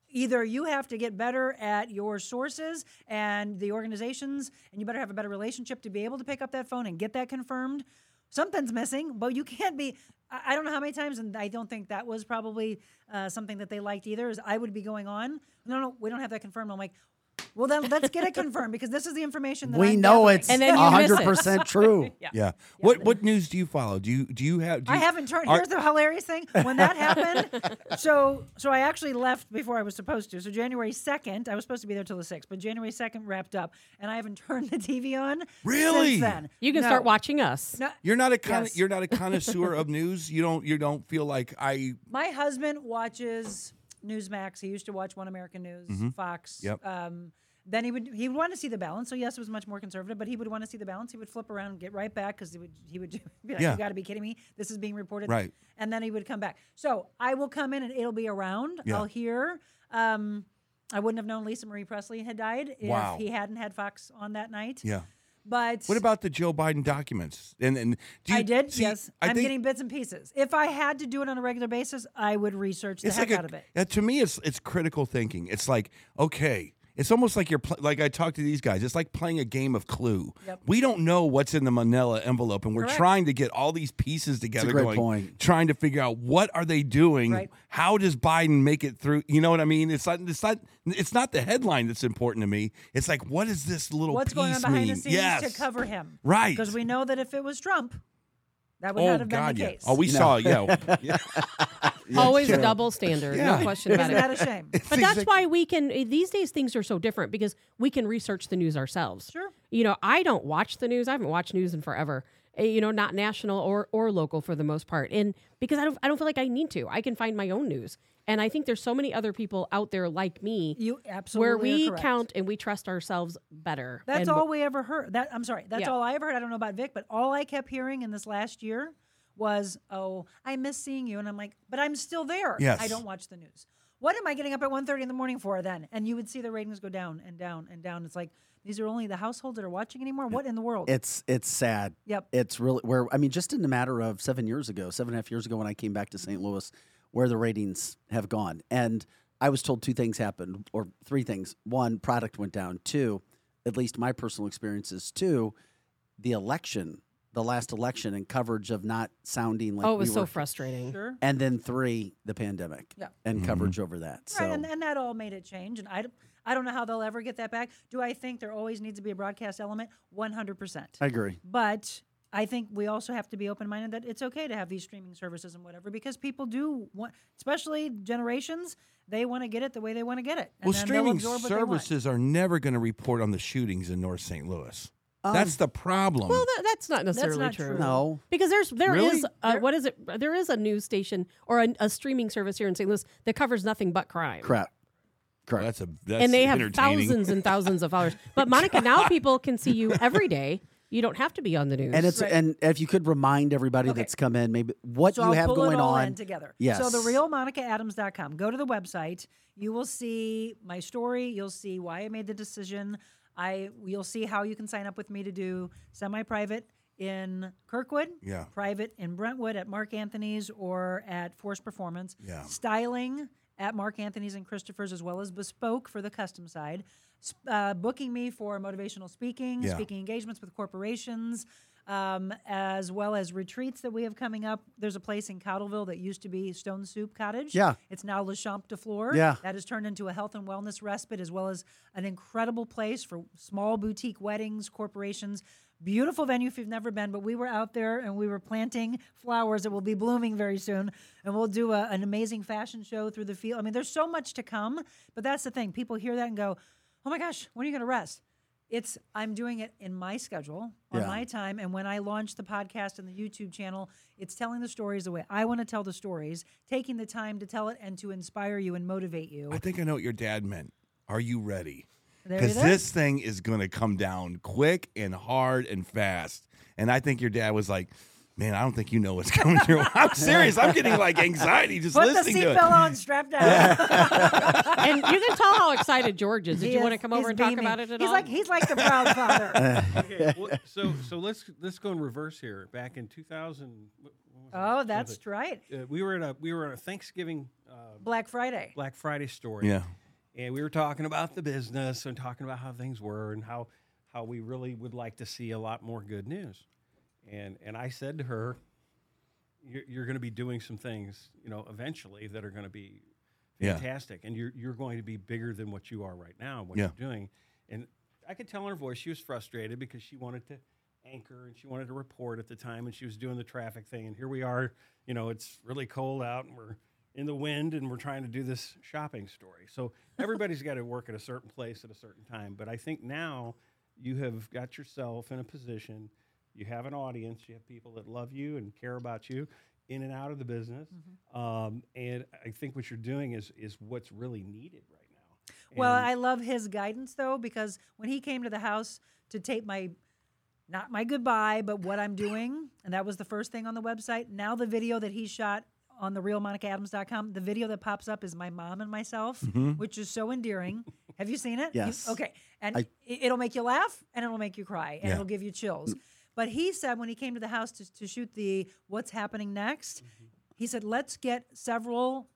Speaker 4: Either you have to get better at your sources and the organizations, and you better have a better relationship to be able to pick up that phone and get that confirmed. Something's missing, but you can't be. I don't know how many times, and I don't think that was probably uh, something that they liked either. Is I would be going on, no, no, we don't have that confirmed. I'm like, well, then let's get it confirmed because this is the information that
Speaker 1: we
Speaker 4: I'm
Speaker 1: know
Speaker 4: gathering.
Speaker 1: it's
Speaker 2: And then you miss it.
Speaker 1: 100% true.
Speaker 3: Yeah. What what news do you follow? Do you do you have? Do
Speaker 4: I
Speaker 3: you,
Speaker 4: haven't turned.
Speaker 3: are-
Speaker 4: Here's the hilarious thing: when that happened, so so I actually left before I was supposed to. So January second, I was supposed to be there till the sixth, but January second wrapped up, and I haven't turned the TV on
Speaker 3: Really?
Speaker 4: since then.
Speaker 2: you can
Speaker 4: No.
Speaker 2: start watching us.
Speaker 4: No,
Speaker 3: You're not a con-
Speaker 4: Yes.
Speaker 3: you're not a connoisseur of news. You don't you don't feel like I
Speaker 4: my husband watches Newsmax. He used to watch One American News, Fox.
Speaker 3: Mm-hmm. Yep.
Speaker 4: Um, then he would he would want to see the balance. So yes, it was much more conservative, but he would want to see the balance. He would flip around and get right back because he would he would be like,
Speaker 3: Yeah.
Speaker 4: "You got to be kidding me! This is being reported."
Speaker 3: Right.
Speaker 4: And then he would come back. So I will come in and it'll be around.
Speaker 3: Yeah.
Speaker 4: I'll hear. Um, I wouldn't have known Lisa Marie Presley had died if
Speaker 3: Wow.
Speaker 4: he hadn't had Fox on that night.
Speaker 3: yeah.
Speaker 4: But
Speaker 3: What about the Joe Biden documents? And and do you,
Speaker 4: I did.
Speaker 3: see,
Speaker 4: yes,
Speaker 3: I
Speaker 4: I'm
Speaker 3: think
Speaker 4: getting bits and pieces. If I had to do it on a regular basis, I would research the heck
Speaker 3: like a,
Speaker 4: out of it.
Speaker 3: to me it's it's critical thinking. It's like okay. It's almost like you're pl- like I talk to these guys. It's like playing a game of Clue.
Speaker 4: Yep.
Speaker 3: We don't know what's in the Manila envelope, and we're
Speaker 4: Correct.
Speaker 3: trying to get all these pieces together.
Speaker 1: great
Speaker 3: going,
Speaker 1: point.
Speaker 3: Trying to figure out what are they doing.
Speaker 4: Right.
Speaker 3: How does Biden make it through? You know what I mean? It's not. It's not. It's not the headline that's important to me. It's like what is this little
Speaker 4: What's going on behind
Speaker 3: mean?
Speaker 4: the scenes
Speaker 3: yes.
Speaker 4: to cover him?
Speaker 3: Right.
Speaker 4: Because we know that if it was Trump, that would
Speaker 3: Oh
Speaker 4: not have been the
Speaker 3: yeah.
Speaker 4: case.
Speaker 3: Oh, we saw. Yeah. yeah.
Speaker 2: Always a double standard,
Speaker 3: Yeah.
Speaker 2: no question about
Speaker 4: Isn't
Speaker 2: it.
Speaker 4: that a shame?
Speaker 2: But that's why we can eh, these days things are so different because we can research the news ourselves.
Speaker 4: Sure.
Speaker 2: You know, I don't watch the news. I haven't watched news in forever. Eh, You know, not national or or local for the most part. And because I don't I don't feel like I need to. I can find my own news. And I think there's so many other people out there like me
Speaker 4: You absolutely
Speaker 2: where we
Speaker 4: correct.
Speaker 2: count and we trust ourselves better.
Speaker 4: That's all we ever heard. That I'm sorry. That's
Speaker 2: Yeah.
Speaker 4: all I ever heard. I don't know about Vic, but all I kept hearing in this last year was, "Oh, I miss seeing you," and I'm like, "But I'm still there.
Speaker 3: Yes.
Speaker 4: I don't watch the news. What am I getting up at 1:30 in the morning for then?" And you would see the ratings go down and down and down. It's like these are only the households that are watching anymore. What in the world?
Speaker 1: It's it's sad.
Speaker 4: Yep.
Speaker 1: It's really where I mean, just in a matter of seven years ago, seven and a half years ago, when I came back to St. Louis, where the ratings have gone, and I was told two things happened, or three things. One, product went down. Two, at least my personal experiences. Two, the election, the last election, and coverage of not sounding like
Speaker 2: Oh, it
Speaker 1: we
Speaker 2: was so
Speaker 1: were-
Speaker 2: frustrating.
Speaker 4: sure.
Speaker 1: And then three, the pandemic,
Speaker 4: Yeah.
Speaker 1: and mm-hmm. coverage over that. So
Speaker 4: Right, and, and that all made it change. And I, don't- I don't know how they'll ever get that back. Do I think there always needs to be a broadcast element? 100%.
Speaker 1: I agree.
Speaker 4: But I think we also have to be open minded that it's okay to have these streaming services and whatever because people do want, especially generations, they want to get it the way they want to get it. And
Speaker 3: Well,
Speaker 4: then
Speaker 3: streaming
Speaker 4: absorb what they want.
Speaker 3: services are never going to report on the shootings in North St. Louis. That's the problem.
Speaker 2: Well, that, that's not necessarily
Speaker 4: not
Speaker 2: true.
Speaker 4: true.
Speaker 1: No.
Speaker 2: Because there's there is
Speaker 3: Really?
Speaker 2: uh, what is it? There is a news station or a, a streaming service here in St. Louis that covers nothing but crime.
Speaker 1: Correct. Correct.
Speaker 3: that's a that's
Speaker 2: and they have thousands and thousands of followers. But Monica, now people can see you every day. You don't have to be on the news.
Speaker 1: and it's
Speaker 4: Right.
Speaker 1: and if you could remind everybody
Speaker 4: Okay.
Speaker 1: that's come in, maybe what
Speaker 4: So
Speaker 1: you
Speaker 4: I'll
Speaker 1: have
Speaker 4: pull
Speaker 1: going
Speaker 4: it all
Speaker 1: on
Speaker 4: in together.
Speaker 1: Yes.
Speaker 4: So the real MonicaAdams.com. Go to the website. You will see my story. You'll see why I made the decision. I you'll see how you can sign up with me to do semi-private in Kirkwood,
Speaker 3: Yeah.
Speaker 4: private in Brentwood at Mark Anthony's or at Force Performance,
Speaker 3: Yeah.
Speaker 4: styling at Mark Anthony's and Christopher's as well as bespoke for the custom side, uh, booking me for motivational speaking,
Speaker 3: Yeah.
Speaker 4: speaking engagements with corporations, um, as well as retreats that we have coming up. There's a place in Cottleville that used to be Stone Soup Cottage.
Speaker 1: Yeah.
Speaker 4: It's now Le Champ de Fleur.
Speaker 1: Yeah.
Speaker 4: That has turned into a health and wellness respite as well as an incredible place for small boutique weddings, corporations. Beautiful venue if you've never been, but we were out there and we were planting flowers that will be blooming very soon. And we'll do a, an amazing fashion show through the field. I mean, there's so much to come, but that's the thing. People hear that and go, oh my gosh, when are you going to rest? It's I'm doing it in my schedule on
Speaker 1: Yeah.
Speaker 4: my time, and when I launch the podcast and the YouTube channel, it's telling the stories the way I want to tell the stories, taking the time to tell it and to inspire you and motivate you.
Speaker 3: I think I know what your dad meant. Are you ready?
Speaker 4: There
Speaker 3: Because this thing is going to come down quick and hard and fast. And I think your dad was like, "Man, I don't think you know what's coming your through." I'm serious. I'm getting like anxiety just
Speaker 4: Put the
Speaker 3: listening to it.
Speaker 4: Put the seatbelt on, strap down.
Speaker 2: and you can tell how excited George is. Did
Speaker 4: He
Speaker 2: you want to
Speaker 4: is-
Speaker 2: come over
Speaker 4: he's
Speaker 2: and talk
Speaker 4: beaming.
Speaker 2: about it at
Speaker 4: he's
Speaker 2: all?
Speaker 4: like he's like the proud father.
Speaker 5: okay, well, so so let's let's go in reverse here. Back in 2000, what- what was it?
Speaker 4: oh, that's right.
Speaker 5: Uh, we were at a we were at a Thanksgiving uh,
Speaker 4: Black Friday.
Speaker 5: Black Friday story.
Speaker 3: Yeah.
Speaker 5: And we were talking about the business and talking about how things were and how how we really would like to see a lot more good news. And and I said to her, "You're, you're going to be doing some things, you know, eventually that are going to be
Speaker 3: Yeah.
Speaker 5: fantastic, and you're you're going to be bigger than what you are right now. and What
Speaker 3: Yeah.
Speaker 5: you're doing." And I could tell in her voice she was frustrated because she wanted to anchor and she wanted to report at the time, and she was doing the traffic thing. And here we are, you know, it's really cold out, and we're in the wind, and we're trying to do this shopping story. So everybody's got to work at a certain place at a certain time. But I think now you have got yourself in a position. You have an audience. You have people that love you and care about you, in and out of the business. Um, and I think what you're doing is is what's really needed right now.
Speaker 4: Well, I love his guidance though because when he came to the house to tape my not my goodbye, but what I'm doing, and that was the first thing on the website. Now the video that he shot on the real MonicaAdams.com, the video that pops up is my mom and myself, mm-hmm. which is so endearing. Have you seen it? You-
Speaker 1: Yes.
Speaker 4: okay. And
Speaker 1: I-
Speaker 4: it- it'll make you laugh and it'll make you cry and
Speaker 3: Yeah.
Speaker 4: it'll give you chills. Mm. But he said when he came to the house to, to shoot the what's happening next, mm-hmm. he said, let's get several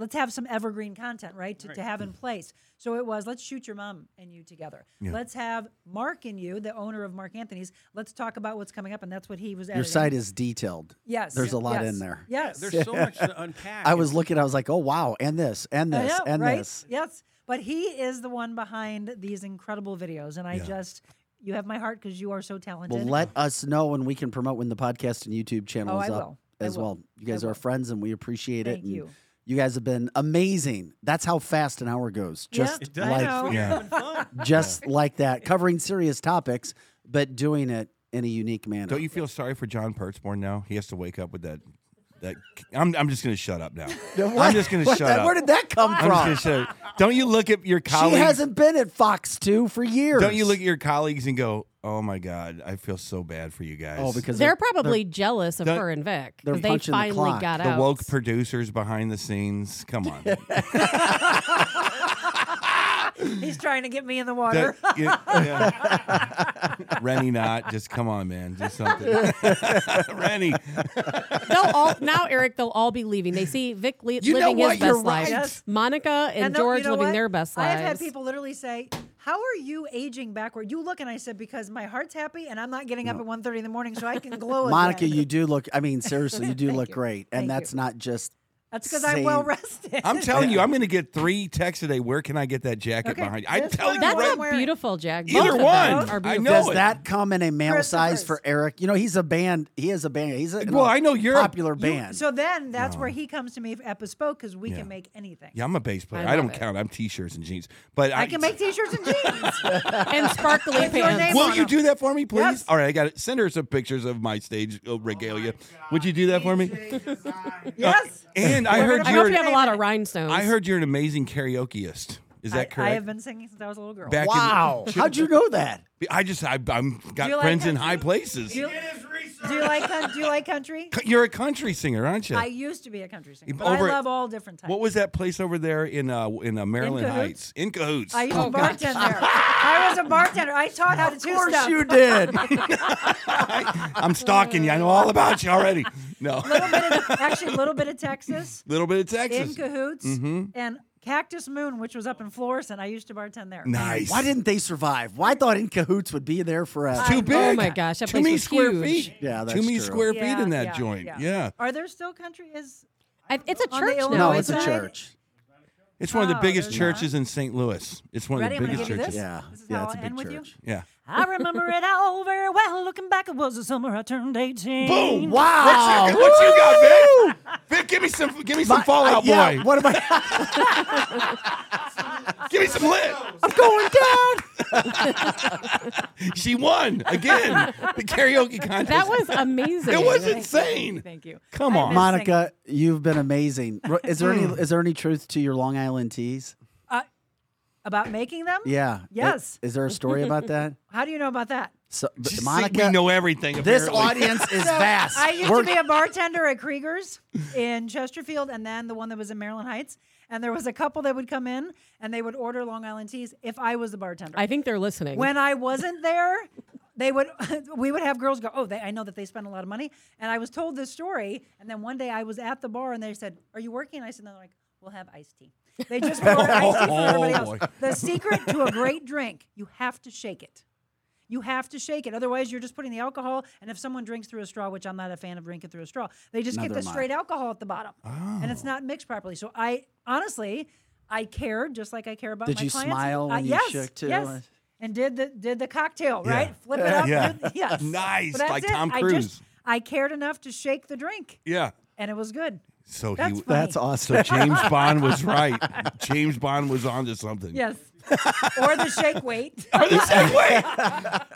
Speaker 4: let's have some evergreen content, right? To, to have in place. So it was, let's shoot your mom and you together. Let's have Mark and you, the owner of Mark Anthony's. Let's talk about what's coming up, and that's what he was.
Speaker 1: Your site is detailed.
Speaker 4: yes.
Speaker 1: There's a lot
Speaker 4: yes,
Speaker 1: in there.
Speaker 4: Yes.
Speaker 5: there's so much to unpack.
Speaker 1: I was looking. I was like, oh wow, and this, and this,
Speaker 4: know,
Speaker 1: and
Speaker 4: right?
Speaker 1: this.
Speaker 4: Yes, but he is the one behind these incredible videos, and I
Speaker 3: Yeah.
Speaker 4: just. You have my heart because you are so talented.
Speaker 1: Well, let us know when we can promote when the podcast and YouTube channel
Speaker 4: Oh,
Speaker 1: is
Speaker 4: I
Speaker 1: up
Speaker 4: will. I
Speaker 1: as
Speaker 4: will.
Speaker 1: well. You guys are our friends, and we appreciate it.
Speaker 4: Thank you.
Speaker 1: You guys have been amazing. That's how fast an hour goes. Just
Speaker 5: It does.
Speaker 1: Like
Speaker 4: know.
Speaker 5: We're
Speaker 3: Yeah.
Speaker 1: just like that, covering serious topics, but doing it in a unique manner.
Speaker 3: Don't you feel sorry for John Pertzborn now? He has to wake up with that. That I'm. I'm just going to shut up now.
Speaker 1: What?
Speaker 3: I'm just going to shut
Speaker 1: the-
Speaker 3: up.
Speaker 1: Where did that come
Speaker 3: I'm
Speaker 1: from?
Speaker 3: just shut up. Don't you look at your colleagues?
Speaker 1: She hasn't been at Fox 2 for years.
Speaker 3: Don't you look at your colleagues and go, "Oh my God, I feel so bad for you guys."
Speaker 1: Oh, because
Speaker 2: they're probably jealous of
Speaker 3: Don't-
Speaker 2: her and Vic.
Speaker 1: they're
Speaker 2: 'cause They
Speaker 1: punching the
Speaker 2: finally
Speaker 1: clock.
Speaker 2: got
Speaker 3: the
Speaker 2: out.
Speaker 3: woke producers behind the scenes. Come on.
Speaker 4: He's trying to get me in the water.
Speaker 3: That- yeah, yeah. Rennie, not just come on, man, do something. Rennie,
Speaker 2: they'll all now, Eric. They'll all be leaving. They see Vic le-
Speaker 3: You know
Speaker 2: living
Speaker 3: what?
Speaker 2: his
Speaker 3: You're
Speaker 2: best life.
Speaker 4: Yes.
Speaker 2: Monica and,
Speaker 4: they'll-
Speaker 2: George
Speaker 4: you know
Speaker 2: living
Speaker 4: what?
Speaker 2: their best lives.
Speaker 4: I have had people literally say, "How are you aging backward?" You look, and I said, "Because my heart's happy, and I'm not getting up at 1.30 in the morning, so I can glow."
Speaker 1: Monica,
Speaker 4: again."
Speaker 1: you do look. I mean, seriously, you do look
Speaker 4: you.
Speaker 1: great, and
Speaker 4: Thank
Speaker 1: that's
Speaker 4: you.
Speaker 1: not just
Speaker 4: That's because I'm well rested.
Speaker 3: I'm telling you, I'm going to get three texts today. Where can I get that jacket
Speaker 4: Okay,
Speaker 3: behind? You? I'm
Speaker 4: this
Speaker 3: telling
Speaker 4: one
Speaker 3: you
Speaker 2: That's
Speaker 3: right.
Speaker 2: a
Speaker 4: wearing-
Speaker 2: beautiful jacket.
Speaker 3: Either
Speaker 2: Both of them
Speaker 3: one.
Speaker 2: are
Speaker 3: I
Speaker 2: beautiful.
Speaker 3: know
Speaker 1: Does
Speaker 3: it.
Speaker 1: that come in a male size for
Speaker 4: Christopher's.
Speaker 1: Eric? You know, he's a band. He has a band. He's a
Speaker 3: Well, I know you're a-
Speaker 1: popular
Speaker 4: You-
Speaker 1: band.
Speaker 4: So then that's where he comes to me at Bespoke because we
Speaker 3: Yeah.
Speaker 4: can make anything.
Speaker 3: Yeah, I'm a bass player.
Speaker 2: I
Speaker 3: I, don't
Speaker 2: it.
Speaker 3: count. I'm t-shirts and jeans. But I,
Speaker 4: I can make t-shirts and jeans.
Speaker 2: and sparkly
Speaker 4: With your
Speaker 2: pants.
Speaker 4: name
Speaker 3: Will
Speaker 4: on
Speaker 3: you
Speaker 4: them.
Speaker 3: do that for me, please?
Speaker 4: Yes.
Speaker 3: All right, I got it. Send her some pictures of my stage uh, regalia. Would you do that for me?
Speaker 4: yes.
Speaker 3: And I heard
Speaker 2: I
Speaker 3: you're.
Speaker 2: hope you have a lot of rhinestones.
Speaker 3: I heard you're an amazing karaokeist. Is that
Speaker 4: I,
Speaker 3: correct?
Speaker 4: I have been singing since I was a little girl.
Speaker 3: Back in-
Speaker 1: wow, how'd you know that?
Speaker 3: I just I, I'm got
Speaker 4: you like
Speaker 3: friends in
Speaker 4: country?
Speaker 3: high places.
Speaker 4: Do you, do you like coun- do you like country?
Speaker 3: You're a country singer, aren't you?
Speaker 4: I used to be a country singer, but
Speaker 3: Over-
Speaker 4: I love all different types.
Speaker 3: what was that place over there in uh in uh, Maryland
Speaker 4: Cahoots?
Speaker 3: Heights? In cahoots.
Speaker 4: I used
Speaker 2: Oh,
Speaker 4: to bartend there. I was a bartender. I taught how to
Speaker 1: Of
Speaker 4: two
Speaker 1: course
Speaker 4: step.
Speaker 1: you did.
Speaker 3: I'm stalking you. I know all about you already. No,
Speaker 4: little bit of, actually, a little bit of Texas
Speaker 3: little bit of Texas.
Speaker 4: in cahoots
Speaker 3: Mm-hmm.
Speaker 4: and Cactus Moon, which was up in Florissant. I used to bartend there.
Speaker 3: Nice.
Speaker 1: Why didn't they survive? Why I thought In Cahoots would be there forever.
Speaker 3: Too big.
Speaker 2: Oh my gosh, that
Speaker 3: Too
Speaker 2: place
Speaker 3: many
Speaker 2: was
Speaker 3: square
Speaker 2: huge.
Speaker 3: feet.
Speaker 1: Yeah, that's
Speaker 3: Too many
Speaker 1: true.
Speaker 3: square feet
Speaker 4: Yeah,
Speaker 3: in that
Speaker 4: yeah,
Speaker 3: joint. Yeah.
Speaker 4: Are there still country? Is
Speaker 2: I- it's a
Speaker 4: On the
Speaker 2: church now.
Speaker 1: no, it's a
Speaker 2: isn't
Speaker 1: church.
Speaker 3: It's one of the
Speaker 4: Oh,
Speaker 3: biggest
Speaker 4: there's not.
Speaker 3: churches in St. Louis. It's one
Speaker 4: Ready?
Speaker 3: of
Speaker 4: I'm
Speaker 3: the
Speaker 4: gonna
Speaker 3: biggest
Speaker 4: give you
Speaker 3: churches.
Speaker 4: this.
Speaker 1: Yeah,
Speaker 4: This is
Speaker 1: yeah,
Speaker 4: how
Speaker 1: it's a
Speaker 4: I'll
Speaker 1: big
Speaker 4: end with you.
Speaker 1: church.
Speaker 3: Yeah.
Speaker 4: I remember it all very well. Looking back, it was the summer I turned 18.
Speaker 3: Boom!
Speaker 1: Wow.
Speaker 3: What you, what you got, Vic? Vic, give me some. Give me some
Speaker 1: My-
Speaker 3: Fallout
Speaker 1: uh, yeah,
Speaker 3: Boy.
Speaker 1: What am I?
Speaker 3: Give me some lit.
Speaker 1: I'm going down.
Speaker 3: She won again. The karaoke contest.
Speaker 2: That was amazing.
Speaker 3: It was
Speaker 4: Thank you.
Speaker 3: insane.
Speaker 4: Thank you.
Speaker 3: Come on.
Speaker 4: miss
Speaker 1: Monica, you've been amazing. Is there any is there any truth to your Long Island teas?
Speaker 4: About making them?
Speaker 1: Yeah.
Speaker 4: Yes.
Speaker 1: I- Is there a story about that?
Speaker 4: How do you know about that?
Speaker 1: So,
Speaker 3: Just
Speaker 1: Monica,
Speaker 3: we know everything.
Speaker 1: this audience is vast.
Speaker 4: I used
Speaker 1: We're-
Speaker 4: to be a bartender at Krieger's in Chesterfield, and then the one that was in Maryland Heights. And there was a couple that would come in and they would order Long Island teas if I was the bartender.
Speaker 2: I think they're listening.
Speaker 4: when I wasn't there, they would we would have girls go, "Oh, they, I know that they spend a lot of money." And I was told this story, and then one day I was at the bar and they said, "Are you working?" And I said, "No." They're like, "We'll have iced tea." They just order iced tea for everybody
Speaker 3: Oh,
Speaker 4: else.
Speaker 3: boy.
Speaker 4: The secret to a great drink: you have to shake it. You have to shake it. Otherwise, you're just putting the alcohol. And if someone drinks through a straw, which I'm not a fan of drinking through a straw, they just
Speaker 1: Neither
Speaker 4: get the
Speaker 1: am I.
Speaker 4: straight alcohol at the bottom, and it's not mixed properly. So I honestly, I cared just like I care about
Speaker 1: Did
Speaker 4: my
Speaker 1: you
Speaker 4: clients.
Speaker 1: smile
Speaker 4: Uh,
Speaker 1: when you
Speaker 4: yes,
Speaker 1: shook, too?
Speaker 4: Yes. And did the did the cocktail
Speaker 3: Yeah.
Speaker 4: right? Flip it up.
Speaker 3: Yeah.
Speaker 4: do- yes.
Speaker 3: Nice,
Speaker 4: But that's
Speaker 3: like
Speaker 4: it.
Speaker 3: Tom
Speaker 4: I
Speaker 3: Cruise.
Speaker 4: just I cared enough to shake the drink,
Speaker 3: Yeah.
Speaker 4: and it was good.
Speaker 3: So
Speaker 4: That's
Speaker 3: he.
Speaker 4: funny.
Speaker 1: That's awesome.
Speaker 3: So James Bond was right. James Bond was onto something.
Speaker 4: Yes. or the shake weight.
Speaker 3: Or the shake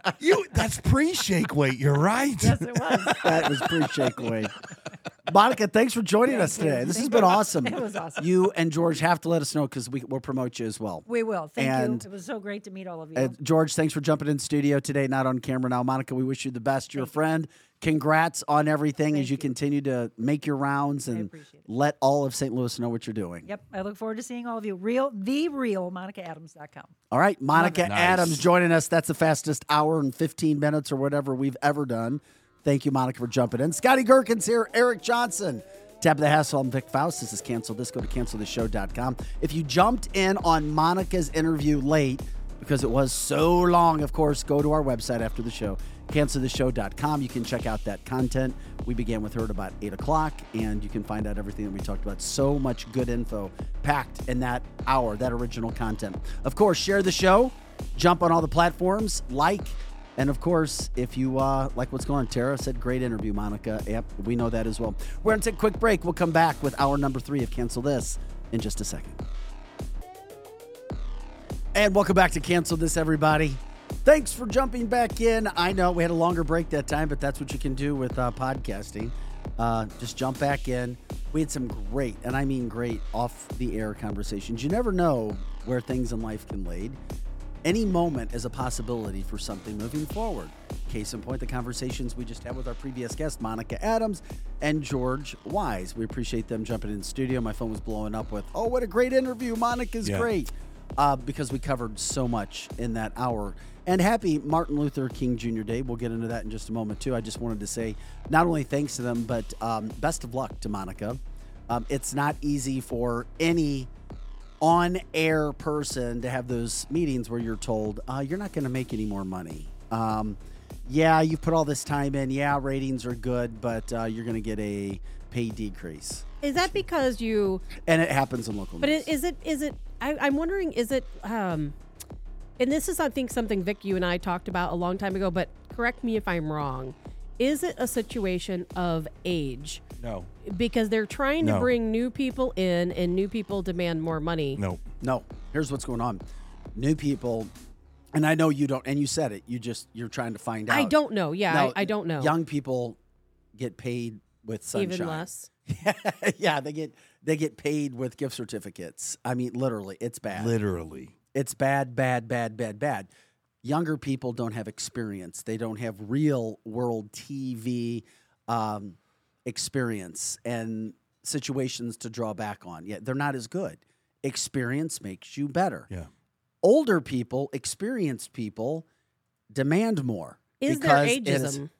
Speaker 3: weight. You. That's pre-shake weight. You're right.
Speaker 4: yes, it was.
Speaker 1: that was pre-shake weight. Monica, thanks for joining us today. This has been awesome.
Speaker 4: It was awesome.
Speaker 1: You and George have to let us know because we, we'll promote you as well.
Speaker 4: We will. Thank
Speaker 1: And-
Speaker 4: you. It was so great to meet all of you.
Speaker 1: Uh, George, thanks for jumping in studio today, not on camera now. Monica, we wish you the best. You're a friend. Congrats on everything as you,
Speaker 4: you.
Speaker 1: continue to make your rounds and let all of St. Louis know what you're doing.
Speaker 4: yep. I look forward to seeing all of you. Real, the real MonicaAdams.com.
Speaker 1: All right, Monica.
Speaker 3: Nice.
Speaker 1: Adams joining us. That's the fastest hour and 15 minutes or whatever we've ever done. Thank you, Monica, for jumping in. Scotty Gherkins here, Eric Johnson. Tabitha Hassel. I'm Vic Faust. This is Cancel This. Go to cancelthisshow.com. If you jumped in on Monica's interview late, because it was so long, of course, go to our website after the show, cancelthisshow.com. You can check out that content. We began with her at about 8 o'clock, and you can find out everything that we talked about. So much good info packed in that hour, that original content. Of course, share the show, jump on all the platforms, like, and of course, if you uh, like what's going on, Tara said, great interview, Monica. Yep, we know that as well. We're going to take a quick break. We'll come back with hour number three of Cancel This in just a second. And welcome back to Cancel This, everybody. Thanks for jumping back in. I know we had a longer break that time, but that's what you can do with uh, podcasting. Uh, just jump back in. We had some great, and I mean great, off the air conversations. You never know where things in life can lead. Any moment is a possibility for something moving forward. Case in point, the conversations we just had with our previous guest, Monica Adams and George Wise. We appreciate them jumping in the studio. My phone was blowing up with, oh, what a great interview. Monica's
Speaker 3: Yeah.
Speaker 1: great. Uh, because we covered so much in that hour. And happy Martin Luther King Jr. Day. We'll get into that in just a moment, too. I just wanted to say not only thanks to them, but um, best of luck to Monica. Um, it's not easy for any on air person to have those meetings where you're told uh, you're not going to make any more money. Um, yeah, you put all this time in. Yeah, ratings are good, but uh, you're going to get a pay decrease,
Speaker 2: Is that because you?
Speaker 1: and it happens in local
Speaker 2: But
Speaker 1: news.
Speaker 2: is it? Is it? I, I'm wondering. Is it? Um, and this is, I think, something Vic, you and I talked about a long time ago. But correct me if I'm wrong. Is it a situation of age?
Speaker 3: No,
Speaker 2: Because they're trying to bring new people in, and new people demand more money.
Speaker 3: no.
Speaker 1: No, here's what's going on. New people, and I know you don't, and you said it. You just you're trying to find out.
Speaker 2: I don't know. Yeah,
Speaker 1: No,
Speaker 2: I, I don't know.
Speaker 1: Young people get paid with sunshine.
Speaker 2: Even less.
Speaker 1: yeah, they get they get paid with gift certificates. I mean, literally, it's bad.
Speaker 3: Literally.
Speaker 1: It's bad, bad, bad, bad, bad. Younger people don't have experience. They don't have real world TV um, experience and situations to draw back on. Yeah, they're not as good. Experience makes you better.
Speaker 3: Yeah.
Speaker 1: Older people, experienced people, demand more.
Speaker 2: Is there
Speaker 1: because it is-
Speaker 2: ageism?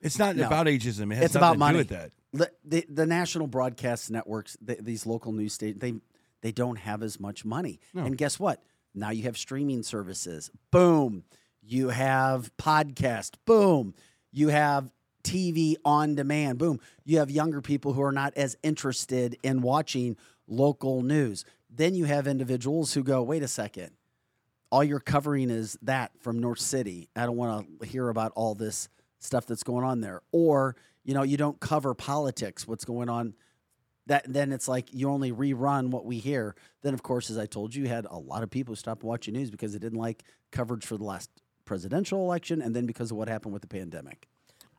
Speaker 3: It's not
Speaker 1: No.
Speaker 3: about ageism. It has
Speaker 1: It's about
Speaker 3: to
Speaker 1: money.
Speaker 3: do with that.
Speaker 1: the, the, the national broadcast networks, the, these local news stations, they they don't have as much money.
Speaker 3: No.
Speaker 1: And guess what? Now you have streaming services. Boom. You have podcast. Boom. You have TV on demand. Boom. You have younger people who are not as interested in watching local news. Then you have individuals who go, wait a second. All you're covering is that from North City. I don't want to hear about all this stuff that's going on there. Or, you know, you don't cover politics, what's going on. That then it's like you only rerun what we hear. Then of course, as I told you, you had a lot of people who stopped watching news because they didn't like coverage for the last presidential election and then because of what happened with the pandemic.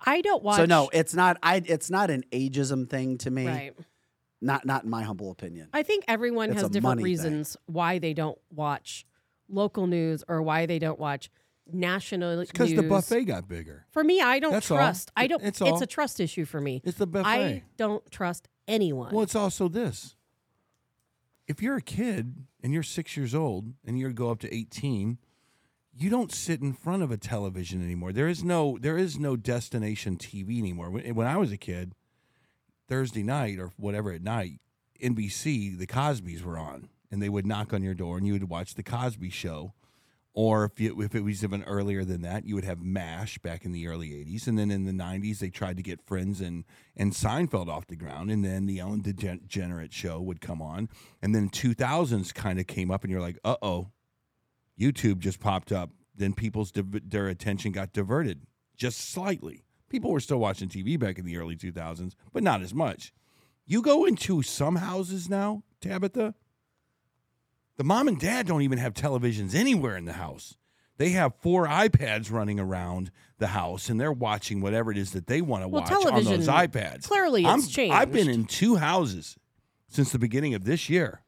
Speaker 2: I don't watch.
Speaker 1: So no, it's not I it's not an ageism thing to me.
Speaker 2: Right.
Speaker 1: Not not in my humble opinion.
Speaker 2: I think everyone
Speaker 1: It's
Speaker 2: has different
Speaker 1: money thing.
Speaker 2: reasons why they don't watch local news or why they don't watch national news.
Speaker 3: Because the buffet got bigger.
Speaker 2: For me, I don't
Speaker 3: That's all.
Speaker 2: trust. I don't.
Speaker 3: It's
Speaker 2: It's, a trust issue for me.
Speaker 3: It's the buffet.
Speaker 2: I don't trust anyone.
Speaker 3: Well, it's also this. If you're a kid and you're six years old and you go up to 18, you don't sit in front of a television anymore. There is no there is no destination TV anymore. When, when I was a kid, Thursday night or whatever at night, NBC, the Cosbys were on, and they would knock on your door and you would watch the Cosby Show. Or if if it was even earlier than that, you would have MASH back in the early '80s, and then in the '90s they tried to get Friends and and Seinfeld off the ground, and then the Ellen DeGenerate show would come on, and then 2000s kind of came up, and you're like, uh oh, YouTube just popped up. Then people's their attention got diverted just slightly. People were still watching TV back in the early 2000s, but not as much. You go into some houses now, Tabitha, the mom and dad don't even have televisions anywhere in the house. They have four iPads running around the house and they're watching whatever it is that they want to
Speaker 2: Well,
Speaker 3: watch on those iPads.
Speaker 2: clearly
Speaker 3: I'm-
Speaker 2: it's changed.
Speaker 3: I've been in two houses since the beginning of this year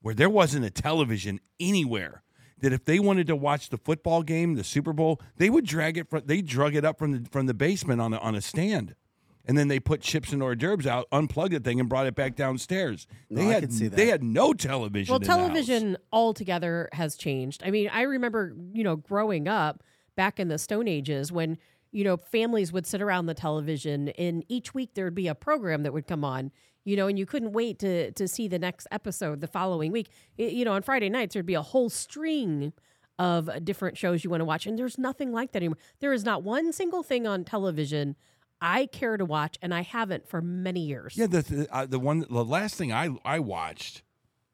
Speaker 3: where there wasn't a television anywhere. That if they wanted to watch the football game, the Super Bowl, they would drag it from they drug it up from the from the basement on a, on a stand. And then they put chips and hors d'oeuvres out, unplugged the thing, and brought it back downstairs.
Speaker 1: No,
Speaker 3: They
Speaker 1: I
Speaker 3: had
Speaker 1: could see
Speaker 3: they had no television.
Speaker 2: well,
Speaker 3: in the house.
Speaker 2: television altogether has changed. I mean, I remember, you know, growing up back in the Stone Ages when, you know, families would sit around the television and each week there would be a program that would come on, you know, and you couldn't wait to to see the next episode the following week. I- you know, on Friday nights there'd be a whole string of different shows you want to watch and there's nothing like that anymore. There is not one single thing on television I care to watch and I haven't for many years.
Speaker 3: Yeah, the the, uh, the one the last thing I I watched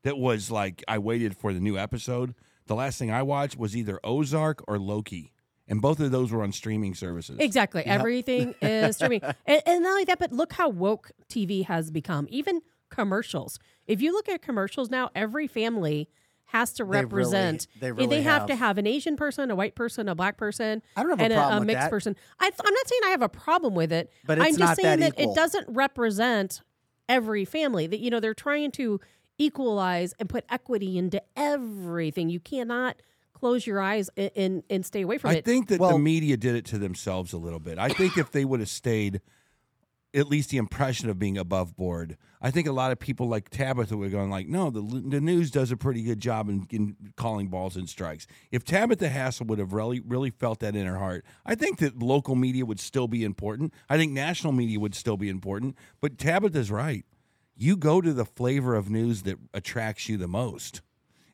Speaker 3: that was like I waited for the new episode. The last thing I watched was either Ozark or Loki, and both of those were on streaming services.
Speaker 2: Exactly. Everything is streaming. And, and not only that, but look how woke TV has become. Even commercials. If you look at commercials now, every family has to represent.
Speaker 1: they
Speaker 2: eh,
Speaker 1: really
Speaker 2: have, to
Speaker 1: have.
Speaker 2: have an Asian person, a white person, a black person,
Speaker 1: I don't have
Speaker 2: and
Speaker 1: problem
Speaker 2: a,
Speaker 1: with
Speaker 2: mixed
Speaker 1: that.
Speaker 2: person. I, I'm not saying I have a problem with it.
Speaker 1: But
Speaker 2: I'm just
Speaker 1: not
Speaker 2: saying
Speaker 1: that
Speaker 2: that, it doesn't represent every family. That you know they're trying to equalize and put equity into everything. You cannot close your eyes and and, and stay away from
Speaker 3: I
Speaker 2: it.
Speaker 3: I think that the media did it to themselves a little bit. I think if they would have stayed, at least the impression of being above board. I think a lot of people like Tabitha were going like, no, the the news does a pretty good job in, in calling balls and strikes. If Tabitha Hassel would have really really felt that in her heart, I think that local media would still be important. I think national media would still be important. But Tabitha's right. You go to the flavor of news that attracts you the most.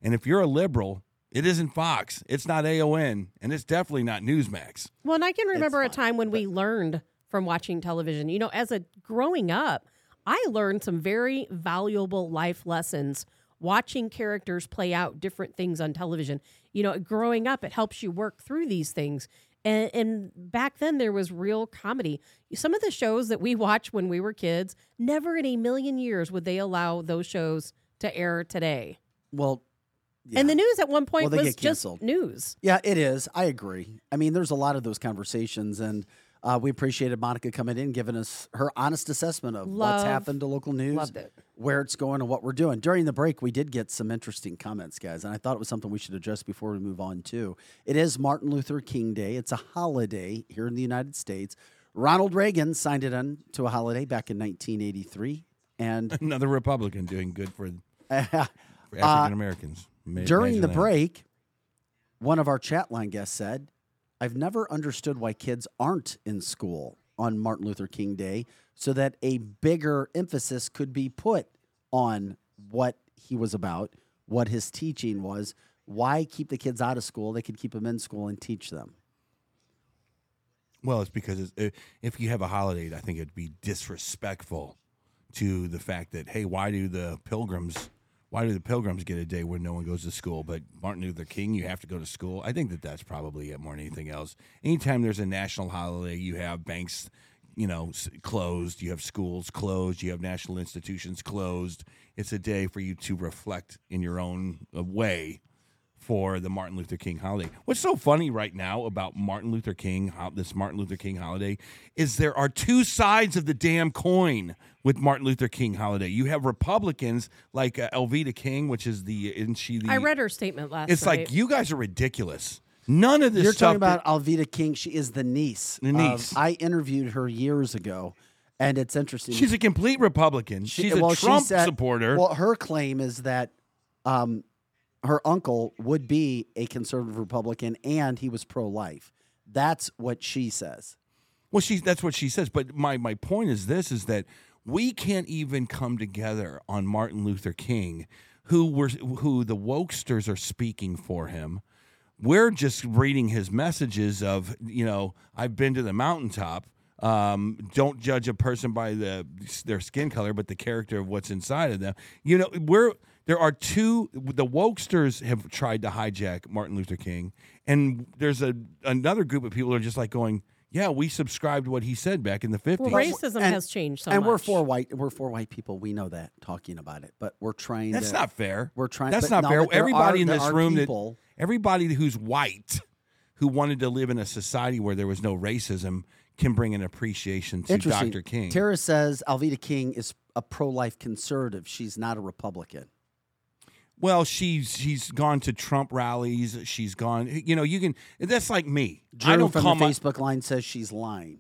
Speaker 3: And if you're a liberal, it isn't Fox, it's not AON, and it's definitely not Newsmax.
Speaker 2: Well, and I can remember a time when we learned from watching television. You know, as a growing up, I learned some very valuable life lessons watching characters play out different things on television. You know, growing up, it helps you work through these things. And, and back then, there was real comedy. Some of the shows that we watched when we were kids, never in a million years would they allow those shows to air today.
Speaker 1: Well,
Speaker 2: And the news at one point
Speaker 1: Well,
Speaker 2: was just news.
Speaker 1: Yeah, it is. I agree. I mean, there's a lot of those conversations, and uh, we appreciated Monica coming in, giving us her honest assessment of what's happened to local news,
Speaker 2: loved it.
Speaker 1: where it's going, and what we're doing. During the break, we did get some interesting comments, guys, and I thought it was something we should address before we move on, too. It is Martin Luther King Day, it's a holiday here in the United States. Ronald Reagan signed it on to a holiday back in 1983. And
Speaker 3: Another Republican doing good for,
Speaker 1: uh,
Speaker 3: for African Americans. Ma-
Speaker 1: during the
Speaker 3: that.
Speaker 1: break, one of our chat line guests said, I've never understood why kids aren't in school on Martin Luther King Day so that a bigger emphasis could be put on what he was about, what his teaching was. Why keep the kids out of school? They could keep them in school and teach them.
Speaker 3: Well, it's because it's, uh, if you have a holiday, I think it'd be disrespectful to the fact that hey, why do the pilgrims, why do the pilgrims get a day where no one goes to school, but Martin Luther King, you have to go to school? I think that that's probably it more than anything else. Anytime there's a national holiday, you have banks, you know, closed, you have schools closed, you have national institutions closed. It's a day for you to reflect in your own uh, way for the Martin Luther King holiday. What's so funny right now about Martin Luther King, this Martin Luther King holiday, is there are two sides of the damn coin with Martin Luther King holiday. You have Republicans like uh, Alveda King, which is the, isn't she the?
Speaker 2: I read her statement last
Speaker 3: It's
Speaker 2: night.
Speaker 3: like you guys are ridiculous. None of this.
Speaker 1: You're
Speaker 3: stuff
Speaker 1: talking about Alveda King. She is the niece.
Speaker 3: The
Speaker 1: of-
Speaker 3: niece.
Speaker 1: I interviewed her years ago, and it's interesting.
Speaker 3: She's a complete Republican.
Speaker 1: She-
Speaker 3: She's a
Speaker 1: well, she
Speaker 3: Trump
Speaker 1: said-
Speaker 3: supporter.
Speaker 1: Well, her claim is that um, her uncle would be a conservative Republican and he was pro life. That's what she says.
Speaker 3: Well, she that's what she says. But my my point is this: is that we can't even come together on Martin Luther King, who were who the wokesters are speaking for him. We're just reading his messages of you know I've been to the mountaintop. Um, don't judge a person by the their skin color, but the character of what's inside of them. You know, we're there are two. The wokesters have tried to hijack Martin Luther King, and there's a another group of people who are just like going, "Yeah, we subscribed to what he said back in the '50s."
Speaker 2: well, racism
Speaker 1: And-
Speaker 2: has changed so
Speaker 1: and
Speaker 2: much.
Speaker 1: we're for white. We're for white people. We know that talking about it, but we're trying.
Speaker 3: That's
Speaker 1: to,
Speaker 3: not fair.
Speaker 1: We're trying.
Speaker 3: That's not fair.
Speaker 1: but
Speaker 3: Everybody
Speaker 1: are-
Speaker 3: in this room
Speaker 1: people,
Speaker 3: that everybody who's white who wanted to live in a society where there was no racism can bring an appreciation to Dr. King.
Speaker 1: Tara says Alveda King is a pro-life conservative. She's not a Republican.
Speaker 3: Well, she's she's gone to Trump rallies. She's gone. You know, you can. That's like me.
Speaker 1: Drew
Speaker 3: I don't
Speaker 1: from
Speaker 3: call
Speaker 1: the
Speaker 3: my.
Speaker 1: Facebook line says she's lying.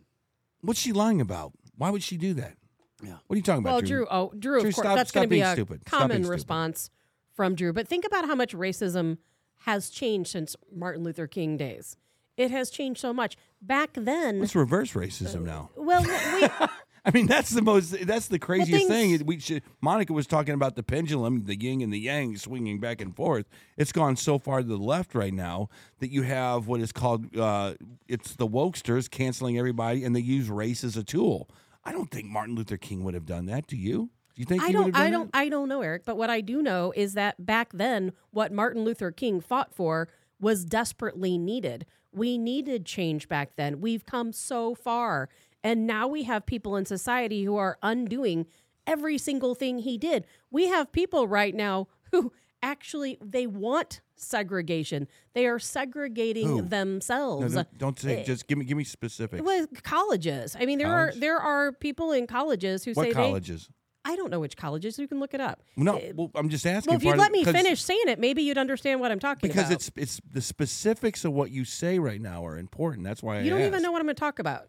Speaker 3: What's she lying about? Why would she do that?
Speaker 1: Yeah.
Speaker 3: What are you talking about?
Speaker 2: well,
Speaker 3: Drew?
Speaker 2: Drew. Oh, Drew.
Speaker 3: Drew,
Speaker 2: of course,
Speaker 3: stop-
Speaker 2: that's going to be a
Speaker 3: stupid.
Speaker 2: Common response from Drew. But think about how much racism has changed since Martin Luther King days. It has changed so much. Back then,
Speaker 3: Let's reverse racism now.
Speaker 2: well, we,
Speaker 3: I mean, that's the most. That's the craziest thing. We should. Monica was talking about the pendulum, the yin and the yang swinging back and forth. It's gone so far to the left right now that you have what is called. Uh, it's the wokesters canceling everybody, and they use race as a tool. I don't think Martin Luther King would have done that. Do you? Do you think
Speaker 2: I
Speaker 3: he
Speaker 2: don't,
Speaker 3: have done
Speaker 2: I don't,
Speaker 3: that?
Speaker 2: I don't know, Eric. But what I do know is that back then, what Martin Luther King fought for was desperately needed. We needed change back then. We've come so far, and now we have people in society who are undoing every single thing he did. We have people right now who actually they want segregation. They are segregating
Speaker 3: Who? No,
Speaker 2: themselves.
Speaker 3: don't, don't say. Just give me give me specifics.
Speaker 2: Well, colleges. I mean, there
Speaker 3: College?
Speaker 2: are there are people in colleges who
Speaker 3: what
Speaker 2: say
Speaker 3: colleges?
Speaker 2: they. I don't know which colleges. You can look it up.
Speaker 3: No,
Speaker 2: Uh,
Speaker 3: well, I'm just asking.
Speaker 2: well, if you'd let me finish saying it, maybe you'd understand what I'm talking
Speaker 3: because
Speaker 2: about.
Speaker 3: Because it's it's the specifics of what you say right now are important. That's why I
Speaker 2: you don't even know what I'm going to talk about.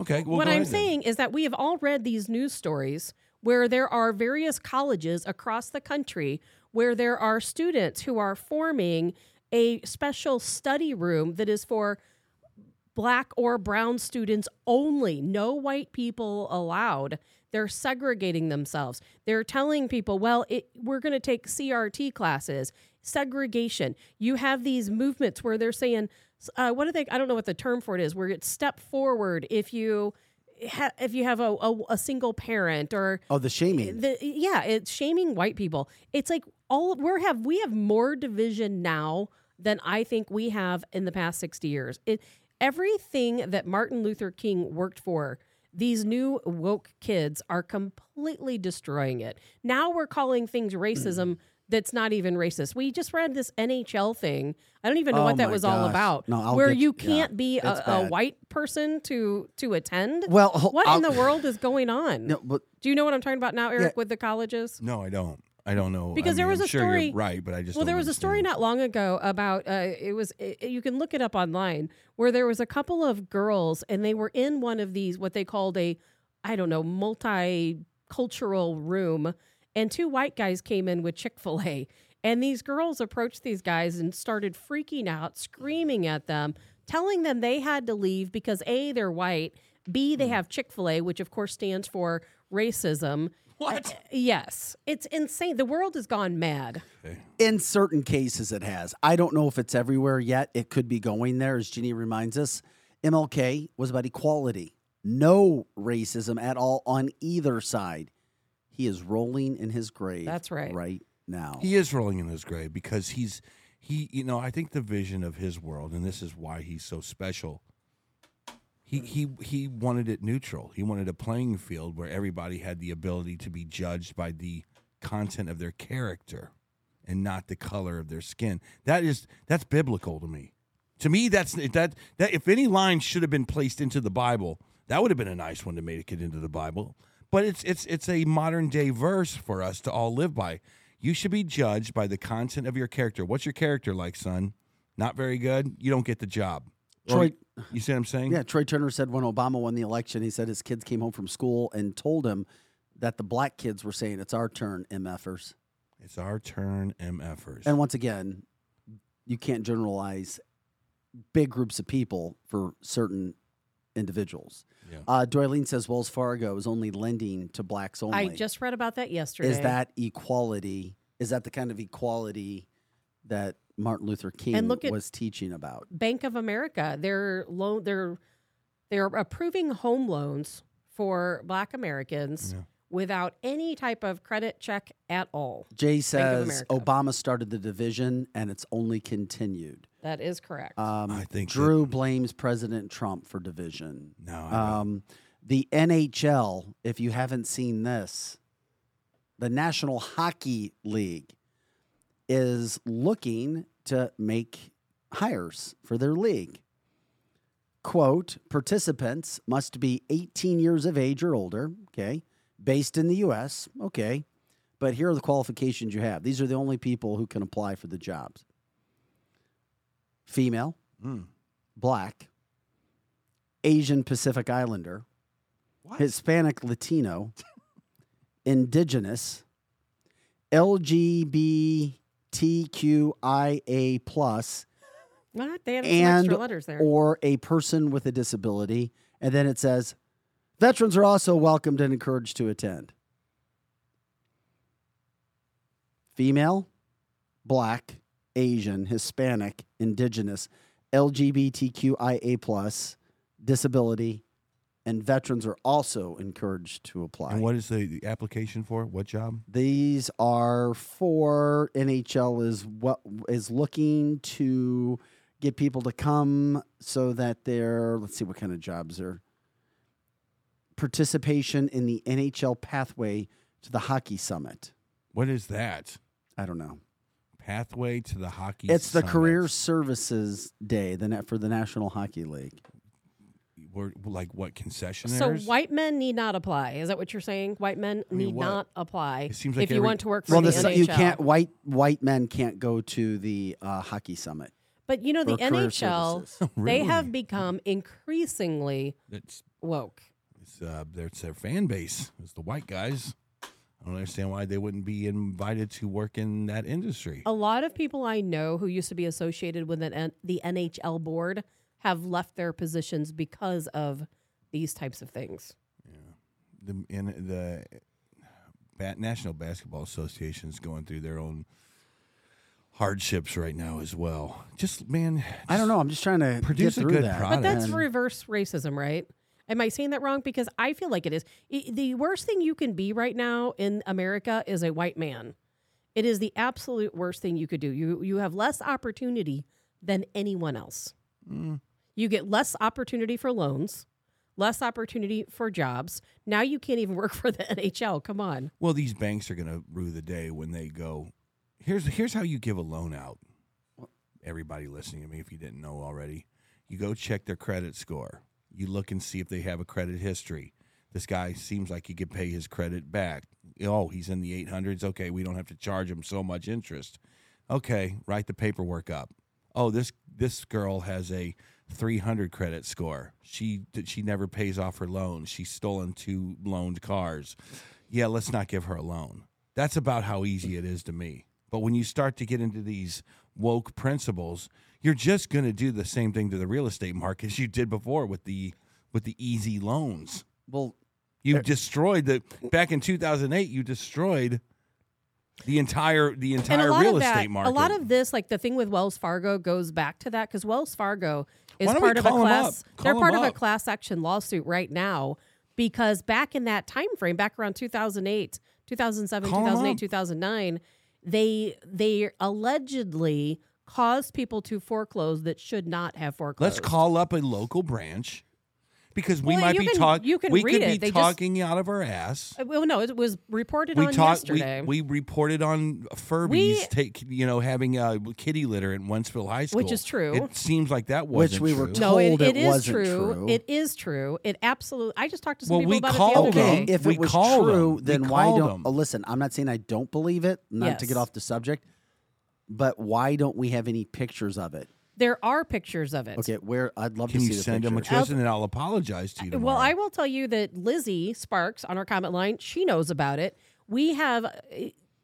Speaker 3: Okay, well,
Speaker 2: what I'm
Speaker 3: ahead then.
Speaker 2: saying is that we have all read these news stories where there are various colleges across the country where there are students who are forming a special study room that is for black or brown students only, no white people allowed. They're segregating themselves. They're telling people, well, it, we're going to take CRT classes, segregation. You have these movements where they're saying, uh, what do they, I don't know what the term for it is, where it's step forward if you ha- if you have a, a, a single parent or
Speaker 1: Oh, the shaming.
Speaker 2: the yeah, it's shaming white people. It's like all we have we have more division now than I think we have in the past 60 years. It everything that Martin Luther King worked for these new woke kids are completely destroying it. Now we're calling things racism that's not even racist. We just read this NHL thing. I don't even know
Speaker 1: Oh
Speaker 2: what that
Speaker 1: my
Speaker 2: was all about.
Speaker 1: No, I'll
Speaker 2: where
Speaker 1: get-
Speaker 2: you can't be a, a white person to to attend.
Speaker 1: Well, ho-
Speaker 2: what in
Speaker 1: I'll-
Speaker 2: the world is going on?
Speaker 1: No, but
Speaker 2: Do you know what I'm talking about now, Eric,
Speaker 1: Yeah.
Speaker 2: with the colleges?
Speaker 3: No, I don't. I don't know. I
Speaker 2: Because there was
Speaker 3: I'm
Speaker 2: a
Speaker 3: sure
Speaker 2: story-
Speaker 3: You're right, but I just
Speaker 2: Well,
Speaker 3: don't
Speaker 2: there was a story not long ago about uh, it was it, you can look it up online where there was a couple of girls and they were in one of these what they called a I don't know multicultural room and two white guys came in with Chick Fil A and these girls approached these guys and started freaking out, screaming at them, telling them they had to leave because a they're white, b
Speaker 3: Hmm.
Speaker 2: they have Chick Fil A, which of course stands for racism.
Speaker 3: What?
Speaker 2: Uh, yes, it's insane. The world has gone mad.
Speaker 1: in certain cases it has. I don't know if it's everywhere yet. It could be going there, as Ginny reminds us. MLK was about equality, no racism at all on either side. He is rolling in his grave.
Speaker 2: That's right.
Speaker 1: Right now.
Speaker 3: He is rolling in his grave because he's he. You know, I think the vision of his world, and this is why he's so special. He he he wanted it neutral. He wanted a playing field where everybody had the ability to be judged by the content of their character and not the color of their skin. That is that's biblical to me. To me, that's that that if any line should have been placed into the Bible, that would have been a nice one to make it into the Bible. But it's it's it's a modern day verse for us to all live by. You should be judged by the content of your character. What's your character like, son? Not very good. You don't get the job. Or-
Speaker 1: Troy,
Speaker 3: you see what I'm saying?
Speaker 1: yeah, Troy Turner said when Obama won the election, he said his kids came home from school and told him that the black kids were saying, It's our turn, MFers.
Speaker 3: It's our turn, MFers.
Speaker 1: And once again, you can't generalize big groups of people for certain individuals.
Speaker 3: Yeah.
Speaker 1: Uh, Doylene says Wells Fargo is only lending to blacks only.
Speaker 2: I just read about that yesterday.
Speaker 1: is that equality? Is that the kind of equality that Martin Luther King
Speaker 2: look at-
Speaker 1: was teaching about?
Speaker 2: Bank of America? They're loan. They're they're approving home loans for Black Americans
Speaker 3: Yeah.
Speaker 2: Without any type of credit check at all.
Speaker 1: Jay
Speaker 2: of
Speaker 1: says Obama started the division and it's only continued.
Speaker 2: That is correct.
Speaker 1: Um,
Speaker 3: I think
Speaker 1: Drew blames President Trump for division.
Speaker 3: no, I.
Speaker 1: Um, the NHL, if you haven't seen this, the National Hockey League is looking to make hires for their league. Quote, participants must be 18 years of age or older, okay, based in the U.S., okay, but here are the qualifications you have. These are the only people who can apply for the jobs female,
Speaker 3: Mm.
Speaker 1: black, Asian Pacific Islander,
Speaker 3: What?
Speaker 1: Hispanic Latino, indigenous, LGBTQIA plus,
Speaker 2: what? They have some
Speaker 1: and
Speaker 2: extra letters there.
Speaker 1: or a person with a disability. And then it says, veterans are also welcomed and encouraged to attend. Female, black, Asian, Hispanic, indigenous, LGBTQIA plus, disability, and veterans are also encouraged to apply.
Speaker 3: And what is the, the application for? What job?
Speaker 1: These are for NHL is what is looking to get people to come so that they're let's see what kind of jobs are participation in the NHL pathway to the hockey summit.
Speaker 3: What is that?
Speaker 1: I don't know.
Speaker 3: Pathway to the hockey.
Speaker 1: It's the career services day the net for the National Hockey League.
Speaker 3: We're, like what
Speaker 2: so white men need not apply. Is that what you're saying? White men
Speaker 3: mean,
Speaker 2: need
Speaker 3: what?
Speaker 2: not apply
Speaker 3: It seems like
Speaker 2: if you want to work for
Speaker 1: Well,
Speaker 2: the
Speaker 1: this
Speaker 2: NHL.
Speaker 1: you can't white white men can't go to the uh, hockey summit.
Speaker 2: But you know the NHL,
Speaker 1: services.
Speaker 2: they have become increasingly
Speaker 3: It's
Speaker 2: woke.
Speaker 3: It's uh, it's their fan base. It's the white guys. I don't understand why they wouldn't be invited to work in that industry.
Speaker 2: A lot of people I know who used to be associated with an, N- the NHL board have left their positions because of these types of things.
Speaker 3: Yeah, the in the Bat, National Basketball Association is going through their own hardships right now as well. Just man,
Speaker 1: I don't know. I'm just trying to
Speaker 3: Produce
Speaker 1: get
Speaker 3: a
Speaker 1: through
Speaker 3: good
Speaker 1: that.
Speaker 3: product.
Speaker 2: But that's
Speaker 1: And-
Speaker 2: reverse racism, right? Am I saying that wrong? Because I feel like it is. The worst thing you can be right now in America is a white man. It is the absolute worst thing you could do. You you have less opportunity than anyone else. Mm. You get less opportunity for loans, less opportunity for jobs. Now you can't even work for the NHL. Come on.
Speaker 3: Well, these banks are going to rue the day when they go. Here's here's how you give a loan out. Everybody listening to me, if you didn't know already, you go check their credit score. You look and see if they have a credit history. This guy seems like he could pay his credit back. Oh, he's in the 800s. Okay, we don't have to charge him so much interest. Okay, write the paperwork up. Oh, this this girl has a 300 credit score. She she never pays off her loan. She's stolen two loaned cars. Yeah, let's not give her a loan. That's about how easy it is to me. But when you start to get into these woke principles, you're just going to do the same thing to the real estate market as you did before with the with the easy loans.
Speaker 1: Well,
Speaker 3: You destroyed the back in 2008. You destroyed the entire the entire real
Speaker 2: of that,
Speaker 3: estate market.
Speaker 2: a lot of this, like the thing with Wells Fargo, goes back to that because Wells Fargo is
Speaker 3: Why don't we
Speaker 2: part of a class. They're part of a class action lawsuit right now because back in that time frame, back around 2008, 2007,
Speaker 3: Call 'em
Speaker 2: 2008, 2009, they they allegedly caused people to foreclose that should not have foreclosed.
Speaker 3: Let's call up a local branch because we
Speaker 2: Well,
Speaker 3: might
Speaker 2: you
Speaker 3: be talking.
Speaker 2: you can
Speaker 3: we
Speaker 2: read
Speaker 3: could
Speaker 2: it.
Speaker 3: be
Speaker 2: They just-
Speaker 3: talking out of our ass.
Speaker 2: Uh, Well, no, it was reported
Speaker 3: we
Speaker 2: on
Speaker 3: talked. We,
Speaker 2: yesterday.
Speaker 3: we reported on furries
Speaker 2: We-
Speaker 3: take you know having a kitty litter in Wentzville High School,
Speaker 2: Which is true.
Speaker 3: It seems like that wasn't
Speaker 1: Which we were
Speaker 3: true.
Speaker 1: told.
Speaker 2: no, it, it
Speaker 1: it
Speaker 2: is
Speaker 1: wasn't
Speaker 2: true.
Speaker 1: true.
Speaker 2: It is true. It absolutely. I just talked to some
Speaker 3: Well,
Speaker 2: people
Speaker 3: we
Speaker 2: about
Speaker 3: called
Speaker 2: it the other
Speaker 3: them.
Speaker 2: day.
Speaker 1: If
Speaker 3: We
Speaker 1: it was true,
Speaker 3: them.
Speaker 1: then
Speaker 3: We
Speaker 1: why don't?
Speaker 3: them.
Speaker 1: Oh, listen, I'm not saying I don't believe it. Not to get off the subject, but why don't we have any pictures of it?
Speaker 2: There are pictures of it.
Speaker 1: Okay, where I'd love
Speaker 3: Can
Speaker 1: to
Speaker 3: you
Speaker 1: see the
Speaker 3: send them
Speaker 1: picture.
Speaker 3: to us and then I'll apologize to you tomorrow?
Speaker 2: Well, I will tell you that Lizzie Sparks on our comment line, she knows about it. We have uh,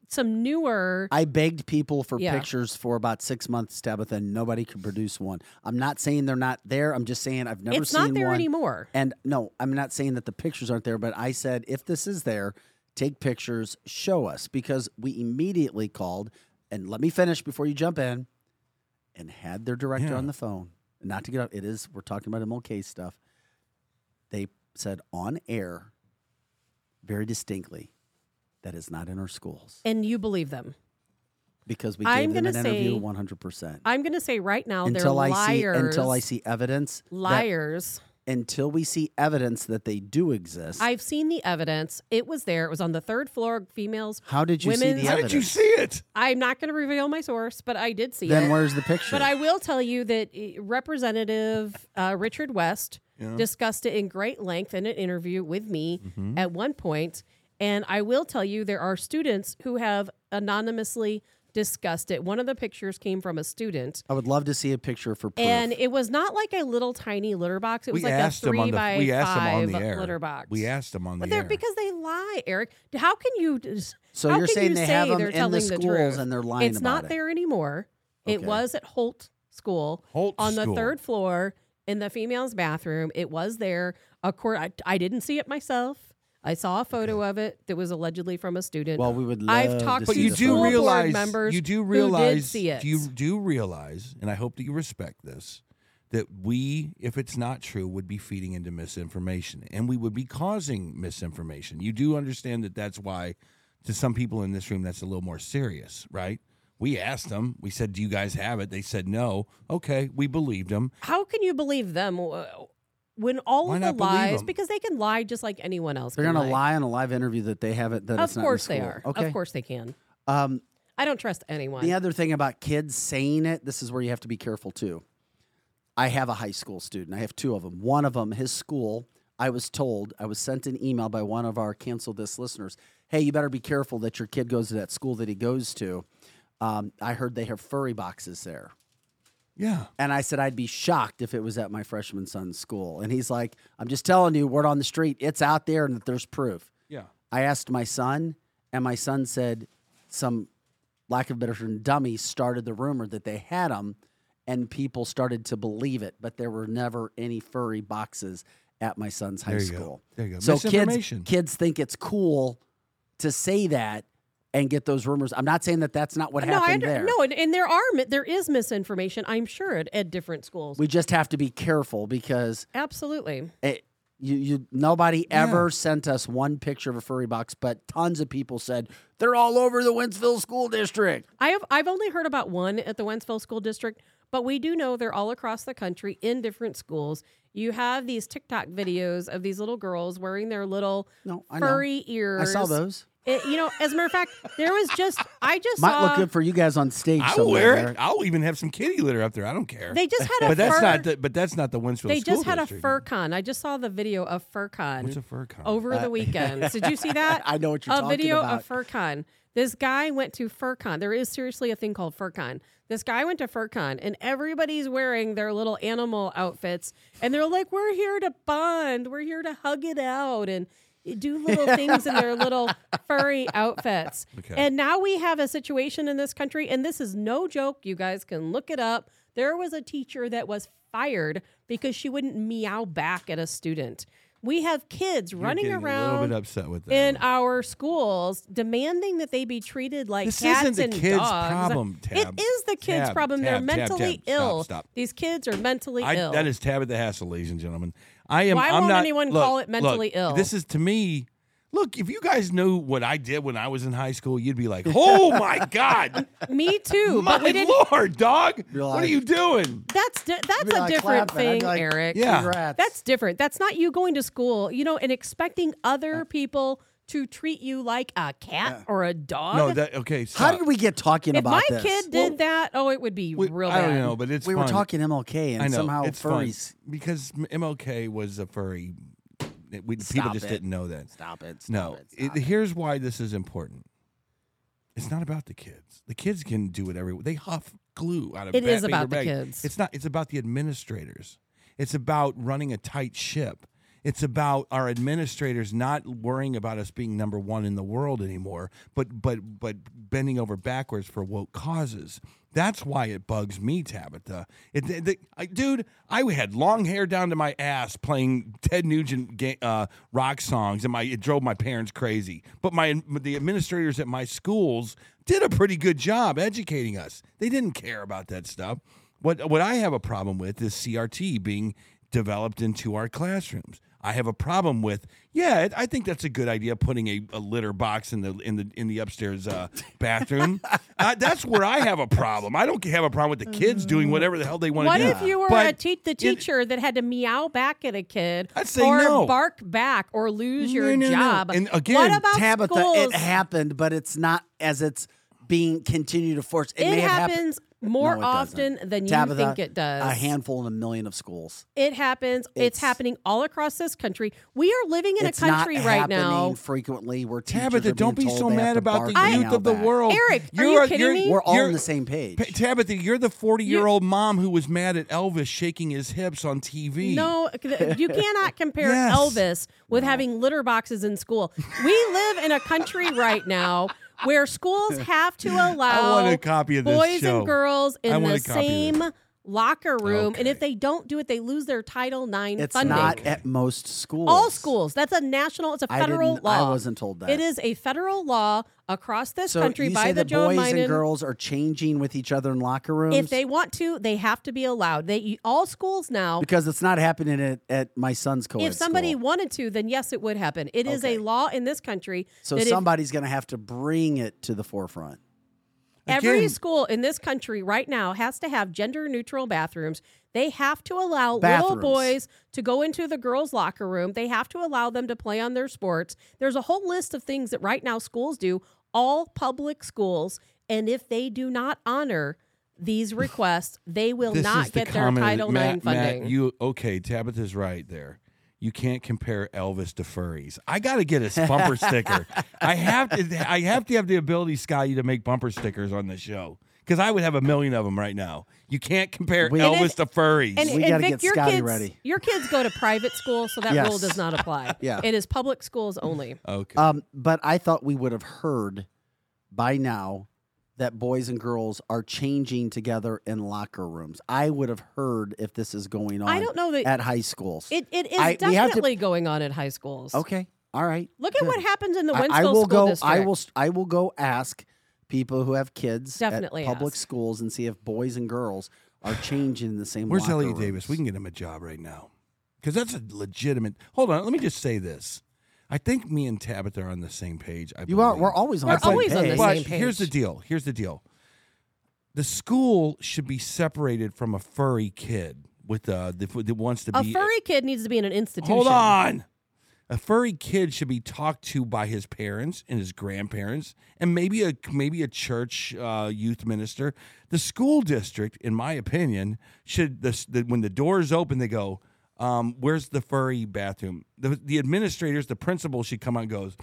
Speaker 2: some newer.
Speaker 1: I begged people for
Speaker 2: Yeah.
Speaker 1: pictures for about six months, Tabitha, and nobody could produce one. I'm not saying they're not there. I'm just saying I've never
Speaker 2: it's
Speaker 1: seen
Speaker 2: not there
Speaker 1: one.
Speaker 2: anymore.
Speaker 1: And no, I'm not saying that the pictures aren't there, but I said if this is there, take pictures, show us because we immediately called and let me finish before you jump in and had their director
Speaker 3: Yeah.
Speaker 1: on the phone. And not to get up, it is we're talking about MLK stuff. They said on air very distinctly that is not in our schools
Speaker 2: And you believe them.
Speaker 1: because we
Speaker 2: I'm
Speaker 1: gave them an
Speaker 2: gonna
Speaker 1: interview
Speaker 2: say
Speaker 1: 100%.
Speaker 2: I'm going to say right now
Speaker 1: until
Speaker 2: they're
Speaker 1: I see until I see evidence that-
Speaker 2: liars.
Speaker 1: Until we see evidence that they do exist.
Speaker 2: I've seen the evidence. It was there. It was on the third floor. Females.
Speaker 1: how did you see
Speaker 2: women's-
Speaker 1: the
Speaker 3: How did you see it?
Speaker 2: I'm not going to reveal my source, but I did see it.
Speaker 1: Then
Speaker 2: it.
Speaker 1: where's the picture?
Speaker 2: But I will tell you that uh, Representative uh, Richard West discussed it in great length in an interview with me
Speaker 1: Mm-hmm.
Speaker 2: at one point. And I will tell you, there are students who have anonymously discussed it. One of the pictures came from a student.
Speaker 1: I would love to see a picture for proof.
Speaker 2: And it was not like a little tiny litter box. It was
Speaker 3: we
Speaker 2: like a
Speaker 3: them
Speaker 2: three
Speaker 3: the
Speaker 2: by
Speaker 3: we asked them
Speaker 2: five
Speaker 3: on the air.
Speaker 2: litter box.
Speaker 3: We asked them on the
Speaker 2: but they're
Speaker 3: air.
Speaker 2: because they lie, Eric. How can you?
Speaker 1: So
Speaker 2: how
Speaker 1: you're
Speaker 2: can
Speaker 1: saying
Speaker 2: you
Speaker 1: they
Speaker 2: say
Speaker 1: have 'em
Speaker 2: they're
Speaker 1: in the
Speaker 2: telling
Speaker 1: schools
Speaker 2: truth?
Speaker 1: and they're lying
Speaker 2: It's not
Speaker 1: it.
Speaker 2: there anymore. It was at Holt School
Speaker 3: Holt
Speaker 2: on the third floor in the females' bathroom. It was there. Of course, I, I didn't see it myself. I saw a photo of it that was allegedly from a student.
Speaker 1: well, we would love
Speaker 2: I've talked
Speaker 1: to
Speaker 2: to
Speaker 1: see
Speaker 3: you
Speaker 1: the
Speaker 3: do
Speaker 2: school
Speaker 1: photos.
Speaker 2: board
Speaker 3: realize
Speaker 2: members
Speaker 3: you do
Speaker 2: who did
Speaker 3: realize
Speaker 2: see it.
Speaker 3: you do realize and i hope that you respect this that we if it's not true would be feeding into misinformation and we would be causing misinformation. You do understand that that's why to some people in this room that's a little more serious right? We asked them. We said do you guys have it? They said no. Okay we believed them
Speaker 2: How can you believe them when all
Speaker 3: Why
Speaker 2: of the lies? Because they can lie just like anyone else.
Speaker 1: They're going to lie on a live interview that they have it. That
Speaker 2: Of
Speaker 1: it's not in
Speaker 2: course they are.
Speaker 1: Okay.
Speaker 2: Of course they can.
Speaker 1: Um,
Speaker 2: I don't trust anyone.
Speaker 1: the other thing about kids saying it, this is where you have to be careful too. I have a high school student. I have two of them. One of them, his school, I was told, I was sent an email by one of our cancel this listeners. Hey, you better be careful that your kid goes to that school that he goes to. Um, I heard they have furry boxes there.
Speaker 3: Yeah
Speaker 1: And I said, I'd be shocked if it was at my freshman son's school. And he's like, I'm just telling you, word on the street, it's out there and that there's proof.
Speaker 3: yeah
Speaker 1: I asked my son, and my son said some lack of better term dummy started the rumor that they had them, and people started to believe it, but there were never any furry boxes at my son's high
Speaker 3: There you go.
Speaker 1: school.
Speaker 3: There you go.
Speaker 1: So kids, kids think it's cool to say that and get those rumors. I'm not saying that that's not what
Speaker 2: no, I
Speaker 1: happened
Speaker 2: under,
Speaker 1: there.
Speaker 2: no, and, and there are there is misinformation. I'm sure at, at different schools.
Speaker 1: We just have to be careful because
Speaker 2: Absolutely.
Speaker 1: it, You, you nobody
Speaker 3: Yeah.
Speaker 1: ever sent us one picture of a furry box, but tons of people said they're all over the Wentzville School District.
Speaker 2: I have I've only heard about one at the Wentzville School District, but we do know they're all across the country in different schools. You have these TikTok videos of these little girls wearing their little
Speaker 1: No, I
Speaker 2: furry ears.
Speaker 1: I saw those.
Speaker 2: It- you know, as a matter of fact, there was just I just
Speaker 1: Might
Speaker 2: saw
Speaker 1: look good for you guys on stage.
Speaker 3: I will wear it.
Speaker 1: Eric.
Speaker 3: I'll even have some kitty litter up there. I don't care.
Speaker 2: they just had a
Speaker 3: but that's
Speaker 2: fur,
Speaker 3: not. The, but that's not the Wentzville
Speaker 2: they
Speaker 3: School
Speaker 2: just had a fur con. I just saw the video of fur con.
Speaker 3: What's a fur con?
Speaker 2: over the weekend. Did you see that?
Speaker 1: I know what you're saying.
Speaker 2: a
Speaker 1: talking
Speaker 2: video
Speaker 1: about.
Speaker 2: of FurCon. This guy went to FurCon. There is seriously a thing called FurCon. This guy went to FurCon, and everybody's wearing their little animal outfits, and they're like, "We're here to bond. We're here to hug it out and." Do little things in their little furry outfits.
Speaker 3: Okay.
Speaker 2: And now we have a situation in this country, and this is no joke. You guys can look it up. There was a teacher that was fired because she wouldn't meow back at a student. We have kids
Speaker 3: You're
Speaker 2: running around
Speaker 3: A little bit upset with that.
Speaker 2: in our schools demanding that they be treated like
Speaker 3: This
Speaker 2: cats
Speaker 3: isn't the
Speaker 2: and
Speaker 3: kids'
Speaker 2: dogs.
Speaker 3: problem, Tab.
Speaker 2: is the kids'
Speaker 3: Tab,
Speaker 2: problem. They're
Speaker 3: Tab, Tab,
Speaker 2: mentally
Speaker 3: Tab. Stop,
Speaker 2: ill.
Speaker 3: stop.
Speaker 2: These kids are mentally
Speaker 3: I,
Speaker 2: ill.
Speaker 3: that is Tabitha Hassel, ladies and gentlemen. I am.
Speaker 2: Why
Speaker 3: I'm
Speaker 2: won't
Speaker 3: not,
Speaker 2: anyone
Speaker 3: look,
Speaker 2: call it mentally
Speaker 3: look,
Speaker 2: ill?
Speaker 3: This is to me. Look, if you guys knew what I did when I was in high school, you'd be like, "Oh my god,
Speaker 2: Me too.
Speaker 3: my
Speaker 2: but we didn't.
Speaker 3: lord, dog,
Speaker 1: You're
Speaker 3: what are you doing?"
Speaker 2: That's di- that's a
Speaker 1: like
Speaker 2: different
Speaker 1: clapping.
Speaker 2: Thing,
Speaker 1: like,
Speaker 2: Eric.
Speaker 3: Yeah.
Speaker 1: Congrats.
Speaker 2: That's different. That's not you going to school, you know, and expecting other people to treat you like a cat or a dog.
Speaker 3: No, that okay.
Speaker 1: How
Speaker 3: Stop.
Speaker 1: did we get talking about this?
Speaker 2: if
Speaker 1: about
Speaker 2: my
Speaker 1: this?
Speaker 2: kid did that, oh, it would be
Speaker 3: We-
Speaker 2: real
Speaker 3: I
Speaker 2: bad.
Speaker 3: don't know, but it's
Speaker 1: we were
Speaker 3: fun.
Speaker 1: talking MLK, and
Speaker 3: I know
Speaker 1: somehow
Speaker 3: it's fun
Speaker 1: furries.
Speaker 3: because MLK was a furry. it- we, people
Speaker 1: Stop
Speaker 3: just
Speaker 1: it.
Speaker 3: didn't know that.
Speaker 1: Stop it. Stop
Speaker 3: No,
Speaker 1: it.
Speaker 3: it,
Speaker 1: stop it.
Speaker 3: here's why this is important. It's not about the kids. The kids can do whatever they huff glue out of.
Speaker 2: It
Speaker 3: ba-
Speaker 2: is
Speaker 3: paper
Speaker 2: about the
Speaker 3: bag.
Speaker 2: kids.
Speaker 3: It's not. It's about the administrators. It's about running a tight ship. It's about our administrators not worrying about us being number one in the world anymore, but but but bending over backwards for woke causes. That's why it bugs me, Tabitha. It, I, dude, I had long hair down to my ass playing Ted Nugent ga- uh, rock songs, and my it drove my parents crazy. But my the administrators at my schools did a pretty good job educating us. They didn't care about that stuff. What what I have a problem with is CRT being developed into our classrooms. I have a problem with yeah. I think that's a good idea putting a, a litter box in the in the in the upstairs uh, bathroom. uh, that's where I have a problem. I don't have a problem with the kids doing whatever the hell they want
Speaker 2: What
Speaker 3: to do.
Speaker 2: if you were
Speaker 3: But
Speaker 2: a te- the
Speaker 3: it-
Speaker 2: teacher that had to meow back at a kid,
Speaker 3: I'd say
Speaker 2: or
Speaker 3: no.
Speaker 2: bark back, or lose your
Speaker 3: No, no,
Speaker 2: job?
Speaker 3: And again,
Speaker 2: what
Speaker 1: Tabitha,
Speaker 2: schools?
Speaker 1: it happened, but it's not as it's being continued to force. It,
Speaker 2: It
Speaker 1: may have happened.
Speaker 2: happens more
Speaker 1: No, it
Speaker 2: often
Speaker 1: doesn't.
Speaker 2: than you
Speaker 1: Tabitha,
Speaker 2: think it does.
Speaker 1: A handful in a million of schools.
Speaker 2: It happens. It's,
Speaker 1: It's-
Speaker 2: happening all across this country. We are living in a country
Speaker 1: not
Speaker 2: right
Speaker 1: happening
Speaker 2: now.
Speaker 1: frequently we're
Speaker 3: Tabitha,
Speaker 1: are
Speaker 3: don't
Speaker 1: being
Speaker 3: be so mad about the youth of the
Speaker 1: back.
Speaker 3: world.
Speaker 2: Eric, are
Speaker 3: You're
Speaker 2: you
Speaker 3: a-
Speaker 2: kidding
Speaker 3: you're-
Speaker 2: me?
Speaker 1: We're all
Speaker 3: you're-
Speaker 1: on the same page.
Speaker 3: Pa- Tabitha, you're the 40 year old mom who was mad at Elvis shaking his hips on TV.
Speaker 2: No, you cannot compare
Speaker 3: Yes.
Speaker 2: Elvis with having litter boxes in school. We live in a country right now where schools have to allow
Speaker 3: want a copy of
Speaker 2: boys
Speaker 3: show.
Speaker 2: and girls
Speaker 3: I
Speaker 2: in the same. Locker room, and if they don't do it, they lose their Title IX
Speaker 1: it's
Speaker 2: funding.
Speaker 1: not at most schools.
Speaker 2: All schools. That's a national. It's a
Speaker 1: I
Speaker 2: federal
Speaker 1: didn't- I wasn't told that.
Speaker 2: It is a federal law across this
Speaker 1: So
Speaker 2: country by the
Speaker 1: the
Speaker 2: Joe
Speaker 1: boys
Speaker 2: Biden.
Speaker 1: and girls are changing with each other in locker rooms?
Speaker 2: If they want to, they have to be allowed. They all schools now.
Speaker 1: because it's not happening at, at my son's co
Speaker 2: If somebody
Speaker 1: school.
Speaker 2: wanted to, then yes, it would happen. It is
Speaker 1: Okay.
Speaker 2: a law in this country.
Speaker 1: So somebody's going to have to bring it to the forefront.
Speaker 2: Every
Speaker 3: Again-
Speaker 2: school in this country right now has to have gender neutral bathrooms. They have to allow little boys to go into the girls' locker room. They have to allow them to play on their sports. There's a whole list of things that right now schools do, all public schools. And if they do not honor these requests, they will
Speaker 3: This
Speaker 2: not
Speaker 3: the
Speaker 2: get their Title
Speaker 3: Matt,
Speaker 2: IX funding.
Speaker 3: Matt, you okay? Tabitha's right there. You can't compare Elvis to furries. I got to get a bumper sticker. I have to. I have to have the ability, Scotty, to make bumper stickers on the show because I would have a million of them right now. You can't compare
Speaker 1: We-
Speaker 3: Elvis
Speaker 2: And it-
Speaker 3: to furries.
Speaker 2: And,
Speaker 1: We gotta
Speaker 2: Vic,
Speaker 1: get
Speaker 2: your
Speaker 1: Scotty
Speaker 2: kids,
Speaker 1: ready.
Speaker 2: Your kids go to private school, so that
Speaker 1: Yes.
Speaker 2: rule does not apply.
Speaker 1: Yeah.
Speaker 2: It is public schools only.
Speaker 3: okay.
Speaker 1: Um, but I thought we would have heard by now that boys and girls are changing together in locker rooms. I would have heard if this is going on
Speaker 2: I don't know that
Speaker 1: at high schools.
Speaker 2: it, it is
Speaker 1: I- we have to-
Speaker 2: definitely going on at high schools.
Speaker 1: okay. All right.
Speaker 2: Look at what happens in the
Speaker 1: I-
Speaker 2: Wentzville
Speaker 1: I, will
Speaker 2: School
Speaker 1: go.
Speaker 2: District.
Speaker 1: I will. I will go ask people who have kids
Speaker 2: Definitely
Speaker 1: at public
Speaker 2: ask.
Speaker 1: schools and see if boys and girls are changing in the same.
Speaker 3: Where's
Speaker 1: locker
Speaker 3: Elliott
Speaker 1: rooms.
Speaker 3: Davis? We can get him a job right now. because that's a legitimate. Hold on, let me just say this. I think me and Tabitha are on the same page. I
Speaker 1: You are.
Speaker 3: believe.
Speaker 1: We're always on
Speaker 2: We're
Speaker 1: the same
Speaker 2: always on the
Speaker 1: page.
Speaker 3: But
Speaker 2: same
Speaker 3: here's the deal. Here's the deal. The school should be separated from a furry kid with uh that, that wants to be
Speaker 2: A
Speaker 3: be
Speaker 2: furry kid needs to be in an institution.
Speaker 3: Hold on. A furry kid should be talked to by his parents and his grandparents, and maybe a maybe a church uh, youth minister. The school district, in my opinion, should the, the when the doors open, they go, um, "Where's the furry bathroom?" The the administrators, the principal, should come out goes,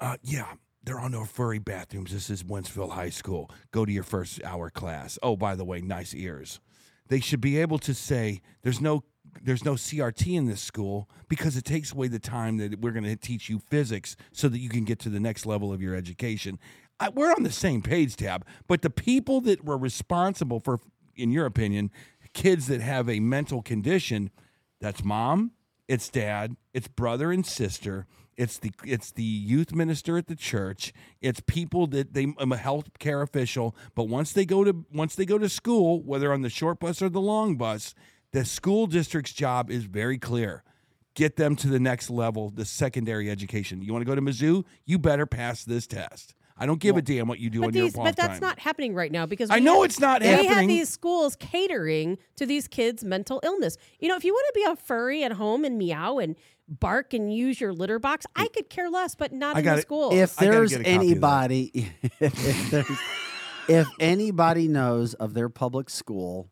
Speaker 3: uh, "Yeah, there are no furry bathrooms. This is Wentzville High School. Go to your first hour class. Oh, by the way, nice ears." They should be able to say, "There's no there's no CRT in this school because it takes away the time that we're going to teach you physics so that you can get to the next level of your education. I, we're on the same page, Tab, but the people that were responsible for, in your opinion, kids that have a mental condition, that's mom, it's dad, it's brother and sister. It's the it's the youth minister at the church. It's people that they I'm a health care official. But once they go to once they go to school, whether on the short bus or the long bus, the school district's job is very clear. Get them to the next level, the secondary education. You want to go to Mizzou? You better pass this test. I don't give a damn what you do
Speaker 2: But,
Speaker 3: on your
Speaker 2: these,
Speaker 3: off
Speaker 2: but that's
Speaker 3: time.
Speaker 2: not happening right now because
Speaker 3: I know
Speaker 2: have-
Speaker 3: it's not
Speaker 2: we have these schools catering to these kids' mental illness. You know, if you want to be a furry at home and meow and bark and use your litter box, I could care less, but not
Speaker 3: I
Speaker 2: in the
Speaker 3: it.
Speaker 2: school.
Speaker 1: If there's
Speaker 3: get a copy of that.
Speaker 1: anybody, if, there's, if anybody knows of their public school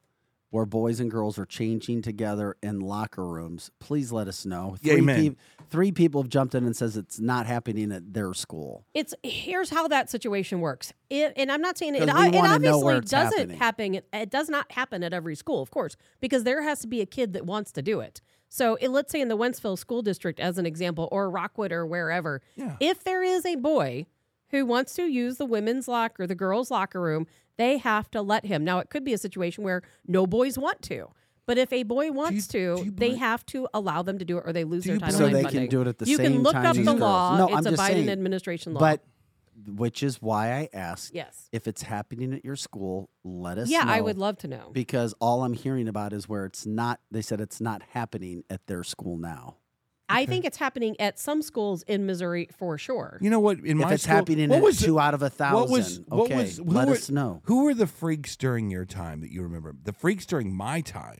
Speaker 1: where boys and girls are changing together in locker rooms, please let us know.
Speaker 3: Yeah,
Speaker 1: Three,
Speaker 3: amen.
Speaker 1: peop- three people have jumped in and says it's not happening at their school.
Speaker 2: it's here's how that situation works. It, and I'm not saying it,
Speaker 1: 'Cause we
Speaker 2: it
Speaker 1: wanna know
Speaker 2: obviously
Speaker 1: where it's
Speaker 2: doesn't
Speaker 1: happening.
Speaker 2: happen. It does not happen at every school, of course, because there has to be a kid that wants to do it. So it, let's say in the Wentzville School District, as an example, or Rockwood or wherever,
Speaker 3: Yeah.
Speaker 2: if there is a boy who wants to use the women's locker, the girls' locker room, they have to let him. Now it could be a situation where no boys want to. But if a boy wants
Speaker 3: do
Speaker 2: to,
Speaker 3: you
Speaker 2: they
Speaker 3: believe-
Speaker 2: have to allow them to do it, or they lose their
Speaker 3: you
Speaker 2: Title
Speaker 1: So
Speaker 2: IX
Speaker 1: they
Speaker 2: funding.
Speaker 1: can do it at the
Speaker 2: you
Speaker 1: same
Speaker 2: can look
Speaker 1: time
Speaker 2: up the
Speaker 1: girls.
Speaker 2: law.
Speaker 1: No,
Speaker 2: it's
Speaker 1: I'm
Speaker 2: a
Speaker 1: just
Speaker 2: Biden
Speaker 1: saying.
Speaker 2: administration law.
Speaker 1: But which is why I asked
Speaker 2: yes,
Speaker 1: if it's happening at your school, let us
Speaker 2: yeah,
Speaker 1: know.
Speaker 2: I would love to know.
Speaker 1: because all I'm hearing about is where it's not. They said it's not happening at their school now.
Speaker 2: I think it's happening at some schools in Missouri for sure.
Speaker 3: You know what? In
Speaker 1: if
Speaker 3: my
Speaker 1: it's
Speaker 3: school,
Speaker 1: happening
Speaker 3: what
Speaker 1: at
Speaker 3: was
Speaker 1: two
Speaker 3: the-
Speaker 1: out of a thousand,
Speaker 3: What was what
Speaker 1: okay,
Speaker 3: was who
Speaker 1: let
Speaker 3: were,
Speaker 1: us know.
Speaker 3: Who were the freaks during your time that you remember? The freaks during my time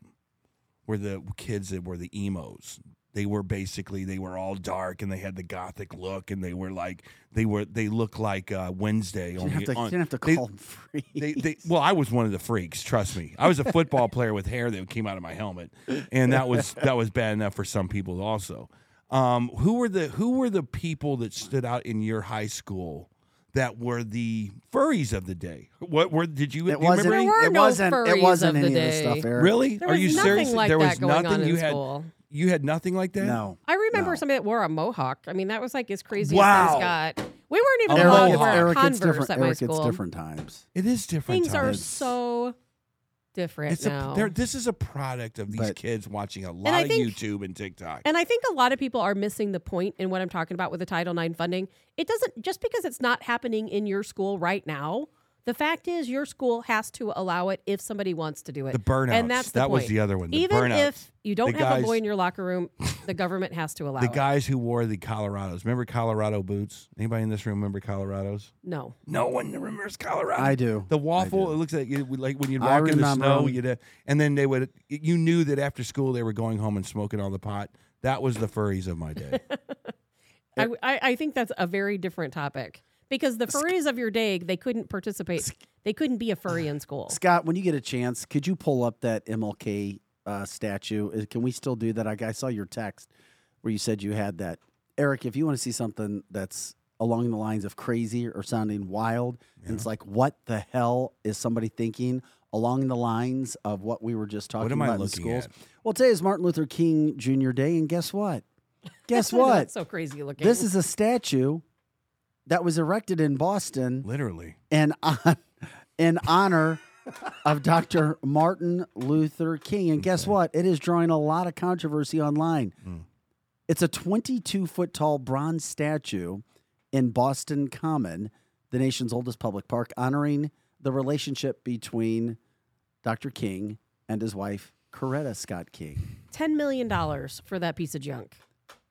Speaker 3: were the kids that were the emos. They were basically they were all dark and they had the gothic look and they were like they were they looked like uh, Wednesday.
Speaker 1: You
Speaker 3: only
Speaker 1: didn't have to,
Speaker 3: on-
Speaker 1: you didn't have to
Speaker 3: they-
Speaker 1: call them free.
Speaker 3: they, they, well, I was one of the freaks. Trust me, I was a football player with hair that came out of my helmet, and that was that was bad enough for some people also. Um, who were the who were the people that stood out in your high school that were the furries of the day? What were did you?
Speaker 1: it
Speaker 3: do you
Speaker 1: wasn't.
Speaker 3: remember any-
Speaker 2: were
Speaker 1: it
Speaker 2: no
Speaker 1: wasn't. It wasn't
Speaker 2: of the
Speaker 1: any of this
Speaker 2: day.
Speaker 1: stuff, Eric.
Speaker 3: really?
Speaker 2: There
Speaker 3: Are you
Speaker 2: nothing
Speaker 3: serious?
Speaker 2: like
Speaker 3: there
Speaker 2: that
Speaker 3: was
Speaker 2: going
Speaker 3: nothing
Speaker 2: on
Speaker 3: you
Speaker 2: in
Speaker 3: had.
Speaker 2: school.
Speaker 3: You had nothing like that.
Speaker 1: No.
Speaker 2: I remember
Speaker 1: No.
Speaker 2: somebody that wore a mohawk. I mean, that was like as crazy
Speaker 3: Wow.
Speaker 2: as things got. We weren't even
Speaker 3: A
Speaker 2: allowed to
Speaker 1: it's,
Speaker 3: mohawk.
Speaker 2: wear
Speaker 1: Eric,
Speaker 2: Converse
Speaker 1: different.
Speaker 2: at my
Speaker 1: Eric,
Speaker 2: school.
Speaker 1: it's different times.
Speaker 3: It is different. Times.
Speaker 2: Things are so different
Speaker 3: It's
Speaker 2: now.
Speaker 3: there- this is a product of these
Speaker 1: But-
Speaker 3: kids watching a lot of
Speaker 2: think-
Speaker 3: YouTube and TikTok.
Speaker 2: And I think a lot of people are missing the point in what I'm talking about with the Title IX funding. It doesn't just because it's not happening in your school right now. The fact is, your school has to allow it if somebody wants to do it.
Speaker 3: The burnouts.
Speaker 2: and that's the
Speaker 3: That was the other one, the
Speaker 2: Even
Speaker 3: burnouts.
Speaker 2: if you don't
Speaker 3: The
Speaker 2: have a boy in your locker room, the government has to allow
Speaker 3: the
Speaker 2: it.
Speaker 3: The guys who wore the Colorados. Remember Colorado boots? Anybody in this room remember Colorados?
Speaker 2: No,
Speaker 3: No one remembers Colorado.
Speaker 1: I do.
Speaker 3: The waffle.
Speaker 1: do.
Speaker 3: It looks like it, like when you'd walk in the
Speaker 1: remember
Speaker 3: snow.
Speaker 1: 'em.
Speaker 3: You'd, uh, and then they would. You knew that after school they were going home and smoking all the pot. That was the furries of my day.
Speaker 2: I, I, I think that's a very different topic because the furries of your day they couldn't participate. They couldn't be a furry in school.
Speaker 1: Scott, when you get a chance, could you pull up that MLK uh, statue? Can we still do that? I, I saw your text where you said you had that. Eric, if you want to see something that's along the lines of crazy or sounding wild, and it's like, what the hell is somebody thinking along the lines of what we were just talking
Speaker 3: am I
Speaker 1: about in schools?
Speaker 3: at?
Speaker 1: Well, today is Martin Luther King Jr. Day, and guess what? Guess what?
Speaker 2: That's so crazy looking.
Speaker 1: This is a statue that was erected in Boston
Speaker 3: Literally.
Speaker 1: in on, in honor of Dr. Martin Luther King. And guess what? It is drawing a lot of controversy online. Hmm. It's a 22 foot tall bronze statue in Boston Common, the nation's oldest public park, honoring the relationship between Dr. King and his wife, Coretta Scott King.
Speaker 2: $10 million for that piece of junk.